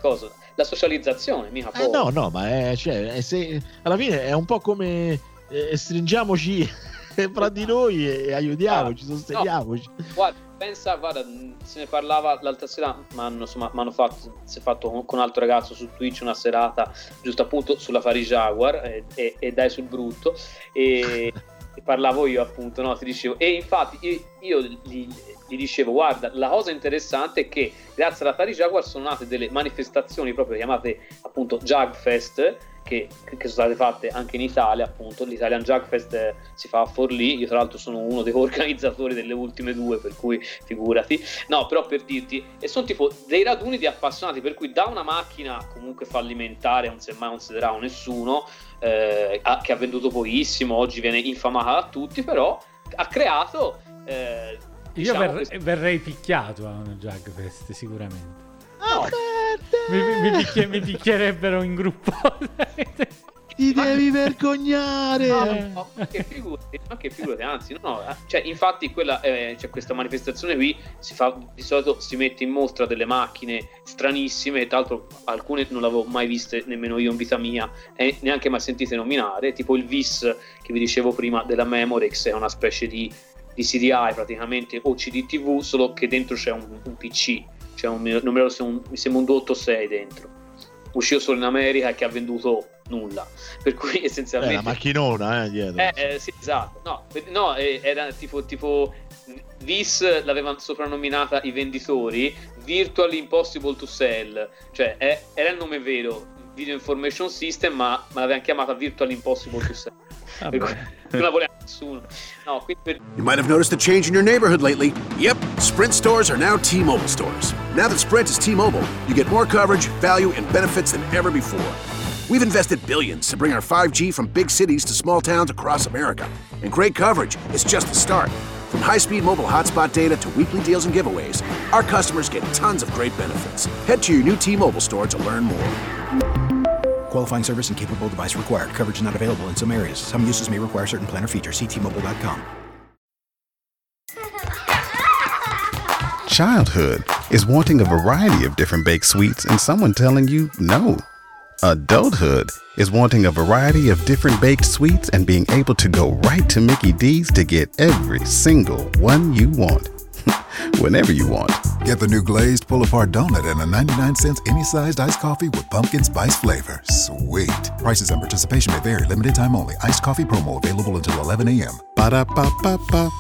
cosa, la socializzazione, mica eh, no, no, ma è, cioè, è se, alla fine è un po' come eh, stringiamoci fra di noi e aiutiamoci, ah, sosteniamoci. No, guarda, pensa, guarda, se ne parlava l'altra sera, ma hanno, insomma, hanno fatto, si è fatto con, un altro ragazzo su Twitch una serata giusto appunto sulla Fari Jaguar e, e, e dai sul brutto e, e, parlavo io appunto, no, ti dicevo, e infatti io, io gli, gli, dicevo, guarda, la cosa interessante è che grazie alla Fari Jaguar sono nate delle manifestazioni proprio chiamate appunto Jagfest che, che, sono state fatte anche in Italia, appunto. L'Italian Jugfest eh, si fa a Forlì. Io, tra l'altro, sono uno dei organizzatori delle ultime due, per cui figurati. No, però per dirti, e sono tipo dei raduni di appassionati, per cui da una macchina comunque fallimentare, non si è mai considerato nessuno, eh, che ha venduto pochissimo, oggi viene infamata da tutti, però ha creato. Eh, diciamo, Io verrei, verrei picchiato a una Jugfest, sicuramente. No. Mi, mi, picchie, mi, picchierebbero in gruppo. Ti devi vergognare! No, no, ma che figurati, ma che figurati, anzi, no, no, cioè, infatti, quella, eh, cioè, questa manifestazione qui si fa di solito si mette in mostra delle macchine stranissime, tra l'altro alcune non l'avevo mai viste nemmeno io in vita mia e neanche mai sentite nominare, tipo il VIS che vi dicevo prima della Memorex, è una specie di, di CDI praticamente o CDTV, solo che dentro c'è un, un PC c'è un numero, un, mi sembra un 286 dentro. Uscito solo in America che ha venduto nulla. Per cui essenzialmente. È una macchinona, eh, dietro. Eh, eh, sì, esatto. No, no eh, era tipo, tipo Vis l'avevano soprannominata i venditori Virtual Impossible to Sell, cioè è, era il nome vero, Video Information System, ma, ma l'avevano chiamata Virtual Impossible to Sell. non la voleva nessuno. No, per... You might have noticed a change in your neighborhood lately. Yep, Sprint stores are now T-Mobile stores. Now that Sprint is T-Mobile, you get more coverage, value, and benefits than ever before. We've invested billions to bring our 5G from big cities to small towns across America. And great coverage is just the start. From high-speed mobile hotspot data to weekly deals and giveaways, our customers get tons of great benefits. Head to your new T-Mobile store to learn more. Qualifying service and capable device required. Coverage not available in some areas. Some uses may require certain plan or features. See T-Mobile.com. Childhood is wanting a variety of different baked sweets and someone telling you no. Adulthood is wanting a variety of different baked sweets and being able to go right to Mickey D's to get every single one you want. Whenever you want. Get the new glazed pull apart donut and a 99 cents any sized iced coffee with pumpkin spice flavor. Sweet. Prices and participation may vary. Limited time only. Iced coffee promo available until 11 a.m. Ba da ba ba ba.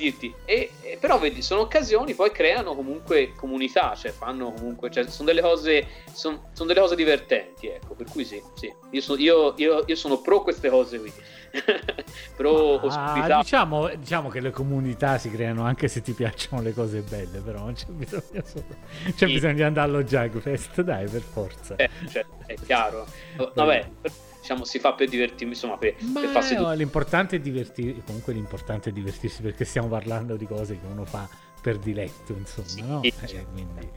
Dirti. E, e, però vedi, sono occasioni, poi creano comunque comunità, cioè fanno comunque, cioè sono delle cose, sono, sono delle cose divertenti, ecco, per cui sì, sì. Io, so, io, io, io sono pro queste cose qui. però ah, ospità. Diciamo, diciamo, che le comunità si creano anche se ti piacciono le cose belle, però non c'è bisogno, solo... c'è sì. bisogno di andare allo Jagfest, dai, per forza. Eh, cioè, è chiaro. Vabbè, diciamo, si fa per divertirmi, insomma, per, Beh, per farsi no, l'importante è divertirsi, comunque l'importante è divertirsi perché stiamo parlando di cose che uno fa per diletto, insomma, sì, no? Eh, quindi.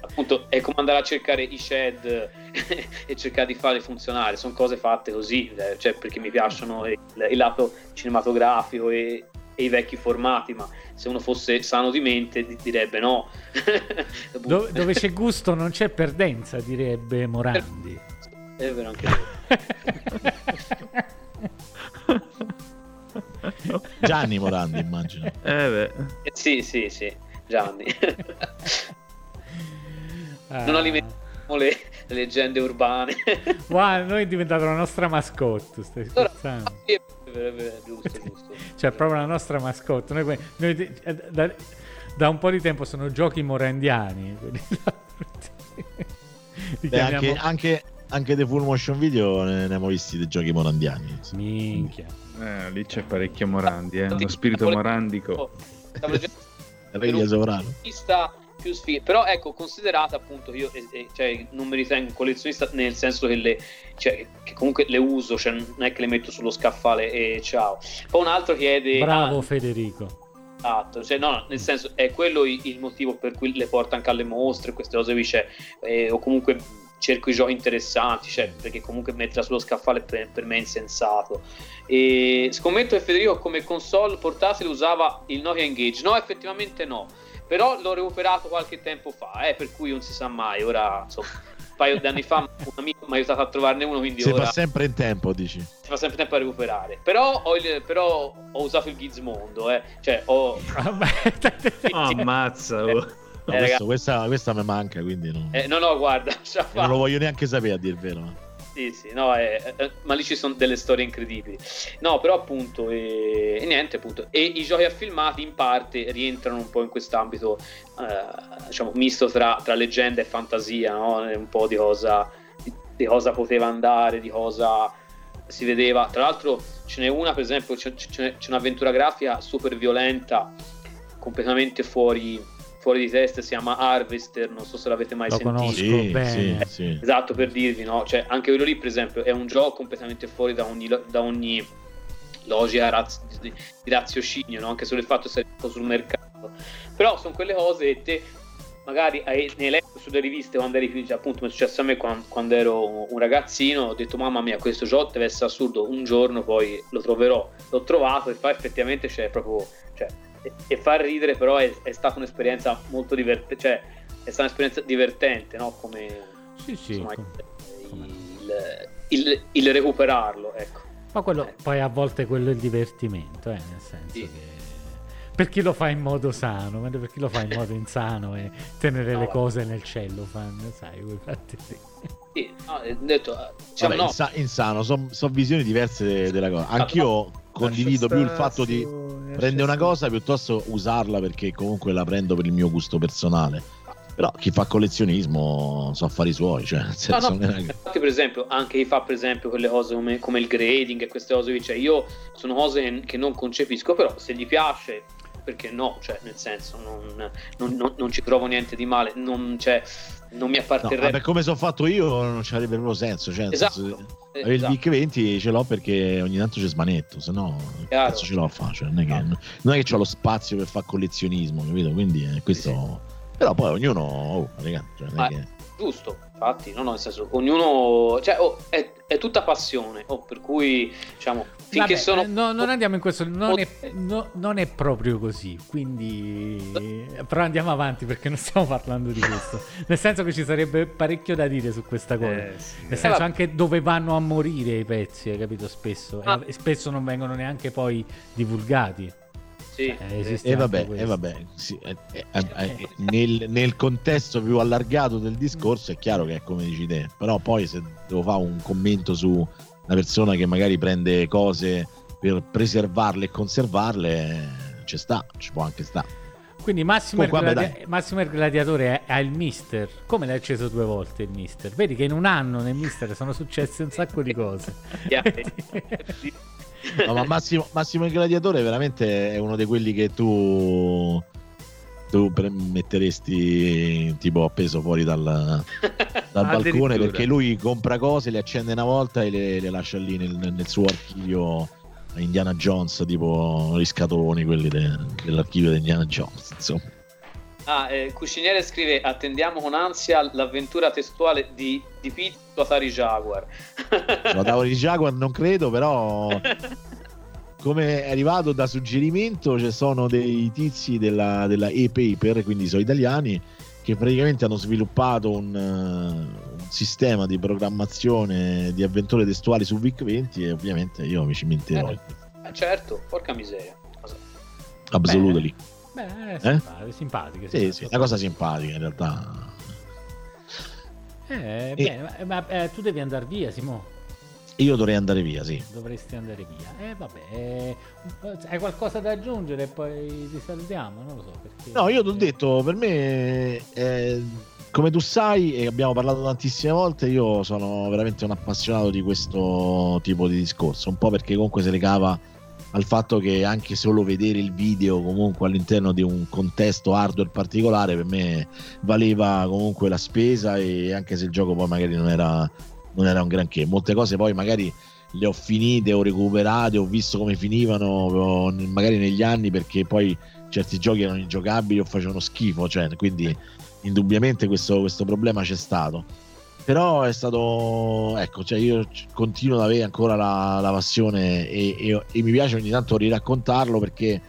Appunto è come andare a cercare i shed e cercare di farli funzionare. Sono cose fatte così eh, cioè perché mi piacciono il, il lato cinematografico e, e, i vecchi formati ma se uno fosse sano di mente direbbe no. Dove, dove c'è gusto non c'è perdenza direbbe Morandi. È vero anche vero Gianni Morandi immagino eh, eh, sì sì sì Gianni non alimentiamo le, le leggende urbane. Wow, noi è diventato la nostra mascotte, stai scherzando? giusto, giusto. cioè, proprio la nostra mascotte. Noi, noi, eh, da, da, un po' di tempo sono giochi morandiani. Beh, anche, anche, anche The Full Motion Video ne, ne abbiamo visti dei giochi morandiani. Minchia. Eh, lì c'è parecchio morandi, eh. uno spirito morandico. Reglia sovrano. Vista più sfighe. Però ecco, considerata appunto, io eh, eh, cioè, non mi ritengo collezionista nel senso che, le, cioè, che comunque le uso, cioè, non è che le metto sullo scaffale e ciao. Poi un altro chiede... Bravo ah, Federico. Esatto, cioè, no, nel senso è quello il, motivo per cui le porto anche alle mostre, queste cose qui, cioè, eh, o comunque cerco i giochi interessanti, cioè, perché comunque metterla sullo scaffale per, per, me è insensato. E scommetto che Federico come console portatile usava il Nokia Engage. No, effettivamente no, però l'ho recuperato qualche tempo fa, eh, per cui non si sa mai. Ora, insomma, un paio di anni fa un amico mi ha aiutato a trovarne uno, quindi si ora... fa sempre in tempo, dici. Si fa sempre in tempo a recuperare. Però ho, il, però ho usato il Gizmondo, eh. Cioè, ho... Ammazza, oh. No, eh, questo, questa, questa mi manca, quindi no. Eh, no, no, guarda, non lo voglio neanche sapere a dir vero. Sì, sì, no, eh, eh, ma lì ci sono delle storie incredibili. No, però appunto, e, e niente, appunto. E i giochi affilmati in parte rientrano un po' in quest'ambito, eh, diciamo, misto tra, tra, leggenda e fantasia, no? Un po' di cosa, di, di cosa poteva andare, di cosa si vedeva. Tra l'altro ce n'è una, per esempio, c'è, c'è, c'è un'avventura grafica super violenta, completamente fuori fuori di testa si chiama Harvester, non so se l'avete mai Lo sentito. Conosco Sì, bene. sì, sì. Esatto, per dirvi, no? Cioè, anche quello lì, per esempio, è un gioco completamente fuori da ogni, da ogni logica raz- di, di raziocinio, no? Anche solo il fatto di essere sul mercato. Però sono quelle cose che te magari hai, ne hai letto sulle riviste quando eri più, appunto, mi è successo a me quando, quando, ero un ragazzino, ho detto mamma mia, questo gioco deve essere assurdo, un giorno poi lo troverò. L'ho trovato e poi effettivamente c'è proprio... Cioè, e, fa ridere, però è, è stata un'esperienza molto divertente, cioè è stata un'esperienza divertente, no? Come, sì, sì, insomma, come... il, il, il, recuperarlo, ecco. Ma quello, ecco. poi a volte quello è il divertimento, eh, nel senso Sì. che per chi lo fa in modo sano, mentre per chi lo fa in modo insano e tenere No, le va. cose nel cellophane, sai, quei fatti sì. Sì, no, ho detto, eh, diciamo, Vabbè, no, insa- insano, sono visioni diverse de- della cosa. Anch'io condivido più il fatto di prendere una cosa piuttosto usarla perché comunque la prendo per il mio gusto personale. Però chi fa collezionismo so affari suoi, cioè nel No, senso no, non è che- infatti, per esempio, anche chi fa per esempio quelle cose come, come il grading e queste cose cioè io sono cose che, che non concepisco, però se gli piace, perché no? Cioè, nel senso, non, non- non- non ci trovo niente di male, non, cioè, non mi No, apparterrebbe. vabbè, come sono fatto io non ci avrebbe proprio senso. Cioè, Esatto, senso, eh, avere il esatto. VIC 20 ce l'ho perché ogni tanto ci smanetto, se no cazzo ce l'ho? Cioè, non, è che, non è che ho lo spazio per fare collezionismo, capito? Quindi eh, questo... Però poi ognuno... Oh, raga, cioè, Ah, che- Giusto, infatti, no, no, nel senso, ognuno, cioè, oh, è, è tutta passione, oh, per cui, diciamo, finché Vabbè, sono... eh, no, non andiamo in questo, non è, no- non è proprio così, quindi però andiamo avanti perché non stiamo parlando di questo, nel senso che ci sarebbe parecchio da dire su questa cosa, Eh, sì. nel senso Eh, anche dove vanno a morire i pezzi, hai capito? Spesso, E- Ah. e spesso non vengono neanche poi divulgati. Sì, Eh, esiste E vabbè, e vabbè sì, eh, eh, eh, eh, nel, nel contesto più allargato del discorso è chiaro che è come dici te, però poi se devo fare un commento su una persona che magari prende cose per preservarle e conservarle, ci sta, ci può anche stare. Quindi Massimo, Comunque, il, vabbè, gladia- Massimo il Gladiatore ha il Mister. Come l'hai acceso due volte il Mister? Vedi che in un anno nel Mister sono successe un sacco di cose. No, ma Massimo, Massimo il Gladiatore veramente è uno di quelli che tu, tu pre- metteresti tipo appeso fuori dal, dal balcone perché lui compra cose, le accende una volta e le, le lascia lì nel, nel suo archivio Indiana Jones, tipo gli scatoloni quelli de- dell'archivio di Indiana Jones. Insomma. Ah, eh, Cuciniere scrive: Attendiamo con ansia l'avventura testuale di, di Pete su Atari Jaguar. La tavola di Jaguar non credo, però come è arrivato da suggerimento ci sono dei tizi della, della E-Paper, quindi sono italiani, che praticamente hanno sviluppato un, eh, un sistema di programmazione di avventure testuali su VIC-20 e ovviamente io mi ci metterò. Eh, eh, certo, porca miseria. Absolutely. Beh, è Eh? simpatiche, simpatiche. Sì, sì, una cosa simpatica in realtà. Eh, E- bene, ma, ma, eh, tu devi andare via, Simo. Io dovrei andare via, sì. Dovresti andare via. Eh, vabbè. eh, hai qualcosa da aggiungere e poi ti salutiamo? Non lo so perché. No, io ti ho detto, per me, eh, come tu sai, e abbiamo parlato tantissime volte, io sono veramente un appassionato di questo tipo di discorso, un po' perché comunque se le cava al fatto che anche solo vedere il video comunque all'interno di un contesto hardware particolare per me valeva comunque la spesa e anche se il gioco poi magari non era, non era un granché molte cose poi magari le ho finite, ho recuperate, ho visto come finivano magari negli anni perché poi certi giochi erano ingiocabili o facevano schifo, cioè, quindi indubbiamente questo, questo problema c'è stato. Però è stato, ecco, cioè io continuo ad avere ancora la, la passione e, e, e, mi piace ogni tanto riraccontarlo perché,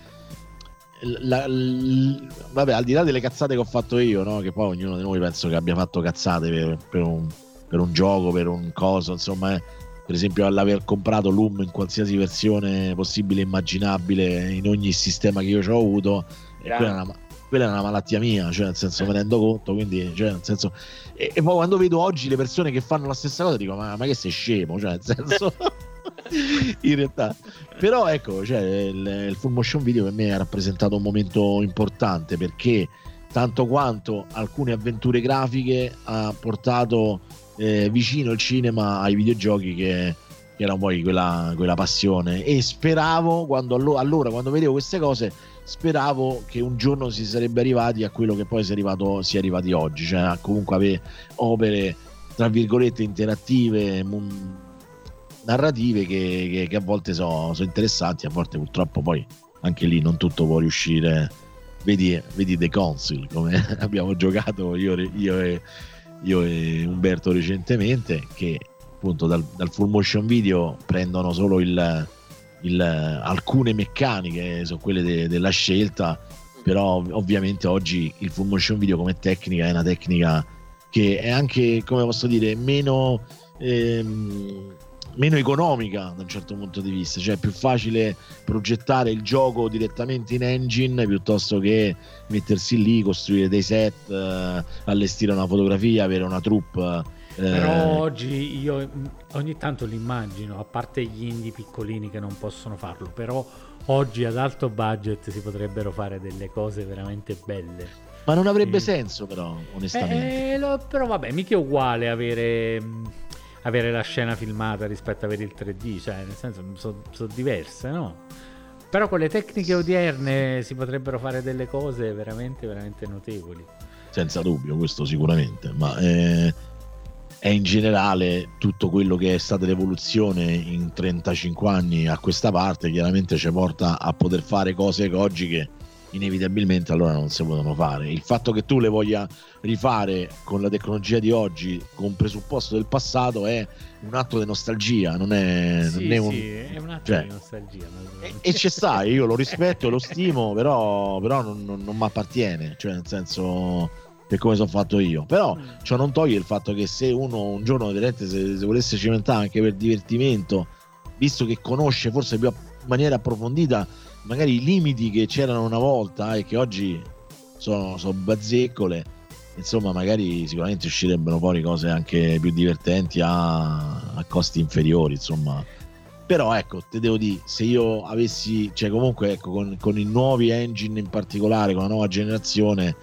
la, la, vabbè, al di là delle cazzate che ho fatto io, no? che poi ognuno di noi penso che abbia fatto cazzate per, per, un, per un, gioco, per un coso, insomma, eh, per esempio all'aver comprato Loom in qualsiasi versione possibile e immaginabile in ogni sistema che io ci ho avuto, quella è, una, quella è una malattia mia, cioè nel senso me ne rendo conto, quindi cioè nel senso e, e, poi quando vedo oggi le persone che fanno la stessa cosa dico ma, ma che sei scemo, cioè nel senso in realtà. Però ecco, cioè, il, il full motion video per me ha rappresentato un momento importante perché tanto quanto alcune avventure grafiche ha portato eh, vicino il cinema ai videogiochi che, che era poi quella, quella, passione. E speravo quando allora quando vedevo queste cose speravo che un giorno si sarebbe arrivati a quello che poi si è arrivato si è arrivati oggi cioè a comunque avere opere tra virgolette interattive m- narrative che, che, che, a volte sono so interessanti a volte purtroppo poi anche lì non tutto può riuscire. Vedi, vedi The Council come abbiamo giocato io, io e io e Umberto recentemente, che appunto dal, dal full motion video prendono solo il, il, alcune meccaniche, sono quelle de, della scelta, però ovviamente oggi il full motion video come tecnica è una tecnica che è anche, come posso dire, meno... Ehm, meno economica da un certo punto di vista, cioè è più facile progettare il gioco direttamente in engine piuttosto che mettersi lì, costruire dei set, eh, allestire una fotografia, avere una troupe. Eh. Però oggi io ogni tanto li immagino, a parte gli indie piccolini che non possono farlo, però oggi ad alto budget si potrebbero fare delle cose veramente belle. Ma non avrebbe sì. senso però, onestamente. Eh, lo, però vabbè, mica è uguale avere avere la scena filmata rispetto a avere il 3D, cioè nel senso sono so diverse, no? Però con le tecniche odierne si potrebbero fare delle cose veramente, veramente notevoli. Senza dubbio, questo sicuramente, ma è, è in generale tutto quello che è stata l'evoluzione in 35 anni a questa parte, chiaramente ci porta a poter fare cose che oggi che inevitabilmente allora non si potevano fare. Il fatto che tu le voglia rifare con la tecnologia di oggi, con presupposto del passato, è un atto di nostalgia, non è, sì, non è un, sì, è un atto cioè, di nostalgia. E, e ci sta, io lo rispetto e lo stimo, però, però non, non, non mi appartiene, cioè nel senso per come sono fatto io. Però mm. ciò non toglie il fatto che se uno un giorno se, se volesse cimentare anche per divertimento, visto che conosce forse più in maniera approfondita magari i limiti che c'erano una volta e che oggi sono, sono bazzecole, insomma, magari sicuramente uscirebbero fuori cose anche più divertenti a, a costi inferiori, insomma. Però ecco, te devo dire, se io avessi, cioè comunque ecco, con, con i nuovi engine in particolare, con la nuova generazione,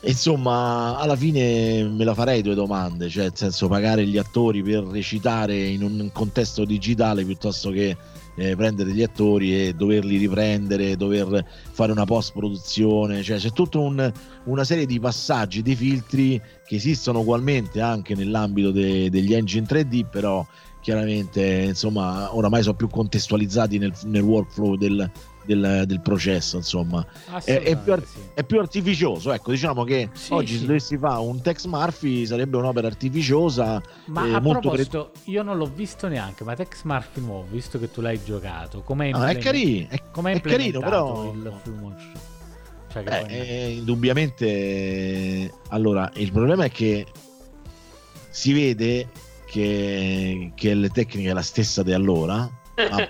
insomma, alla fine me la farei due domande, cioè nel senso pagare gli attori per recitare in un contesto digitale piuttosto che eh, prendere gli attori e doverli riprendere, dover fare una post produzione, cioè c'è tutta un, una serie di passaggi, di filtri che esistono ugualmente anche nell'ambito de, degli engine 3D, però chiaramente insomma oramai sono più contestualizzati nel, nel workflow del, del, del processo, insomma, è, è, più, sì. è, più, artificioso. Ecco, diciamo che sì, oggi sì. se dovessi fare un Tex Murphy sarebbe un'opera artificiosa. Ma eh, a proposito, cre... io non l'ho visto neanche, ma Tex Murphy nuovo, visto che tu l'hai giocato, com'è, ah, è, carino, è, com'è è carino, però il full motion? Cioè eh, eh, indubbiamente, allora il problema è che si vede che, che le tecniche è la stessa di allora, ma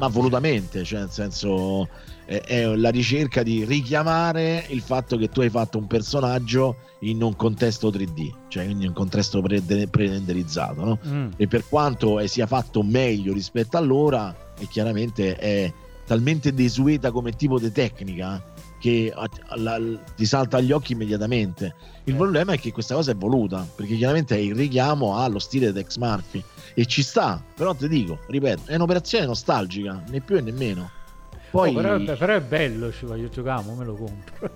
ma volutamente, cioè nel senso è, è, la ricerca di richiamare il fatto che tu hai fatto un personaggio in un contesto 3D, cioè in un contesto pre-renderizzato, no? mm. E per quanto sia fatto meglio rispetto all'ora, e chiaramente è talmente desueta come tipo di tecnica che la- ti salta agli occhi immediatamente. Il problema è che questa cosa è voluta, perché chiaramente è il richiamo allo stile Tex Murphy e ci sta, però ti dico, ripeto, è un'operazione nostalgica, né più né meno. Poi Oh, però, è però è bello, ci voglio giocare, me lo compro.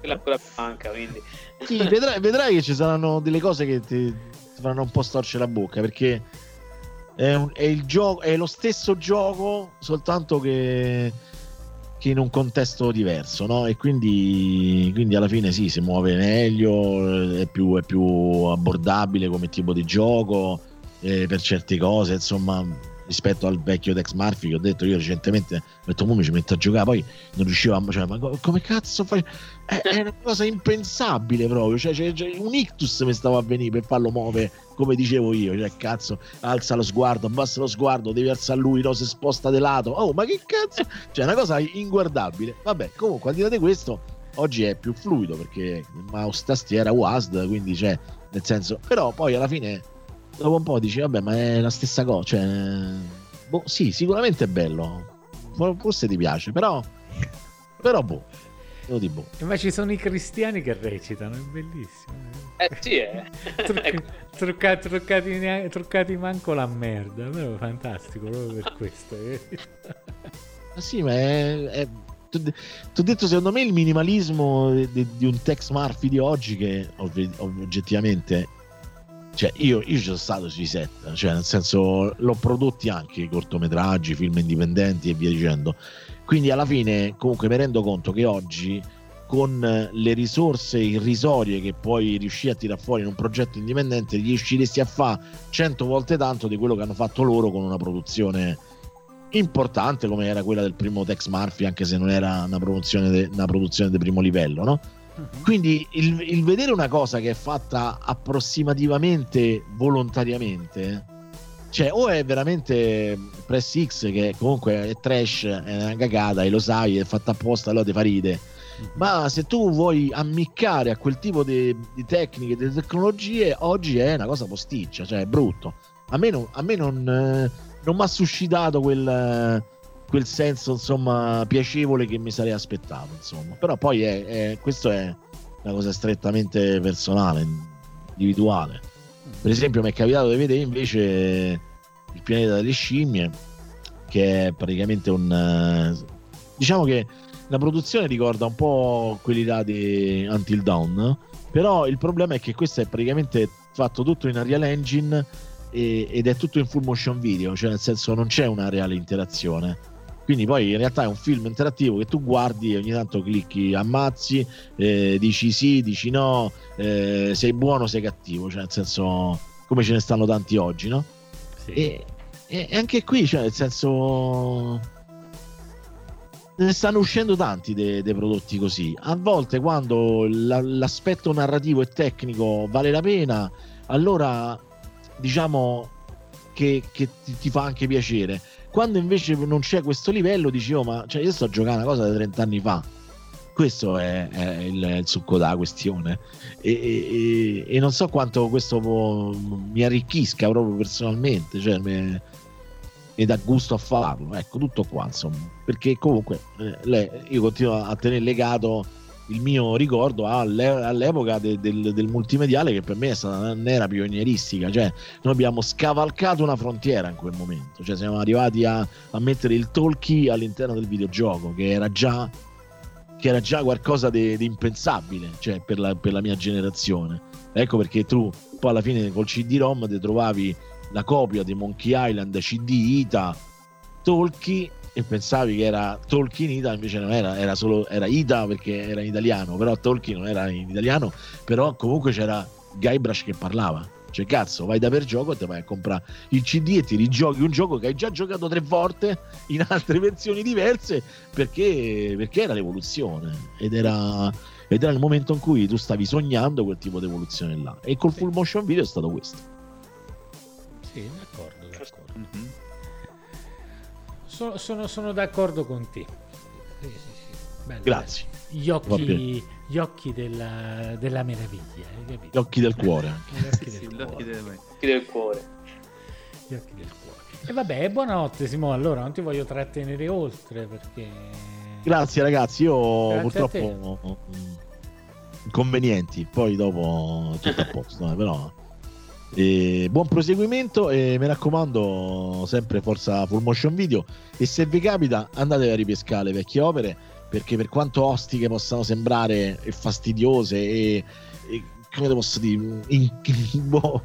Quella ancora manca, quindi. Sì, vedrai, vedrai che ci saranno delle cose che ti, ti faranno un po' storcere la bocca perché è, un- è il gioco, è lo stesso gioco, soltanto che, che in un contesto diverso, no? E quindi, quindi alla fine sì, si muove meglio, è più, è più abbordabile come tipo di gioco eh, per certe cose, insomma. Rispetto al vecchio Dex Murphy che ho detto io recentemente, ho detto "Mo mi ci metto a giocare, poi non riuscivo a. Cioè, ma co- come cazzo fai? È, è una cosa impensabile proprio. Cioè, c'è, c'è un ictus mi stava a venire per farlo muovere come dicevo io. Cioè, cazzo, alza lo sguardo, abbassa lo sguardo, devi alzare lui, no, si sposta di lato. Oh, ma che cazzo? Cioè, una cosa inguardabile. Vabbè, comunque, al di là di questo, oggi è più fluido perché il mouse tastiera WASD, quindi c'è nel senso. Però poi alla fine, dopo un po' dici, vabbè, ma è la stessa cosa. Cioè, boh, sì, sicuramente è bello. Forse ti piace, però. Però, boh. Devo dire, boh. Ma ci sono i cristiani che recitano, è bellissimo. Eh sì, eh. Trucca- trucca- truccati, nea- truccati manco la merda, però fantastico proprio per questo. eh. Ma sì, ma è. è ti ho detto, secondo me, il minimalismo di, di un Tex Murphy di oggi, che ovvi- oggettivamente. Cioè, io, io ci sono stato sui set, cioè, nel senso, l'ho prodotti anche cortometraggi, film indipendenti e via dicendo. Quindi, alla fine, comunque, mi rendo conto che oggi, con le risorse irrisorie che puoi riuscire a tirare fuori in un progetto indipendente, riusciresti a fare 100 volte tanto di quello che hanno fatto loro con una produzione importante come era quella del primo Tex Murphy, anche se non era una de- una produzione di primo livello, no? Quindi il, il vedere una cosa che è fatta approssimativamente volontariamente, cioè o è veramente Press X che comunque è trash, è una cagata e lo sai, è fatta apposta, allora ti fa ride. Ma se tu vuoi ammiccare a quel tipo di, di tecniche, di tecnologie, oggi è una cosa posticcia, cioè è brutto. A me non, non, eh, non mi ha suscitato quel, quel senso insomma piacevole che mi sarei aspettato insomma. Però poi è, è- questo è una cosa strettamente personale individuale. Per esempio mi è capitato di vedere invece il pianeta delle scimmie che è praticamente un diciamo che la produzione ricorda un po' quelli là di Until Dawn però il problema è che questo è praticamente fatto tutto in Unreal Engine ed è tutto in full motion video, cioè nel senso non c'è una reale interazione. Quindi poi in realtà è un film interattivo che tu guardi e ogni tanto clicchi, ammazzi, eh, dici sì, dici no, eh, sei buono, sei cattivo, cioè nel senso come ce ne stanno tanti oggi, no? E, e- e anche qui, cioè nel senso ne stanno uscendo tanti dei, dei prodotti così. A volte quando la- l'aspetto narrativo e tecnico vale la pena, allora diciamo che, che ti, ti fa anche piacere. Quando invece non c'è questo livello, dici, oh, ma cioè, io sto giocando una cosa da 30 anni fa. Questo è, è il, il succo della questione. E, e- e- non so quanto questo può- mi arricchisca proprio personalmente. Cioè, mi, mi dà gusto a farlo. Ecco, tutto qua, insomma. Perché comunque eh, lei- io continuo a tenere legato il mio ricordo alle- all'epoca de- del, del multimediale che per me è stata un'era pionieristica. Cioè, noi abbiamo scavalcato una frontiera in quel momento. Cioè, siamo arrivati a, a mettere il talkie all'interno del videogioco, che era già, che era già qualcosa di di impensabile cioè, per, la, per la mia generazione. Ecco perché tu poi alla fine col CD-ROM ti trovavi la copia di Monkey Island CD Ita Talkie e pensavi che era Tolkien Ita invece non era, era solo era Ita perché era in italiano però Tolkien non era in italiano però comunque c'era Guybrush che parlava. Cioè cazzo vai da per gioco e ti vai a comprare il CD e ti rigiochi un gioco che hai già giocato tre volte in altre versioni diverse perché, perché era l'evoluzione ed era, ed era il momento in cui tu stavi sognando quel tipo di evoluzione là. E col full motion video è stato questo. Sì, d'accordo, d'accordo. Sono, sono- sono d'accordo con te. Sì, sì, sì. Bello, Grazie. bello. Gli occhi, gli occhi della, della meraviglia, gli occhi del cuore. Gli occhi del cuore. l'occhio del- Occhi del cuore. Gli occhi del cuore. E vabbè, buonanotte Simone, allora non ti voglio trattenere oltre perché... Grazie ragazzi, io Grazie purtroppo inconvenienti, poi dopo tutto a posto, eh, però eh, buon proseguimento e mi raccomando sempre forza full motion video e se vi capita andate a ripescare le vecchie opere perché per quanto ostiche possano sembrare e fastidiose e, e come te posso dire in, boh,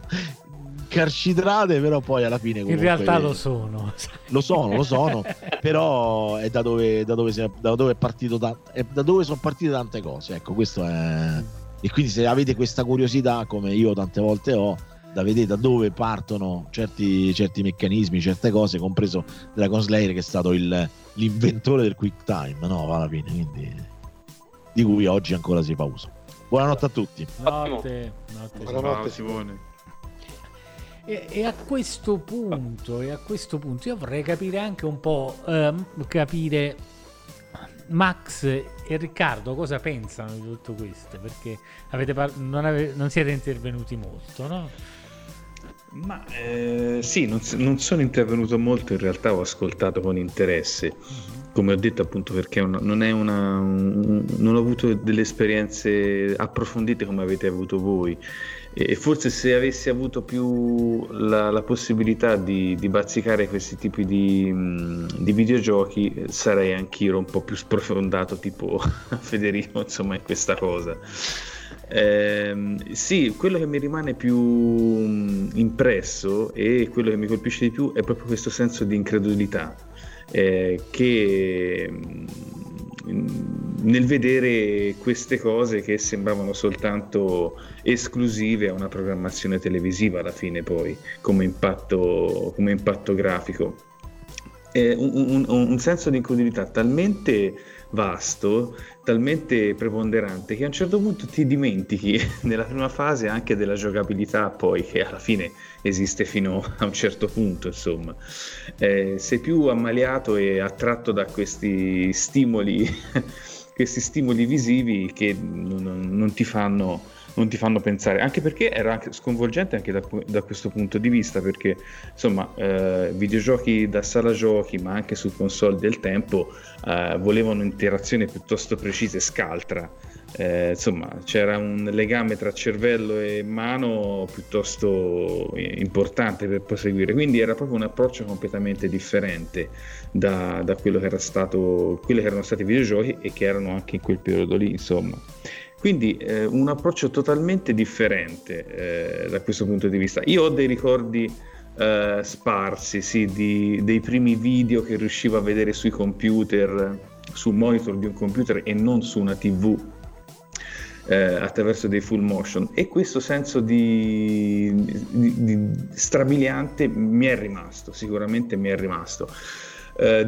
carcitrate però poi alla fine In comunque- realtà lo sono. lo sono, lo sono, però è da dove, da dove, si è, da dove è partito ta- è da dove sono partite tante cose. Ecco, questo è. E quindi se avete questa curiosità, come io tante volte ho, da vedere da dove partono certi, certi meccanismi, certe cose, compreso Dragon Slayer che è stato il- l'inventore del quick time, no? Alla fine, quindi di cui oggi ancora si fa uso. Buonanotte a tutti. Notte, notte. Buonanotte, Simone. E, e a questo punto, e a questo punto io vorrei capire anche un po', ehm, capire Max e Riccardo cosa pensano di tutto questo, perché avete par- non, ave- non siete intervenuti molto, no? Ma eh, sì, non, non sono intervenuto molto, in realtà ho ascoltato con interesse, come ho detto appunto perché un- non, è una, un- non ho avuto delle esperienze approfondite come avete avuto voi. E forse se avessi avuto più la, la possibilità di, di bazzicare questi tipi di, mh, di videogiochi sarei anch'io un po' più sprofondato tipo Federico insomma in questa cosa. Ehm, sì, quello che mi rimane più mh, impresso e quello che mi colpisce di più è proprio questo senso di incredulità eh, che mh, nel vedere queste cose che sembravano soltanto esclusive a una programmazione televisiva alla fine poi come impatto, come impatto grafico. È un, un- un senso di incredulità talmente vasto, talmente preponderante che a un certo punto ti dimentichi nella prima fase anche della giocabilità poi che alla fine esiste fino a un certo punto insomma. Eh, sei più ammaliato e attratto da questi stimoli questi stimoli visivi che non, non- ti fanno non ti fanno pensare, anche perché era anche sconvolgente anche da, da questo punto di vista, perché insomma eh, videogiochi da sala giochi, ma anche su console del tempo, eh, volevano interazione piuttosto precisa e scaltra. Eh, insomma, c'era un legame tra cervello e mano piuttosto eh, importante per proseguire, quindi era proprio un approccio completamente differente da, da quello che era stato, quelli che erano stati i videogiochi e che erano anche in quel periodo lì, insomma. Quindi eh, un approccio totalmente differente eh, da questo punto di vista. Io ho dei ricordi eh, sparsi, sì, di- dei primi video che riuscivo a vedere sui computer, sul monitor di un computer e non su una TV eh, attraverso dei full motion e questo senso di, di- di strabiliante mi è rimasto, sicuramente mi è rimasto. Eh,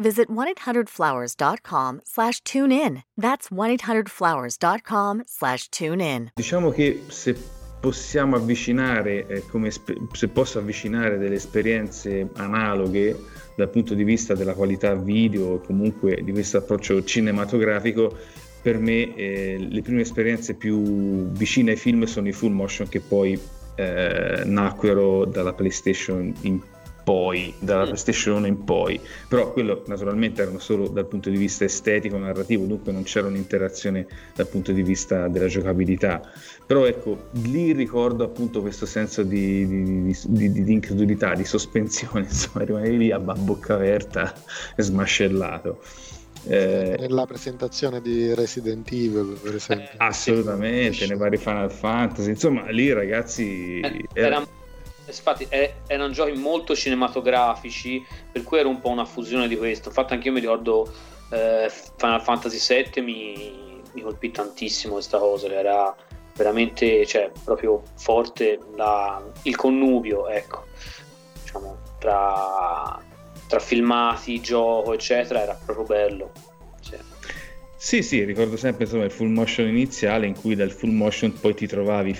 visit 1-800-Flowers.com slash tune in. That's 1-800-Flowers.com slash tune in. Diciamo che se possiamo avvicinare, eh, come se posso avvicinare delle esperienze analoghe dal punto di vista della qualità video o comunque di questo approccio cinematografico, per me eh, le prime esperienze più vicine ai film sono i full motion che poi eh, nacquero dalla PlayStation in poi, dalla PlayStation 1 in poi, però quello naturalmente erano solo dal punto di vista estetico, narrativo, dunque non c'era un'interazione dal punto di vista della giocabilità. Però ecco, lì ricordo appunto questo senso di, di- di- di- di incredulità, di sospensione, insomma, rimanere lì a bocca aperta e smascellato. Eh, Nella presentazione di Resident Evil, per esempio. assolutamente, nei vari Final Fantasy. Insomma, lì ragazzi... Eh, era- era- infatti eh, erano giochi molto cinematografici, per cui era un po' una fusione di questo. Infatti anche io mi ricordo eh, Final Fantasy VII mi, mi colpì tantissimo questa cosa, era veramente cioè, proprio forte la- il connubio, ecco, diciamo, tra, tra filmati, gioco, eccetera, era proprio bello. Sì. Sì, ricordo sempre insomma, il full motion iniziale in cui dal full motion poi ti trovavi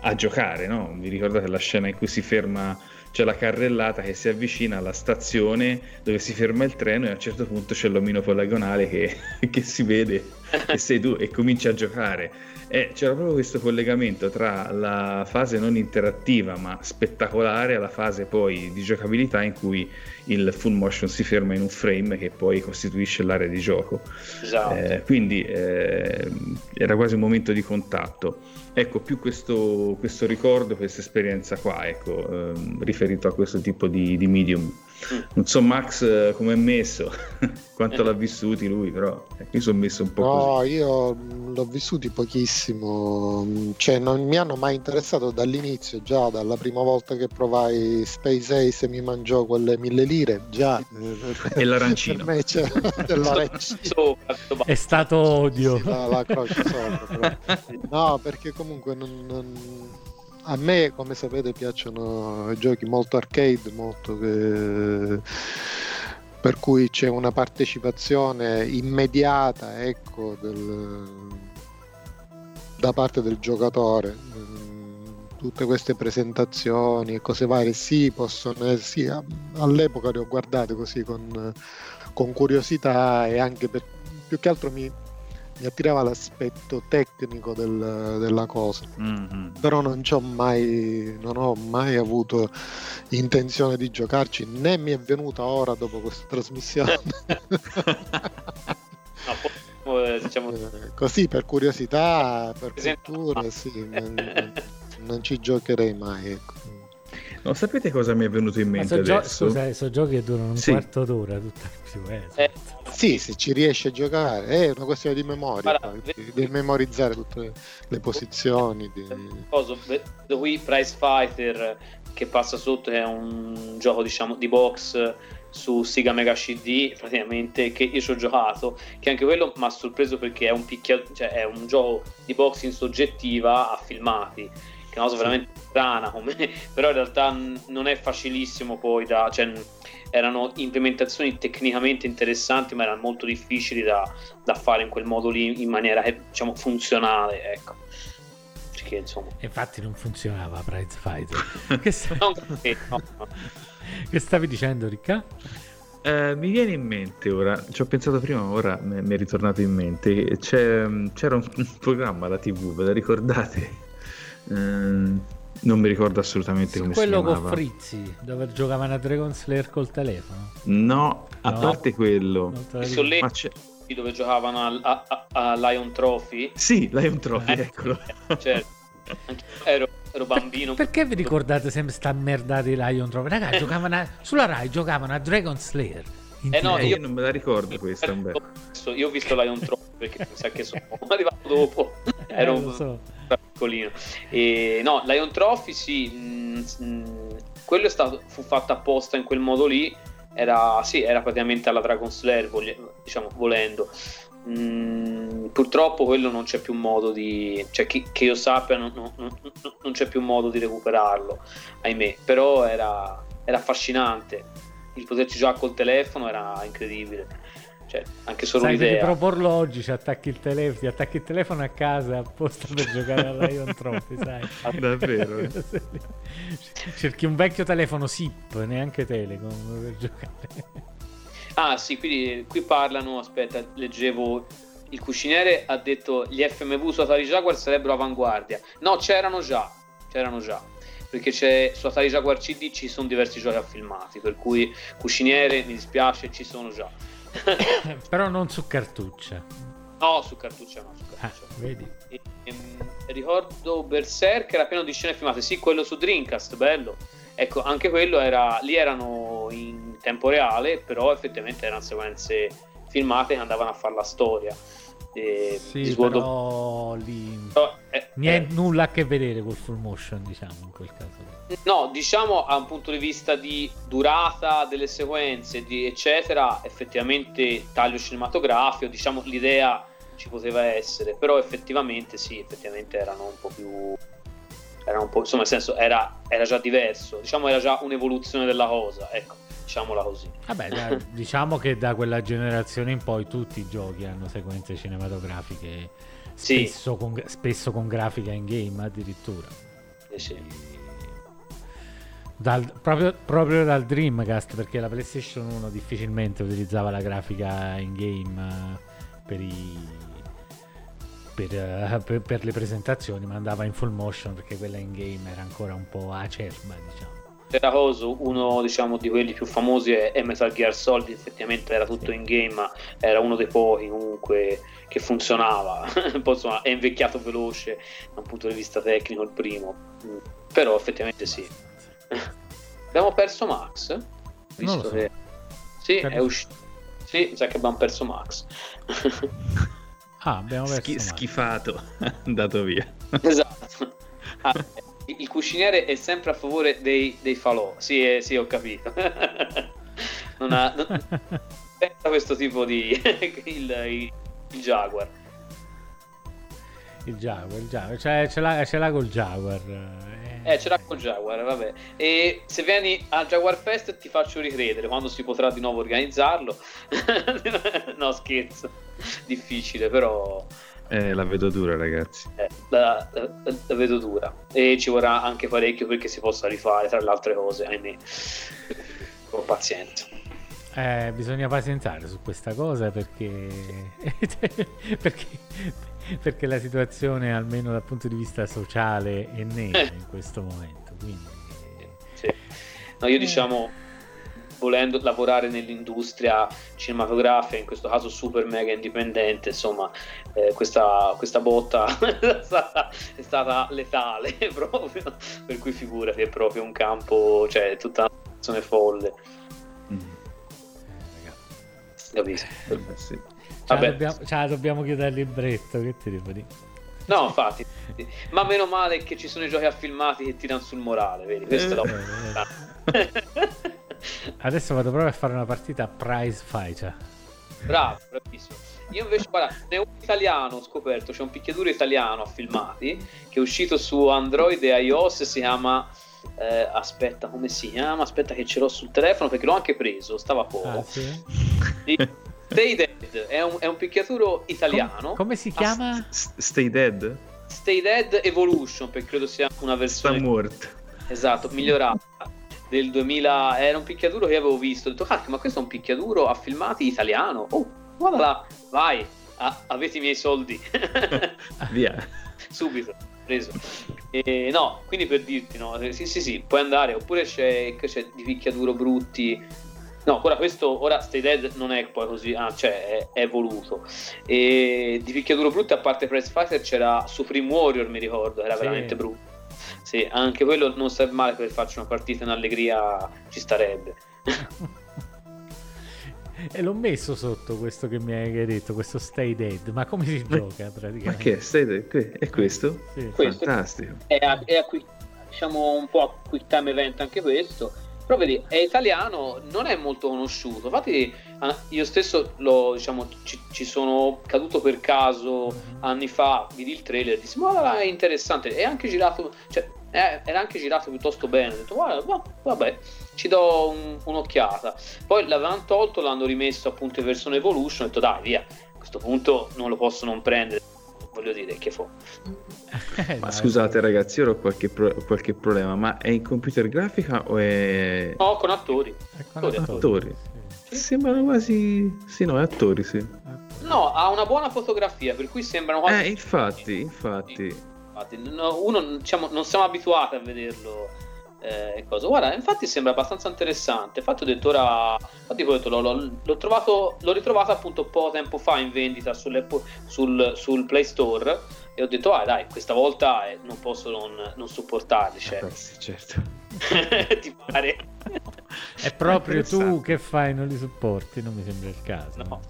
a giocare, no? Vi ricordate la scena in cui si ferma, c'è la carrellata che si avvicina alla stazione dove si ferma il treno e a un certo punto c'è l'omino poligonale che, che si vede e sei tu e cominci a giocare. E c'era proprio questo collegamento tra la fase non interattiva ma spettacolare alla fase poi di giocabilità in cui il full motion si ferma in un frame che poi costituisce l'area di gioco. Esatto. Eh, quindi eh, era quasi un momento di contatto. Ecco, più questo, questo ricordo, questa esperienza qua, ecco, ehm, riferito a questo tipo di, di medium. Non so Max eh, come è messo, quanto l'ha vissuti lui, però ecco, io sono messo un po' No, così. io l'ho vissuti pochissimo, mh, cioè non mi hanno mai interessato dall'inizio, già dalla prima volta che provai Space Ace e mi mangiò quelle mille lire, già E l'arancino. per me c'è sopra. È stato odio. Sì, la, la croce sopra, però. No, perché comunque non- non- a me, come sapete, piacciono giochi molto arcade, molto che- per cui c'è una partecipazione immediata, ecco, del- da parte del giocatore. Mm, Tutte queste presentazioni e cose varie, sì, possono sì, all'epoca le ho guardate così con, con curiosità e anche per, più che altro mi, mi attirava l'aspetto tecnico del- della cosa Mhm. però non ci ho mai non ho mai avuto intenzione di giocarci né mi è venuta ora dopo questa trasmissione No, poi, eh, diciamo, Eh, così per curiosità per cultura sì non, non ci giocherei mai ecco. No, sapete cosa mi è venuto in mente so gio- adesso? scusa, eh, so giochi che durano un Sì. quarto d'ora tutta più eh, Eh, sì se ci riesci a giocare è una questione di memoria Guarda, di, di memorizzare tutte le, posizioni di... cosa, vedo qui Price Fighter che passa sotto che è un gioco diciamo di box su Sega Mega CD praticamente che io ci ho giocato che anche quello mi ha sorpreso perché è un picchia- cioè è un gioco di box in soggettiva a filmati che è una cosa veramente strana come- però in realtà non è facilissimo poi da cioè, erano implementazioni tecnicamente interessanti ma erano molto difficili da, da fare in quel modo lì in maniera eh, diciamo funzionale ecco perché insomma Infatti non funzionava Prize Fighter. che, sta- non che- no, no. che stavi dicendo, Ricca? Eh, mi viene in mente ora, ci ho pensato prima, ma ora mi mi è ritornato in mente. C'è- c'era un, un programma alla TV, ve la ricordate? Ehm, non mi ricordo assolutamente come Quello si con chiamava. Frizzi, dove giocavano a Dragon Slayer col telefono. No, a No. parte quello. E lì Ma c'è... dove giocavano al- a, a- a Lion Trophy Sì, Lion Trophy, Eh. eccolo. anche io ero, ero bambino Perché vi ricordate sempre sta merda di Lion Trophy? Ragazzi, giocavano a- sulla Rai giocavano a Dragon Slayer. Eh no. Eh, io- io non me la ricordo questa, io ho visto Lion Trophy perché mi sa che sono arrivato dopo Eh, ero lo so. Piccolino. E no Lion Trophy sì mh, mh, quello è stato fu fatto apposta in quel modo lì era sì era praticamente alla Dragon Slayer voglia- diciamo volendo. Mm, purtroppo quello non c'è più modo di cioè chi- che io sappia non, non- non- non c'è più modo di recuperarlo ahimè. Però era, era affascinante. Il poterci giocare col telefono era incredibile cioè anche solo Sai, devi l'idea proporlo oggi, ci attacchi il telefono, ti attacchi il telefono a casa apposta per giocare a Lion Trophy, sai? Davvero? eh? Cerchi un vecchio telefono SIP, neanche Telecom per giocare. Ah sì, quindi qui parlano, aspetta, leggevo il cuciniere ha detto gli FMV su Atari Jaguar sarebbero avanguardia. No, c'erano già, c'erano già. Perché c'è, su Atari Jaguar CD ci sono diversi giochi affilmati, per cui cuciniere, mi dispiace, ci sono già. Però non su cartuccia. No, su cartuccia no, su Ah, cartuccia. vedi? E- ehm, ricordo Berserk era pieno di scene filmate, sì, quello su Dreamcast, bello. Ecco, anche quello era lì erano in tempo reale, però effettivamente erano sequenze filmate che andavano a fare la storia. E Sì, di Sword of- però lì però, eh, niente, nulla a che vedere col full motion, diciamo, in quel caso. No, diciamo a un punto di vista di durata delle sequenze, di eccetera, effettivamente taglio cinematografico, diciamo l'idea ci poteva essere, però effettivamente sì, effettivamente erano un po' più era un po', insomma, nel senso era, era già diverso, diciamo era già un'evoluzione della cosa, ecco, diciamola così. Vabbè, dai, diciamo che da quella generazione in poi tutti i giochi hanno sequenze cinematografiche, Sì. spesso, con, spesso con grafica in game addirittura. Sì, sì. Dal- proprio, proprio dal Dreamcast, perché la PlayStation 1 difficilmente utilizzava la grafica in game eh, per, i- per, eh, per- per le presentazioni, ma andava in full motion perché quella in game era ancora un po' acerba, diciamo. Era coso, uno diciamo di quelli più famosi è è Metal Gear Solid, effettivamente era tutto in game, ma era uno dei pochi comunque che funzionava. Poi insomma è invecchiato veloce da un punto di vista tecnico il primo, Mm, però effettivamente sì. Abbiamo perso Max? Visto so. che sì, è Capisco. uscito. Sì, mi sa che abbiamo perso Max. Ah, abbiamo perso Schi- schifato, andato via. esatto. Ah, il cuciniere è sempre a favore dei, dei falò. Sì, eh, sì, ho capito. non ha non, pensa questo tipo di il, il, il Jaguar. Il Jaguar, il Jaguar, cioè, ce, l'ha, ce l'ha col Jaguar. Eh, ce l'ha col Jaguar, vabbè. E se vieni al Jaguar Fest ti faccio ricredere quando si potrà di nuovo organizzarlo. no, scherzo. Difficile, però Eh, la vedo dura, ragazzi. eh, la, la- la vedo dura. E ci vorrà anche parecchio perché si possa rifare, tra le altre cose, ahimè. Con pazienza. Eh, bisogna pazientare su questa cosa perché, perché, perché la situazione, almeno dal punto di vista sociale, è nera in questo momento. Quindi, Sì. No, io diciamo, volendo lavorare nell'industria cinematografica, in questo caso super mega indipendente, insomma, eh, questa, questa botta è, stata, è stata letale proprio, per cui figurati, è proprio un campo, cioè tutta una situazione folle, eh, ragazzi, capisco? Eh, sì. ce, Vabbè. dobbiamo, la dobbiamo chiudere al libretto. Che ti devo dire? No, infatti, ma meno male che ci sono i giochi affilmati che tirano sul morale, vedi? Questo è Eh, la... Adesso vado proprio a fare una partita a prize fighter. Bravo, bravissimo. Io invece, guarda, ne ho un italiano, ho scoperto, c'è un picchiaduro italiano a filmati che è uscito su Android e iOS, si chiama... eh, aspetta, come si chiama? Aspetta che ce l'ho sul telefono perché l'ho anche preso, stava poco. Ah, sì? Stay Dead, è un, è un picchiaturo italiano. Com- come si chiama? S- Stay dead? Stay Dead Evolution, perché credo sia una Sta versione morto. Esatto, migliorata del 2000. Era un picchiaduro che avevo visto. Ho detto, cacchio, ma questo è un picchiaduro a filmati italiano. Oh, guarda là, vai, ah, avete i miei soldi. Via. Subito, preso. E, no, quindi per dirti, no, eh, sì, sì, sì, puoi andare. Oppure c'è, c'è di picchiaduro brutti. No, ora questo, ora Stay Dead non è poi così, ah, cioè è, è voluto. E di picchiaduro brutto, a parte Prize Fighter, c'era Supreme Warrior, mi ricordo, era Sì. veramente brutto. Sì, anche quello non serve male per farci una partita in allegria, ci starebbe. E l'ho messo sotto questo che mi hai detto, questo Stay Dead. Ma come si gioca praticamente? Ma che? Stay dead? Que- È questo? Sì. Questo. Fantastico. È a, è a qui- diciamo un po' a quick time event anche questo. Però vedi, è italiano, non è molto conosciuto. Infatti, ah, io stesso lo, diciamo, ci, ci sono caduto per caso anni fa, vidi il trailer dissi, ma è interessante. È anche girato, cioè, era anche girato piuttosto bene. Ho detto, guarda, va- vabbè, ci do un- un'occhiata. Poi l'avevano tolto, l'hanno rimesso appunto in versione Evolution. Ho detto, dai, via, a questo punto non lo posso non prendere. Voglio dire, che fu. Eh, Ma dai. scusate ragazzi, ora ho qualche, pro- qualche problema, ma è in computer grafica o è... No, con attori. È con Attori. Attori. Sembrano quasi... Sì, no, è attori, sì. No, ha una buona fotografia, per cui sembrano quasi. Eh, infatti, infatti. Infatti, no, uno diciamo, non siamo abituati a vederlo. Eh, cosa. Guarda, infatti sembra abbastanza interessante. Infatti, ho detto ora. Infatti, ho detto, l'ho, l'ho- l'ho trovato, l'ho ritrovato appunto un po' tempo fa in vendita sul, sul Play Store. E ho detto, ah, dai, questa volta eh, non posso non, non supportarli. Cioè. Eh, sì, certo. Ti pare? È proprio tu che fai, non li supporti, non mi sembra il caso. No.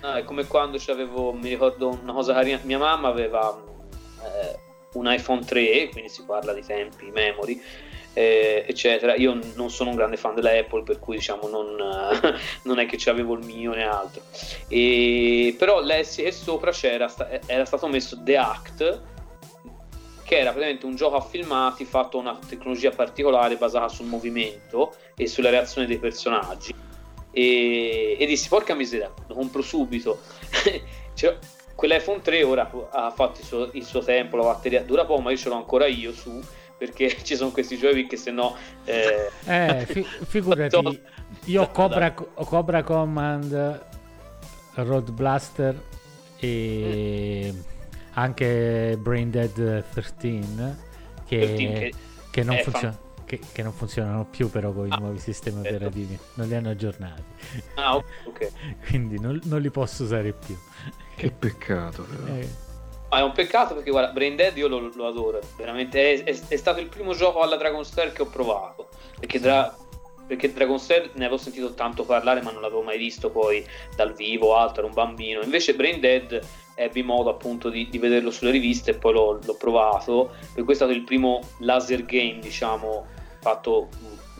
no è come quando c'avevo, mi ricordo una cosa carina, mia mamma aveva eh, un iPhone 3, quindi si parla di tempi, memory, eh, eccetera. Io non sono un grande fan della Apple, per cui diciamo non, non è che c'avevo il mio né altro. E, però l'S e sopra c'era, era stato messo The Act, che era praticamente un gioco a filmati fatto con una tecnologia particolare basata sul movimento e sulla reazione dei personaggi. E, e dissi, porca miseria, lo compro subito. cioè, quell'iPhone 3 ora ha fatto il suo, il suo tempo, la batteria dura poco, ma io ce l'ho ancora io su perché ci sono questi giochi che se no eh, eh fi- figurati io ho Cobra, Cobra Command Road Blaster e mm. anche Brain Dead 13 che, 13 che, che non funziona che, che, non funzionano più però con i ah, nuovi sistemi certo. operativi non li hanno aggiornati ah ok quindi non, non, li posso usare più che peccato però. Eh, ma è un peccato perché guarda, Brain Dead io lo, lo adoro, veramente è, è, è, stato il primo gioco alla Dragon Slayer che ho provato, perché, Dra- perché Dragon Slayer ne avevo sentito tanto parlare ma non l'avevo mai visto poi dal vivo, altro, era un bambino, invece Brain Dead ebbi modo appunto di, di vederlo sulle riviste e poi l'ho, l'ho provato, per cui è stato il primo laser game diciamo fatto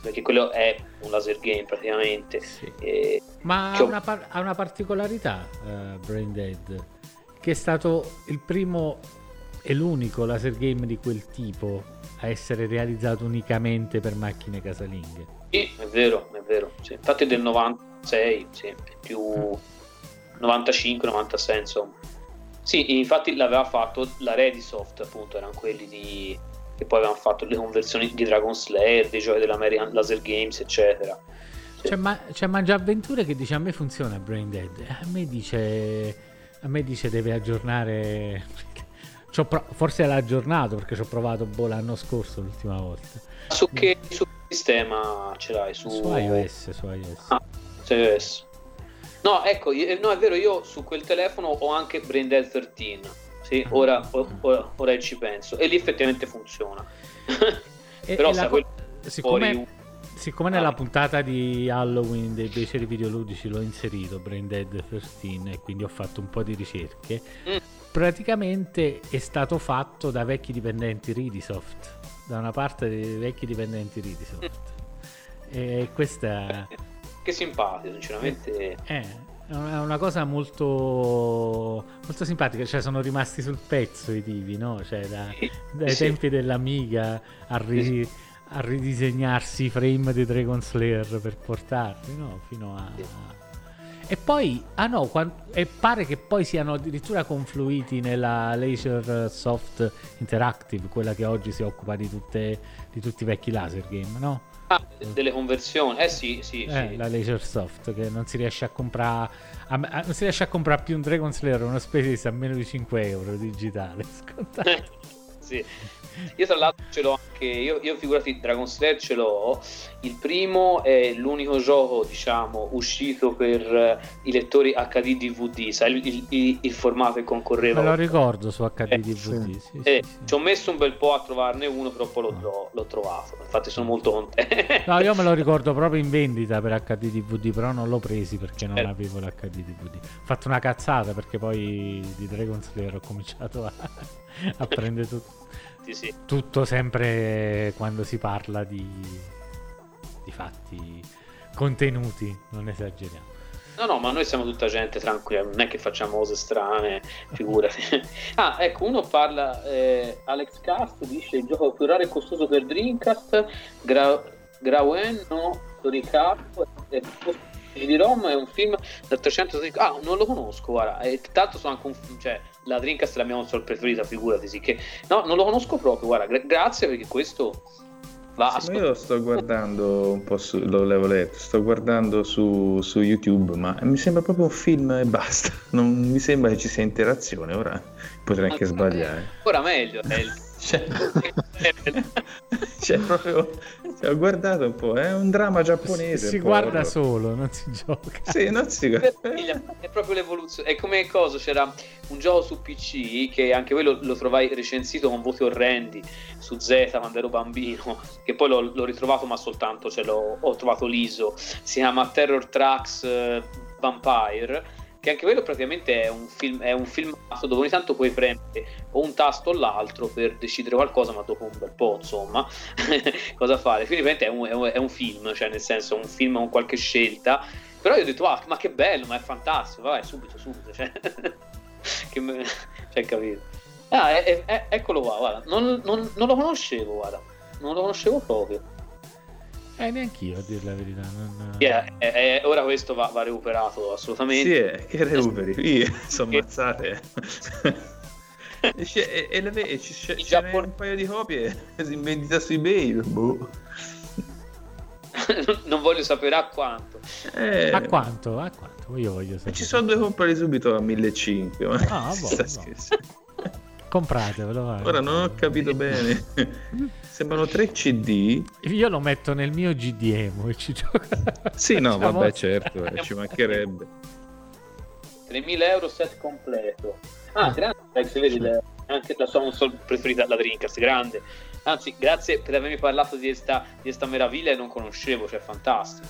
perché quello è un laser game praticamente. Sì. E... Ma ha, ho... una par- ha, una particolarità uh, Brain Dead che è stato il primo e l'unico laser game di quel tipo a essere realizzato unicamente per macchine casalinghe. Sì, è vero, è vero. Sì. Infatti è del 96, sì, più 95-96 insomma. Sì, infatti l'aveva fatto la Redisoft, appunto, erano quelli di... che poi avevano fatto le conversioni di Dragon Slayer, dei giochi dell'American Laser Games, eccetera. C'è, ma- c'è Mangia Avventure che dice a me funziona Brain Dead, a me dice a me dice deve aggiornare. Pro- forse l'ha aggiornato perché ci ho provato boh, l'anno scorso l'ultima volta. Su che su sistema ce l'hai? Su, su iOS. Su iOS. Ah, su iOS. No, ecco, no, è vero, io su quel telefono ho anche Braindead 13. Sì, ah. ora, ora, ora ci penso. E lì effettivamente funziona. E, Però e sa, co- siccome... fuori siccome nella ah. puntata di Halloween dei piaceri videoludici l'ho inserito Brain Dead 13 e quindi ho fatto un po' di ricerche, mm. praticamente è stato fatto da vecchi dipendenti Ridisoft, da una parte dei vecchi dipendenti Ridisoft. Mm. E questa... Che simpatico, sinceramente. Eh, è una cosa molto, molto simpatica, cioè sono rimasti sul pezzo i tipi, no? Cioè da, dai sì. tempi dell'Amiga a ri- a ridisegnarsi i frame di Dragon Slayer per portarli, no? Fino a... E poi, ah no, quando, e pare che poi siano addirittura confluiti nella Laser Soft Interactive, quella che oggi si occupa di, tutte, di tutti i vecchi laser game, no? Ah, delle conversioni, eh sì, sì, eh, sì. La Laser Soft che non si riesce a comprare, non si riesce a comprare più un Dragon Slayer uno spesa a meno di 5 euro digitale, scontato. sì. Io tra l'altro ce l'ho anche, io, io figurati Dragon Slayer ce l'ho, il primo è l'unico gioco diciamo uscito per eh, i lettori HD DVD, sai il, il, il formato che concorreva. Me lo ricordo su HD eh, DVD. Sì. Sì, eh, sì, ci ho messo un bel po' a trovarne uno, però poi l'ho, l'ho, l'ho trovato, infatti sono molto contento. no, io me lo ricordo proprio in vendita per HD DVD, però non l'ho presi perché non eh. avevo l'HD DVD. Ho fatto una cazzata perché poi di Dragon Slayer ho cominciato a, a prendere tutto fatti, sì. Tutto sempre quando si parla di, di fatti contenuti, non esageriamo. No, no, ma noi siamo tutta gente tranquilla, non è che facciamo cose strane, figurati. ah, ecco, uno parla, eh, Alex Cast dice il gioco più raro e costoso per Dreamcast, Gra- Grauen, no, Toricap, eh, di Roma è un film da 300 ah non lo conosco guarda e tanto sono anche un cioè la Dreamcast è la mia console preferita figurati sì che no non lo conosco proprio guarda gra- grazie perché questo va sì, io lo sto guardando un po' su lo levo letto sto guardando su, su YouTube ma mi sembra proprio un film e basta non mi sembra che ci sia interazione ora potrei anche sbagliare ora meglio è il Cioè, cioè, proprio cioè, ho guardato un po', è un dramma giapponese. Si guarda solo, non si gioca. Sì, non si È proprio l'evoluzione. È come cosa? C'era un gioco su PC che anche voi lo, trovai recensito con voti orrendi su Z quando ero bambino. Che poi l'ho, l'ho ritrovato, ma soltanto ce l'ho ho trovato l'ISO. Si chiama Terror Tracks eh, Vampire. Che anche quello praticamente è un, film, è un filmato dove ogni tanto puoi premere o un tasto o l'altro per decidere qualcosa, ma dopo un bel po', insomma, cosa fare. Quindi praticamente è un, è un- è un film, cioè nel senso un film con qualche scelta. Però io ho detto, ah, ma che bello, ma è fantastico, vai, subito, subito. Cioè, che me- cioè, capito. Ah, è- è- è- eccolo qua, guarda, non, non- non lo conoscevo, guarda, non lo conoscevo proprio. Eh, neanch'io a dire la verità. Non... Sì, è- è- ora questo va, va recuperato assolutamente. Sì, è, che recuperi, io sono ammazzate. E, c'è- e, e le e ci- c'è, c'è un paio di copie in vendita su eBay. Boh. non voglio sapere a quanto. Eh, A quanto? A quanto? Io voglio sapere. Ci sono due comprare subito a 1500. Ma Ah, boh, sta boh. scherzando. Compratevelo. vai. Ora non ho capito bene. Sembrano tre CD. Io lo metto nel mio GDM e ci gioco. Sì, no, Facciamo- vabbè, certo, eh, ci mancherebbe. 3000 euro set completo. Ah, grande, dai, si vede le- anche la sua console preferita, la Dreamcast, grande. Anzi, grazie per avermi parlato di questa, di questa meraviglia che non conoscevo, cioè fantastico.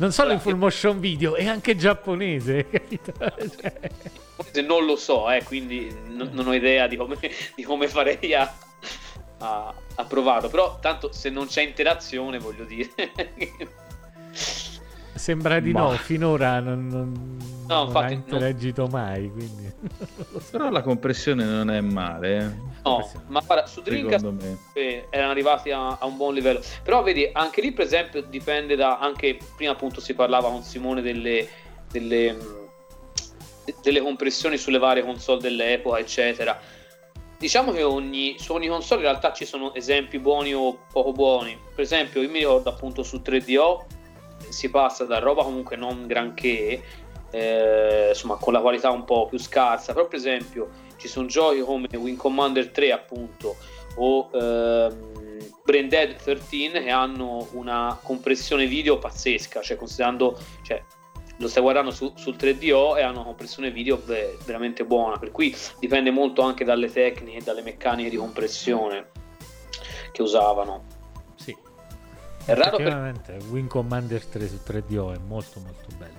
Non solo in full motion video, è anche giapponese, capito? Cioè, non lo so, eh, quindi non, non ho idea di come, di come farei a, a, a provarlo. Però tanto se non c'è interazione, voglio dire. Sembra di Ma- no, finora non, non, No, non ha non- interagito mai, quindi... non lo so. Però la compressione non è male, eh, No, ma guarda, su Dreamcast secondo me. eh, erano arrivati a, a un buon livello. Però vedi, anche lì per esempio dipende da, anche prima appunto si parlava con Simone delle, delle, delle compressioni sulle varie console dell'epoca, eccetera. Diciamo che ogni, su ogni console in realtà ci sono esempi buoni o poco buoni. Per esempio, io mi ricordo appunto su 3DO si passa da roba comunque non granché, eh, insomma con la qualità un po' più scarsa. Però per esempio ci sono giochi come Wing Commander 3 appunto o ehm, Brain Dead 13 che hanno una compressione video pazzesca, cioè considerando, cioè, lo stai guardando su- sul 3DO e hanno una compressione video beh, veramente buona, per cui dipende molto anche dalle tecniche e dalle meccaniche di compressione che usavano. È raro per- Effettivamente, Wing Commander 3 su 3DO è molto molto bello.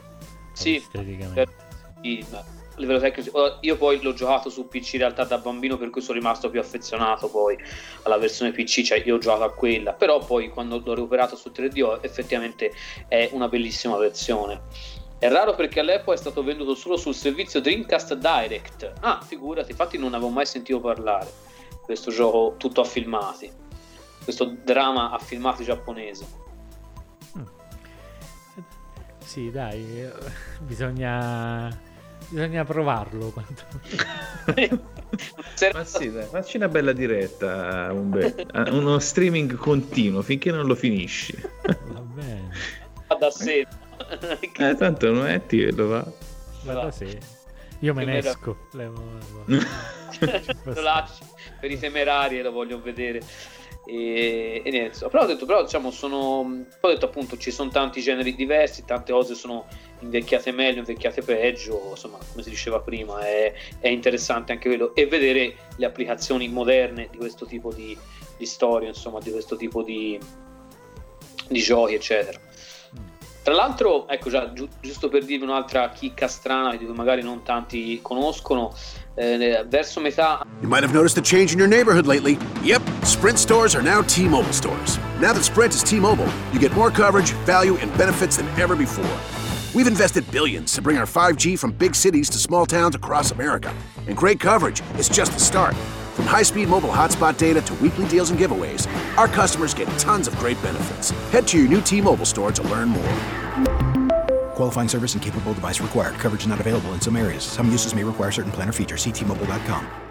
Sì, esteticamente. per- sì, a livello tecnico. Io poi l'ho giocato su PC in realtà da bambino, per cui sono rimasto più affezionato poi alla versione PC, cioè io ho giocato a quella, però poi quando l'ho recuperato su 3DO effettivamente è una bellissima versione. È raro perché all'epoca è stato venduto solo sul servizio Dreamcast Direct. Ah, figurati, infatti non avevo mai sentito parlare di questo gioco tutto a filmati, questo dramma a filmati giapponese. Sì, dai, eh, bisogna, bisogna provarlo. quanto- Ma sì, dai, facci una bella diretta, Umberto. Eh, uno streaming continuo finché non lo finisci. Va bene. Va da sé. Eh, tanto non è ti lo va. Guarda se io me ne esco. levo- lo lasci per i temerari e lo voglio vedere e, e niente però ho detto però diciamo sono poi ho detto appunto ci sono tanti generi diversi tante cose sono invecchiate meglio invecchiate peggio insomma come si diceva prima è, è interessante anche quello. E vedere le applicazioni moderne di questo tipo di, di storie insomma di questo tipo di, di giochi eccetera. Tra l'altro, ecco già, giu- giusto per dirvi un'altra chicca strana di cui magari non tanti conoscono, verso metà You might have noticed a change in your neighborhood lately. Yep, Sprint stores are now T Mobile stores. Now that Sprint is T Mobile, you get more coverage, value, and benefits than ever before. We've invested billions to bring our 5G from big cities to small towns across America. And great coverage is just the start. From high speed mobile hotspot data to weekly deals and giveaways, our customers get tons of great benefits. Head to your new T Mobile store to learn more. Qualifying service and capable device required. Coverage not available in some areas. Some uses may require certain plan or features. Ctmobile.com.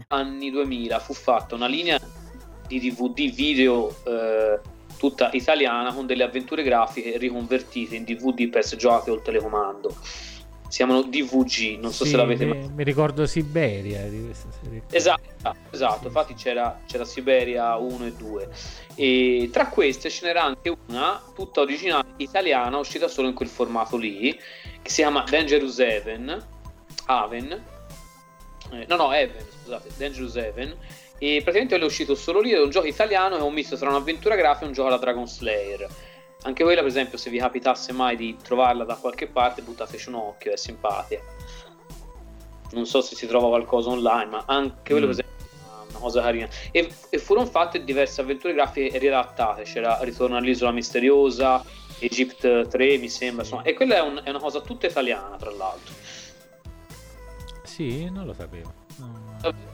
Anni 2000 fu fatta una linea di DVD video eh, tutta italiana con delle avventure grafiche riconvertite in DVD per giocate col telecomando. Si chiamano DVG, non so Sì, se l'avete mai mi ricordo Siberia di questa serie. Esatto, esatto, infatti c'era, c'era Siberia 1 e 2 e tra queste ce n'era anche una tutta originale italiana uscita solo in quel formato lì che si chiama Dangerous Haven Haven eh, no no Haven scusate Dangerous Haven e praticamente è uscito solo lì è un gioco italiano è un misto tra un'avventura grafica e un gioco alla Dragon Slayer anche quella per esempio se vi capitasse mai di trovarla da qualche parte buttateci un occhio è simpatica non so se si trova qualcosa online, ma anche quello Mm. per esempio è una cosa carina. E, e furono fatte diverse avventure grafiche riadattate, c'era Ritorno all'isola misteriosa, Egypt 3 mi sembra, insomma, e quella è, un- è una cosa tutta italiana tra l'altro. Sì, non lo sapevo. No.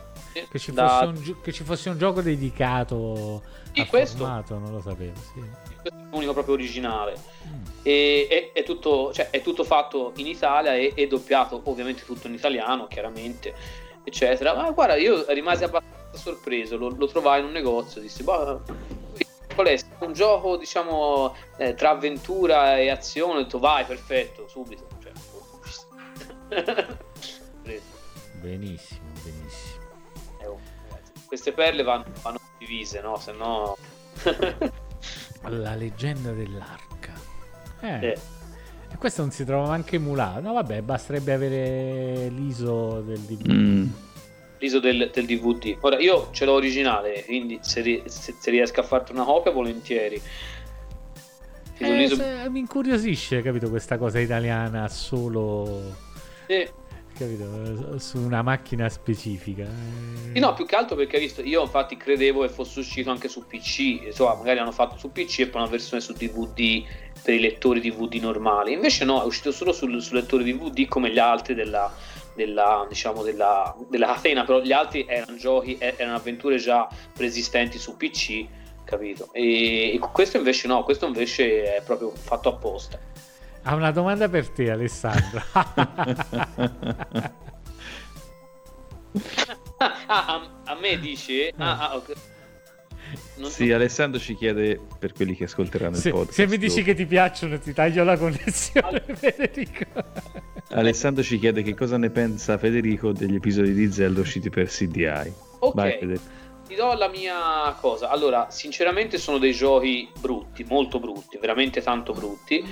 Che ci, da- fosse un, che ci fosse un gioco dedicato Sì, a questo- formato, non lo sapevo. Sì. questo è l'unico proprio originale. Mm. E, è, è tutto, cioè, è tutto fatto in Italia e, e doppiato ovviamente tutto in italiano, chiaramente, eccetera. Ma guarda, io rimasi abbastanza sorpreso, lo, lo trovai in un negozio, dissi, "Boh, qual è? Un gioco, diciamo, eh, tra avventura e azione, ho detto vai, perfetto, subito. Cioè. Benissimo, benissimo. Eh, oh, queste perle vanno, vanno divise, no? Se no... La leggenda dell'arca. Eh. Eh. E questo non si trova neanche emulato. No, vabbè, basterebbe avere l'ISO del DVD. Mm. l'ISO del, del DVD. Ora io ce l'ho originale, quindi se, ri- se- se riesco a farti una copia, volentieri. Eh, mi incuriosisce, capito, questa cosa italiana solo... Sì. Capito, su una macchina specifica. Sì, no, più che altro perché visto, io infatti credevo che fosse uscito anche su PC, insomma, magari hanno fatto su PC e poi una versione su DVD per i lettori DVD normali. Invece no, è uscito solo sul, sul lettore DVD come gli altri della, della, diciamo, della, della catena, però gli altri erano giochi, erano avventure già preesistenti su PC, capito? E, e questo invece no, questo invece è proprio fatto apposta. Ha una domanda per te, Alessandro. Ah, a, a me dici? Ah, ah, ok. Non- Sì, Alessandro ci chiede per quelli che ascolteranno se, il podcast. se mi dici dopo. che ti piacciono, ti taglio la connessione, Federico. Alessandro ci chiede che cosa ne pensa Federico degli episodi di Zelda usciti per CDI. Ok. Vai. Ti do la mia cosa. Allora, sinceramente sono dei giochi brutti, molto brutti, veramente tanto brutti,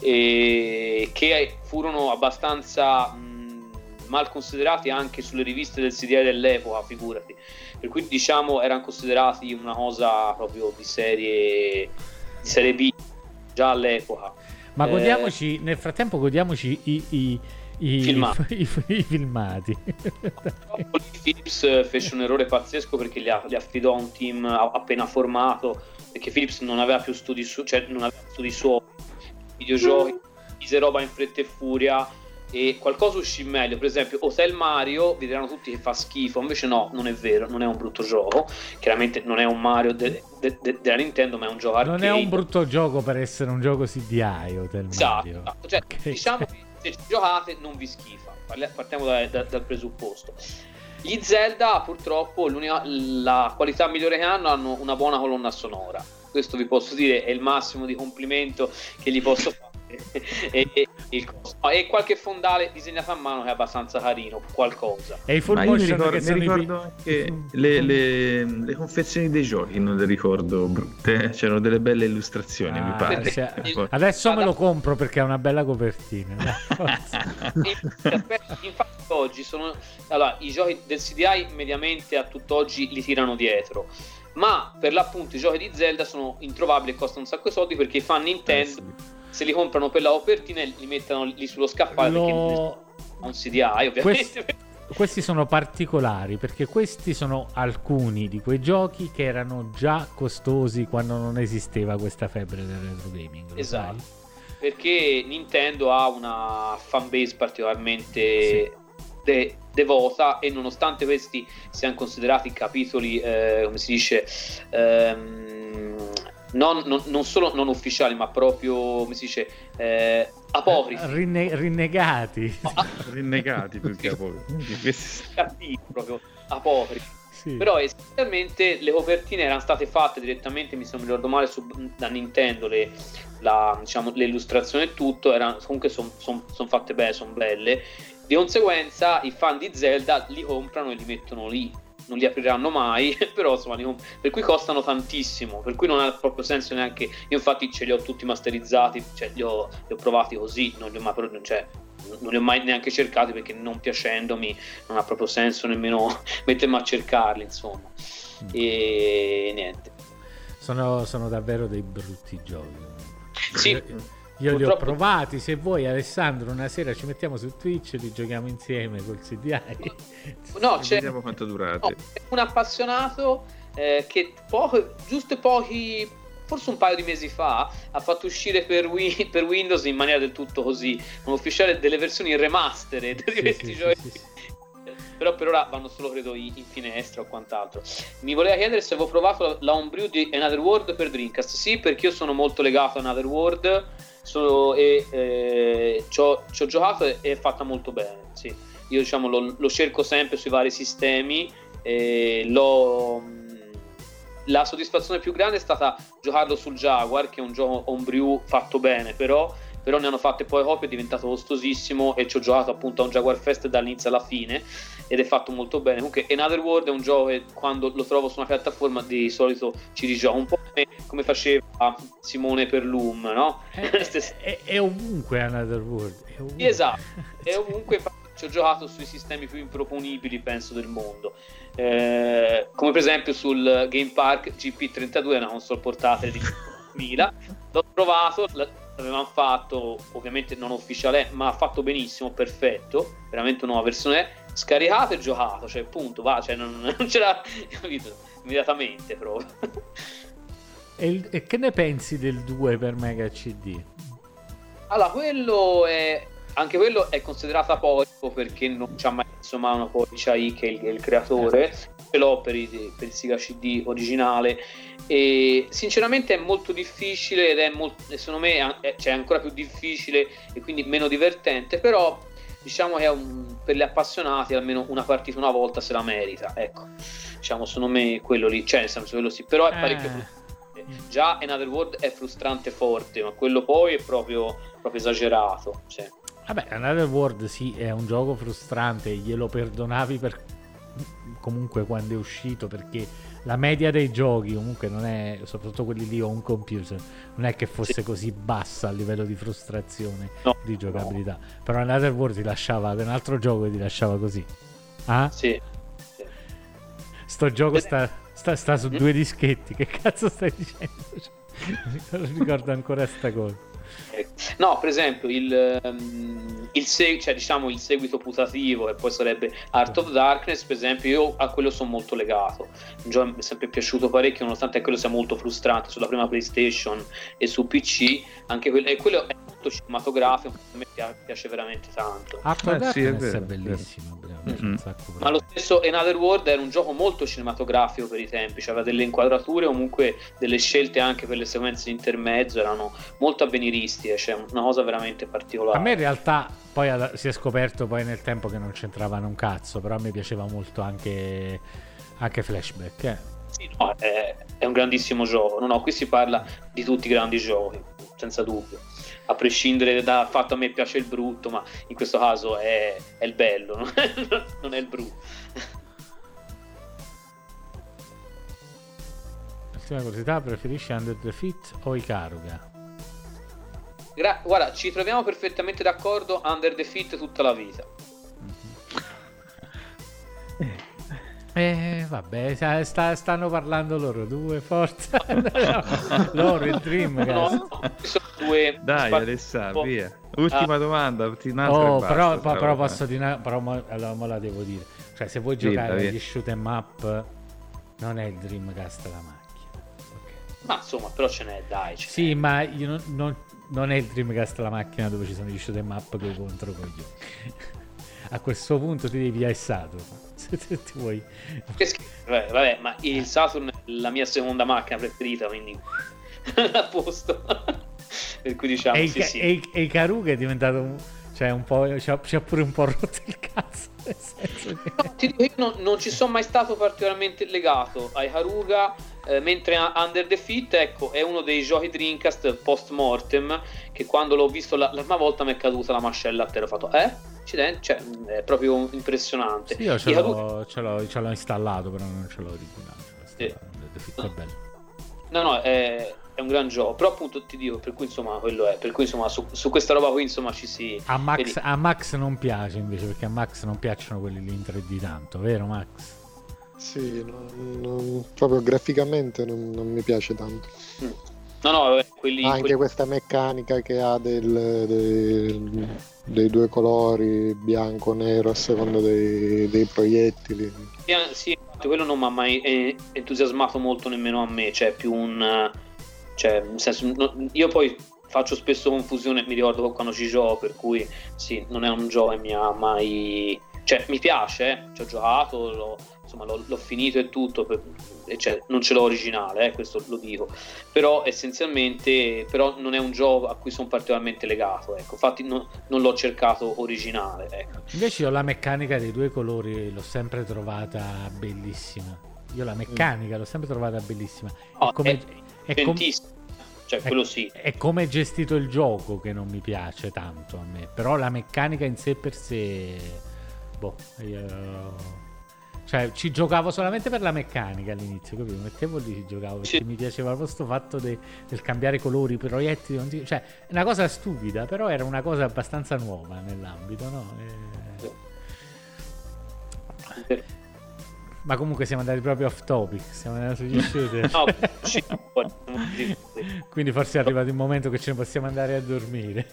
e che furono abbastanza mh, mal considerati anche sulle riviste del CDI dell'epoca, figurati. Per cui diciamo erano considerati una cosa proprio di serie, di serie B già all'epoca. Ma Eh, godiamoci, nel frattempo godiamoci i, i, i- Filmati. i- i filmati. Purtroppo lì Philips eh, fece un errore pazzesco perché li, affidò a un team appena formato perché Philips non aveva più studi su, cioè non aveva studi suoi videogiochi mise roba in fretta e furia e qualcosa uscì meglio per esempio Hotel Mario vi diranno tutti che fa schifo invece no non è vero non è un brutto gioco chiaramente non è un Mario de- de- de- della Nintendo ma è un gioco arcade non è un brutto gioco per essere un gioco CDI Hotel Esatto, Mario. esatto. Cioè, Ok. diciamo che se ci giocate non vi schifa, partiamo da- da- dal presupposto. Gli Zelda purtroppo la qualità migliore che hanno hanno una buona colonna sonora. Questo vi posso dire è il massimo di complimento che gli posso fare. e, e- il costo. No, e qualche fondale disegnato a mano che è abbastanza carino, qualcosa. E i full io mi ricordo, che mi i ricordo pi- anche le, le- le confezioni dei giochi, non le ricordo brutte, eh. c'erano delle belle illustrazioni, mi Ah, pare. cioè, Poi- adesso me lo compro perché ha una bella copertina. infatti oggi sono allora, i giochi del CDI mediamente a tutt'oggi li tirano dietro ma per l'appunto i giochi di Zelda sono introvabili e costano un sacco di soldi perché i fan Nintendo se li comprano per la copertina e li mettono lì sullo scaffale perché Lo- ha un CDI ovviamente Questo- questi sono particolari perché questi sono alcuni di quei giochi che erano già costosi quando non esisteva questa febbre del retro gaming. Esatto. Sai? Perché Nintendo ha una fanbase particolarmente sì. de- devota e nonostante questi siano considerati capitoli, eh, come si dice, ehm, non, non, non, solo non ufficiali, ma proprio, come si dice, eh, apocrifi. Rinne- rinnegati. Ah, rinnegati più che apocrifi. Cattivi, proprio apocrifi. Però essenzialmente le copertine erano state fatte direttamente, mi mi ricordo male, su, da Nintendo, le, la, diciamo, le illustrazioni e tutto, erano, comunque sono son, son fatte bene, sono belle. Di conseguenza i fan di Zelda li comprano e li mettono lì non li apriranno mai, però insomma, per cui costano tantissimo, per cui non ha proprio senso neanche, io infatti ce li ho tutti masterizzati, cioè li ho, li ho provati così, non li ho mai, cioè, non li ho mai neanche cercati perché non piacendomi non ha proprio senso nemmeno mettermi a cercarli, insomma. Mm. E niente. Sono, sono davvero dei brutti giochi. Sì. Io li ho provati, se vuoi Alessandro una sera ci mettiamo su Twitch e li giochiamo insieme col CDI. No, c'è vediamo quanto durate. No, un appassionato eh, che poco, giusto pochi, forse un paio di mesi fa, ha fatto uscire per, Wii, per Windows in maniera del tutto così, un ufficiale delle versioni remastered di sì, questi sì, giochi. Sì, però per ora vanno solo credo in, finestra o quant'altro. Mi voleva chiedere se avevo provato la homebrew di Another World per Dreamcast. Sì, perché io sono molto legato a Another World sono, e eh, ci, ho, ci, ho, giocato e è fatta molto bene. Sì. Io diciamo, lo, lo, cerco sempre sui vari sistemi. E l'ho, la soddisfazione più grande è stata giocarlo sul Jaguar, che è un gioco homebrew fatto bene, però però ne hanno fatte poi copie, è diventato costosissimo e ci ho giocato appunto a un Jaguar Fest dall'inizio alla fine ed è fatto molto bene. Comunque Another World è un gioco che quando lo trovo su una piattaforma di solito ci rigioco un po' come faceva Simone per Loom, no? È, è, è ovunque Another World. È ovunque. Esatto, è ovunque ci ho giocato sui sistemi più improponibili penso del mondo eh, come per esempio sul Game Park GP32 una console portatile di 1000 l'ho trovato l'avevamo fatto, ovviamente non ufficiale, ma fatto benissimo, perfetto, veramente una nuova versione, scaricato e giocato, cioè punto, va, cioè non, non c'era, capito, immediatamente proprio. E, e, che ne pensi del 2 per Mega CD? Allora, quello è anche quello è considerato apocrifo perché non c'ha mai insomma una poi c'hai che è il, il creatore ce l'ho per, il, per il Sega CD originale e sinceramente è molto difficile ed è molto, secondo me è, cioè, ancora più difficile e quindi meno divertente però diciamo che un, per gli appassionati almeno una partita una volta se la merita ecco diciamo secondo me quello lì cioè nel senso quello sì però è parecchio eh. già Another World è frustrante forte ma quello poi è proprio, proprio esagerato cioè. Vabbè Another World sì è un gioco frustrante glielo perdonavi per comunque quando è uscito perché la media dei giochi comunque non è soprattutto quelli lì on computer non è che fosse sì. così bassa a livello di frustrazione no, di giocabilità no. però Another World ti lasciava un altro gioco che ti lasciava così ah? sì, sì. sto gioco sta, sta, sta su mm. due dischetti che cazzo stai dicendo non ricordo ancora sta cosa No, per esempio il, um, il, seg- cioè, diciamo, il seguito putativo che poi sarebbe Art of Darkness, per esempio, io a quello sono molto legato. Un gioco mi è sempre piaciuto parecchio, nonostante quello sia molto frustrante sulla prima PlayStation e su PC. Anche quello, e quello è molto cinematografico, a me piace veramente tanto. Art of eh, Darkness sì, è, vero, è bellissimo. Mm-hmm. Ma lo stesso Another World era un gioco molto cinematografico per i tempi, aveva delle inquadrature, comunque delle scelte anche per le sequenze di intermezzo, erano molto avveniristiche, cioè una cosa veramente particolare. A me in realtà poi si è scoperto poi nel tempo che non c'entravano un cazzo, però a me piaceva molto anche, anche Flashback. Eh. Sì, no, è, è, un grandissimo gioco. No, no, qui si parla di tutti i grandi giochi, senza dubbio a prescindere dal fatto a me piace il brutto, ma in questo caso è, è il bello, non è, non è il brutto. Ultima curiosità, preferisci Under the Fit o Ikaruga? Gra- guarda, ci troviamo perfettamente d'accordo, Under the Fit tutta la vita. Eh, vabbè, sta, stanno parlando loro due, forza. no, loro, il Dream, no, no, sono due Dai, Alessà, via. Ultima Ah. domanda, ti- un'altra Oh, e basta, però, però posso dire, una- però mo, allora, mo la devo dire. Cioè, se vuoi Dilla, giocare agli shoot 'em up, non è il Dreamcast la macchina. Ma insomma, però ce n'è, dai. ce Sì, ma io non, non- non è il Dreamcast la macchina dove ci sono gli shoot 'em up con contro coglioni. A questo punto ti devi piare Saturn. Se se ti vuoi. Che schifo. Vabbè, vabbè, ma il Saturn è la mia seconda macchina preferita, quindi a posto. per cui diciamo, e, sì, ca- sì. e il- e Karuga è diventato un, cioè un po'. Ci ha pure un po' rotto il cazzo. Ti dico, io non, non ci sono mai stato particolarmente legato ai Haruga, eh, mentre Under the Fit, ecco, è uno dei giochi Dreamcast post mortem che quando l'ho visto la, la prima volta mi è caduta la mascella a terra, ho fatto, eh? Cioè, è proprio impressionante. Sì, io ce l'ho, Haruga- ce, l'ho, ce l'ho installato, però non ce l'ho originato. Sì. Bello. No, no, è, è un gran gioco, però appunto ti dico, per cui insomma, quello è, per cui insomma, su, su questa roba qui insomma ci si... A Max, a Max non piace invece perché a Max non piacciono quelli lì in 3D tanto, vero Max? Sì, non- non- proprio graficamente non, non mi piace tanto. No, no, vabbè, quelli... Anche quelli- questa meccanica che ha del- del- dei due colori, bianco, nero, a seconda dei, dei proiettili. Sì, eh, Sì, infatti quello non mi ha mai eh, entusiasmato molto nemmeno a me, cioè più un... Cioè, senso, no- io poi faccio spesso confusione, mi ricordo quando ci gioco, per cui sì, non è un gioco che mi ha mai... Cioè, mi piace, eh, ci ho giocato, l'ho, insomma, l'ho, l'ho finito e tutto, per- e cioè, non ce l'ho originale, eh, questo lo dico, però essenzialmente però non è un gioco a cui sono particolarmente legato, ecco, infatti non, non l'ho cercato originale, ecco. Invece io la meccanica dei due colori l'ho sempre trovata bellissima. Io la meccanica l'ho sempre trovata bellissima. E come, è e com- potentissimo, cioè è- quello sì. è come è gestito il gioco che non mi piace tanto a me. Però la meccanica in sé per sé. Boh, io. Cioè, ci giocavo solamente per la meccanica all'inizio, capito? Mettevo lì, ci giocavo perché Sì. mi piaceva proprio sto fatto de- del cambiare colori, proiettili. Cioè, è una cosa stupida, però era una cosa abbastanza nuova nell'ambito, no? E- Ma comunque siamo andati proprio off topic, siamo andati sugli shooter. No, sì, Quindi forse è arrivato il momento che ce ne possiamo andare a dormire.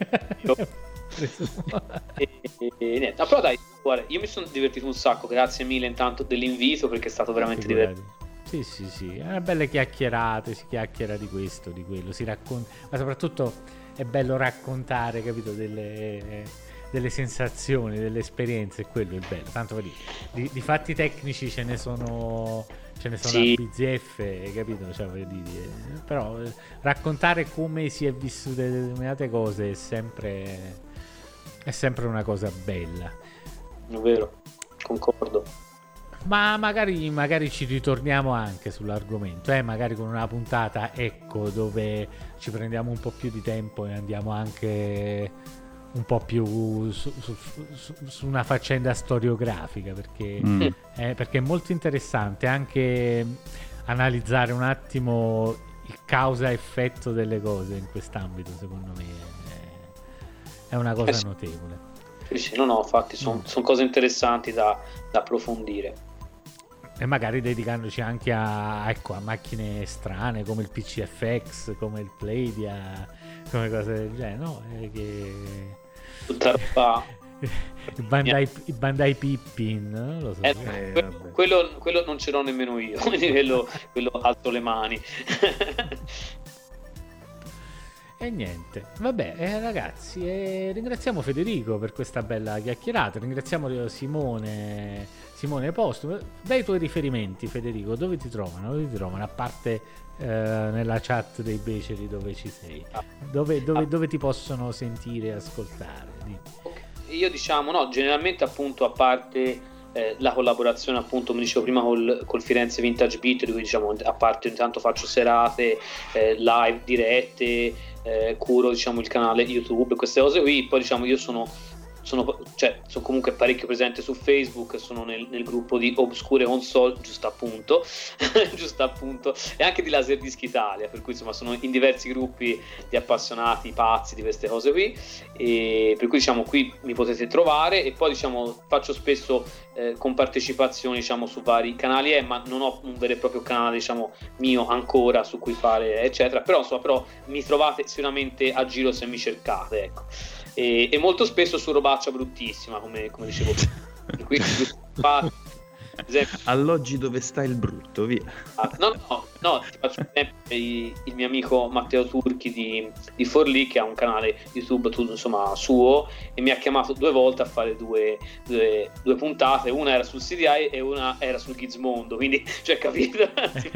e, e- e niente. No, però dai, guarda, io mi sono divertito un sacco, grazie mille intanto dell'invito perché è stato veramente Figurati. divertente. Sì, sì, sì, è una bella chiacchierata, si chiacchiera di questo, di quello, si racconta, ma soprattutto è bello raccontare, capito, delle, delle sensazioni, delle esperienze, quello è bello. Tanto per dire, di, di fatti tecnici ce ne sono, ce ne sono Sì. a bizzeffe, capito? Cioè, voglio dire, eh, però eh, raccontare come si è vissute determinate cose è sempre, è sempre una cosa bella. È vero, concordo. Ma magari, magari ci ritorniamo anche sull'argomento, eh? magari con una puntata, ecco, dove ci prendiamo un po' più di tempo e andiamo anche un po' più su, su- su- su una faccenda storiografica, perché, Mm. eh, perché è molto interessante anche analizzare un attimo il causa-effetto delle cose in quest'ambito, secondo me è, è una cosa Eh sì. notevole. Sì, sì, no, no, infatti sono Mm. cose interessanti da, da approfondire. E magari dedicandoci anche a, ecco, a macchine strane come il PCFX, come il Playdia, come cose del genere, no? Che... Tutta roba... il, Bandai, il Bandai Pippin, lo so. Eh, Eh, quello, quello non ce l'ho nemmeno io, quindi quello, quello alzo le mani. E niente, vabbè eh, ragazzi, eh, ringraziamo Federico per questa bella chiacchierata, ringraziamo Simone, Simone Posto. Dai i tuoi riferimenti Federico, dove ti trovano? Dove ti trovano? A parte eh, nella chat dei beceri dove ci sei, dove, dove- Ah. dove ti possono sentire e ascoltare? Di- Io diciamo, no, generalmente appunto a parte eh, la collaborazione appunto, come dicevo prima, col, col Firenze Vintage Beat, cui diciamo a parte intanto faccio serate, eh, live dirette, eh, curo diciamo il canale YouTube, queste cose qui, poi diciamo io sono, sono, cioè, sono comunque parecchio presente su Facebook, sono nel, nel gruppo di Obscure Console, giusto appunto, giusto appunto, e anche di Laserdisc Italia, per cui insomma sono in diversi gruppi di appassionati pazzi di queste cose qui, e per cui diciamo qui mi potete trovare e poi diciamo faccio spesso eh, con partecipazioni diciamo su vari canali eh, ma non ho un vero e proprio canale diciamo mio ancora su cui fare eccetera però insomma però mi trovate sicuramente a giro se mi cercate ecco e, e molto spesso su robaccia bruttissima, come, come dicevo prima. Quindi, esempio, alloggi dove sta il brutto, via. Ah, no, no, no, ti faccio un esempio, il, mio amico Matteo Turchi di, di Forlì che ha un canale YouTube tu, insomma, suo e mi ha chiamato due volte a fare due, due, due puntate, una era sul CDI e una era sul Gizmondo, quindi, cioè, capito? si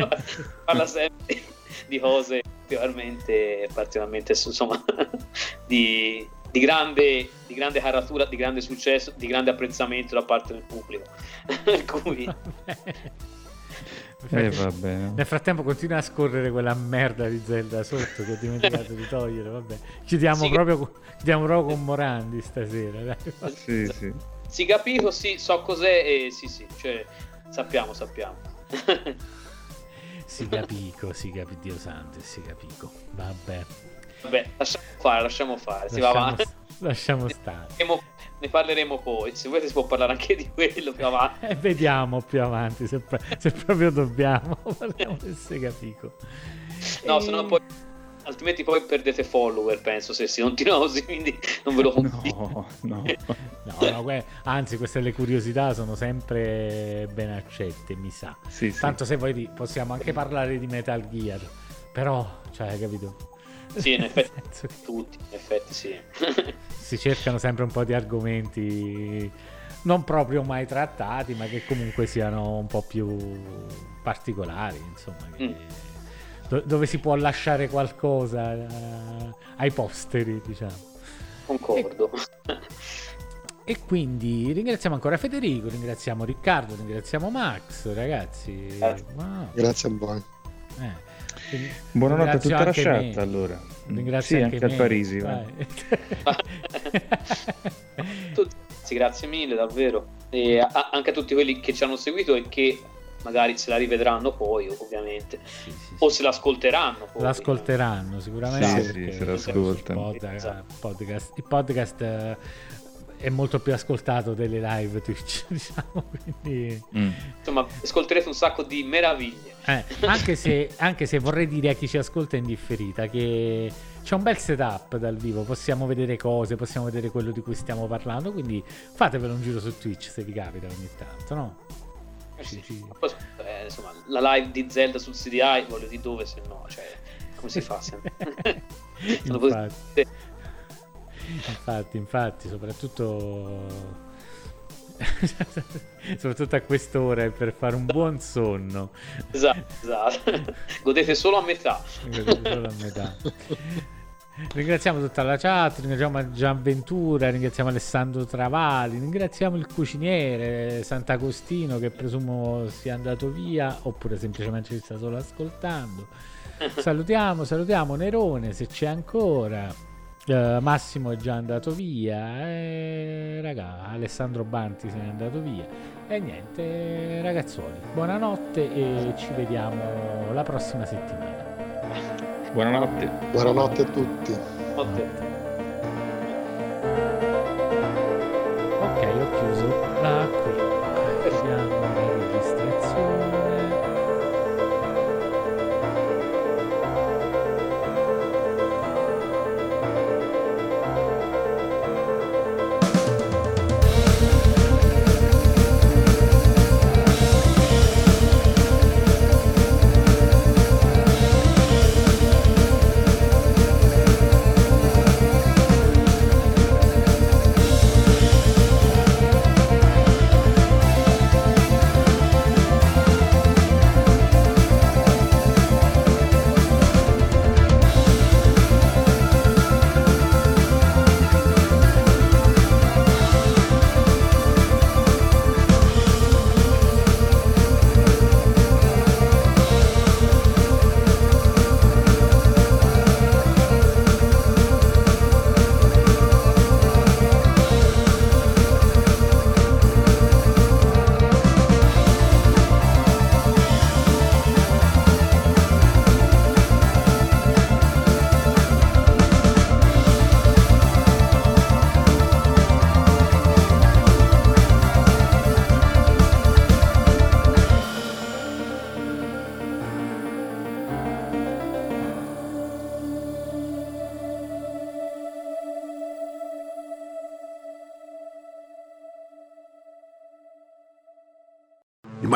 parla sempre di cose particolarmente, particolarmente insomma, di di grande, di grande caratura, di grande successo, di grande apprezzamento da parte del pubblico. Cui... Eh. Nel frattempo continua a scorrere quella merda di Zelda sotto che ho dimenticato di togliere. Vabbè. Chiudiamo, sì, proprio, chiudiamo proprio con Morandi stasera. Dai. Sì, sì. Si capito, sì, so cos'è e sì, sì, cioè, sappiamo, sappiamo. si capico, si capi, Dio santo, si capico. Vabbè. Vabbè, lasciamo fare, lasciamo fare, si lasciamo, va avanti. Lasciamo stare. Ne parleremo poi, se volete si può parlare anche di quello più avanti. Eh, vediamo più avanti, se, se proprio dobbiamo, parliamo del Segapico. No, e... se no poi altrimenti poi perdete follower penso se si continua così quindi non ve lo consiglio no, no. no, no que- anzi queste le curiosità sono sempre ben accette mi sa sì, tanto sì. se vuoi possiamo anche parlare di Metal Gear però cioè capito sì, in effetti tutti, in effetti sì. si cercano sempre un po' di argomenti non proprio mai trattati, ma che comunque siano un po' più particolari, insomma, che... mm. do- dove si può lasciare qualcosa uh, ai posteri, diciamo. Concordo. E... e quindi ringraziamo ancora Federico, ringraziamo Riccardo, ringraziamo Max, ragazzi. Eh. Wow. Grazie a voi. Eh. Buonanotte a tutta la chat allora. Ringrazio sì, anche, anche al Parisi. sì, grazie mille davvero. E a- anche a tutti quelli che ci hanno seguito e che magari se la rivedranno poi, ovviamente, sì, sì, o se l'ascolteranno. Poi. L'ascolteranno sicuramente. Sì, sì se l'ascoltano. Podcast, podcast, il podcast eh, è molto più ascoltato delle live Twitch, diciamo. Quindi... Mm. Insomma, ascolterete un sacco di meraviglie. Eh, anche, se, anche, se, vorrei dire a chi ci ascolta in differita che c'è un bel setup dal vivo, possiamo vedere cose, possiamo vedere quello di cui stiamo parlando, quindi fatevelo un giro su Twitch se vi capita ogni tanto, no? Eh sì. Ci... Poi, eh, insomma, la live di Zelda sul CDI, voglio dire dove se no, cioè, come si fa sempre? infatti. infatti, soprattutto soprattutto a quest'ora per fare un buon sonno. Esatto, esatto. Godete solo a metà. Godete solo a metà. Ringraziamo tutta la chat, ringraziamo Gian Ventura, ringraziamo Alessandro Travali, ringraziamo il cuciniere Sant'Agostino che presumo sia andato via oppure semplicemente ci sta solo ascoltando. Salutiamo, salutiamo Nerone se c'è ancora. Uh, Massimo è già andato via, e, raga, Alessandro Banti se n'è andato via. E niente, ragazzuoli, buonanotte e ci vediamo la prossima settimana. Buonanotte. Buonanotte a tutti. Buonanotte.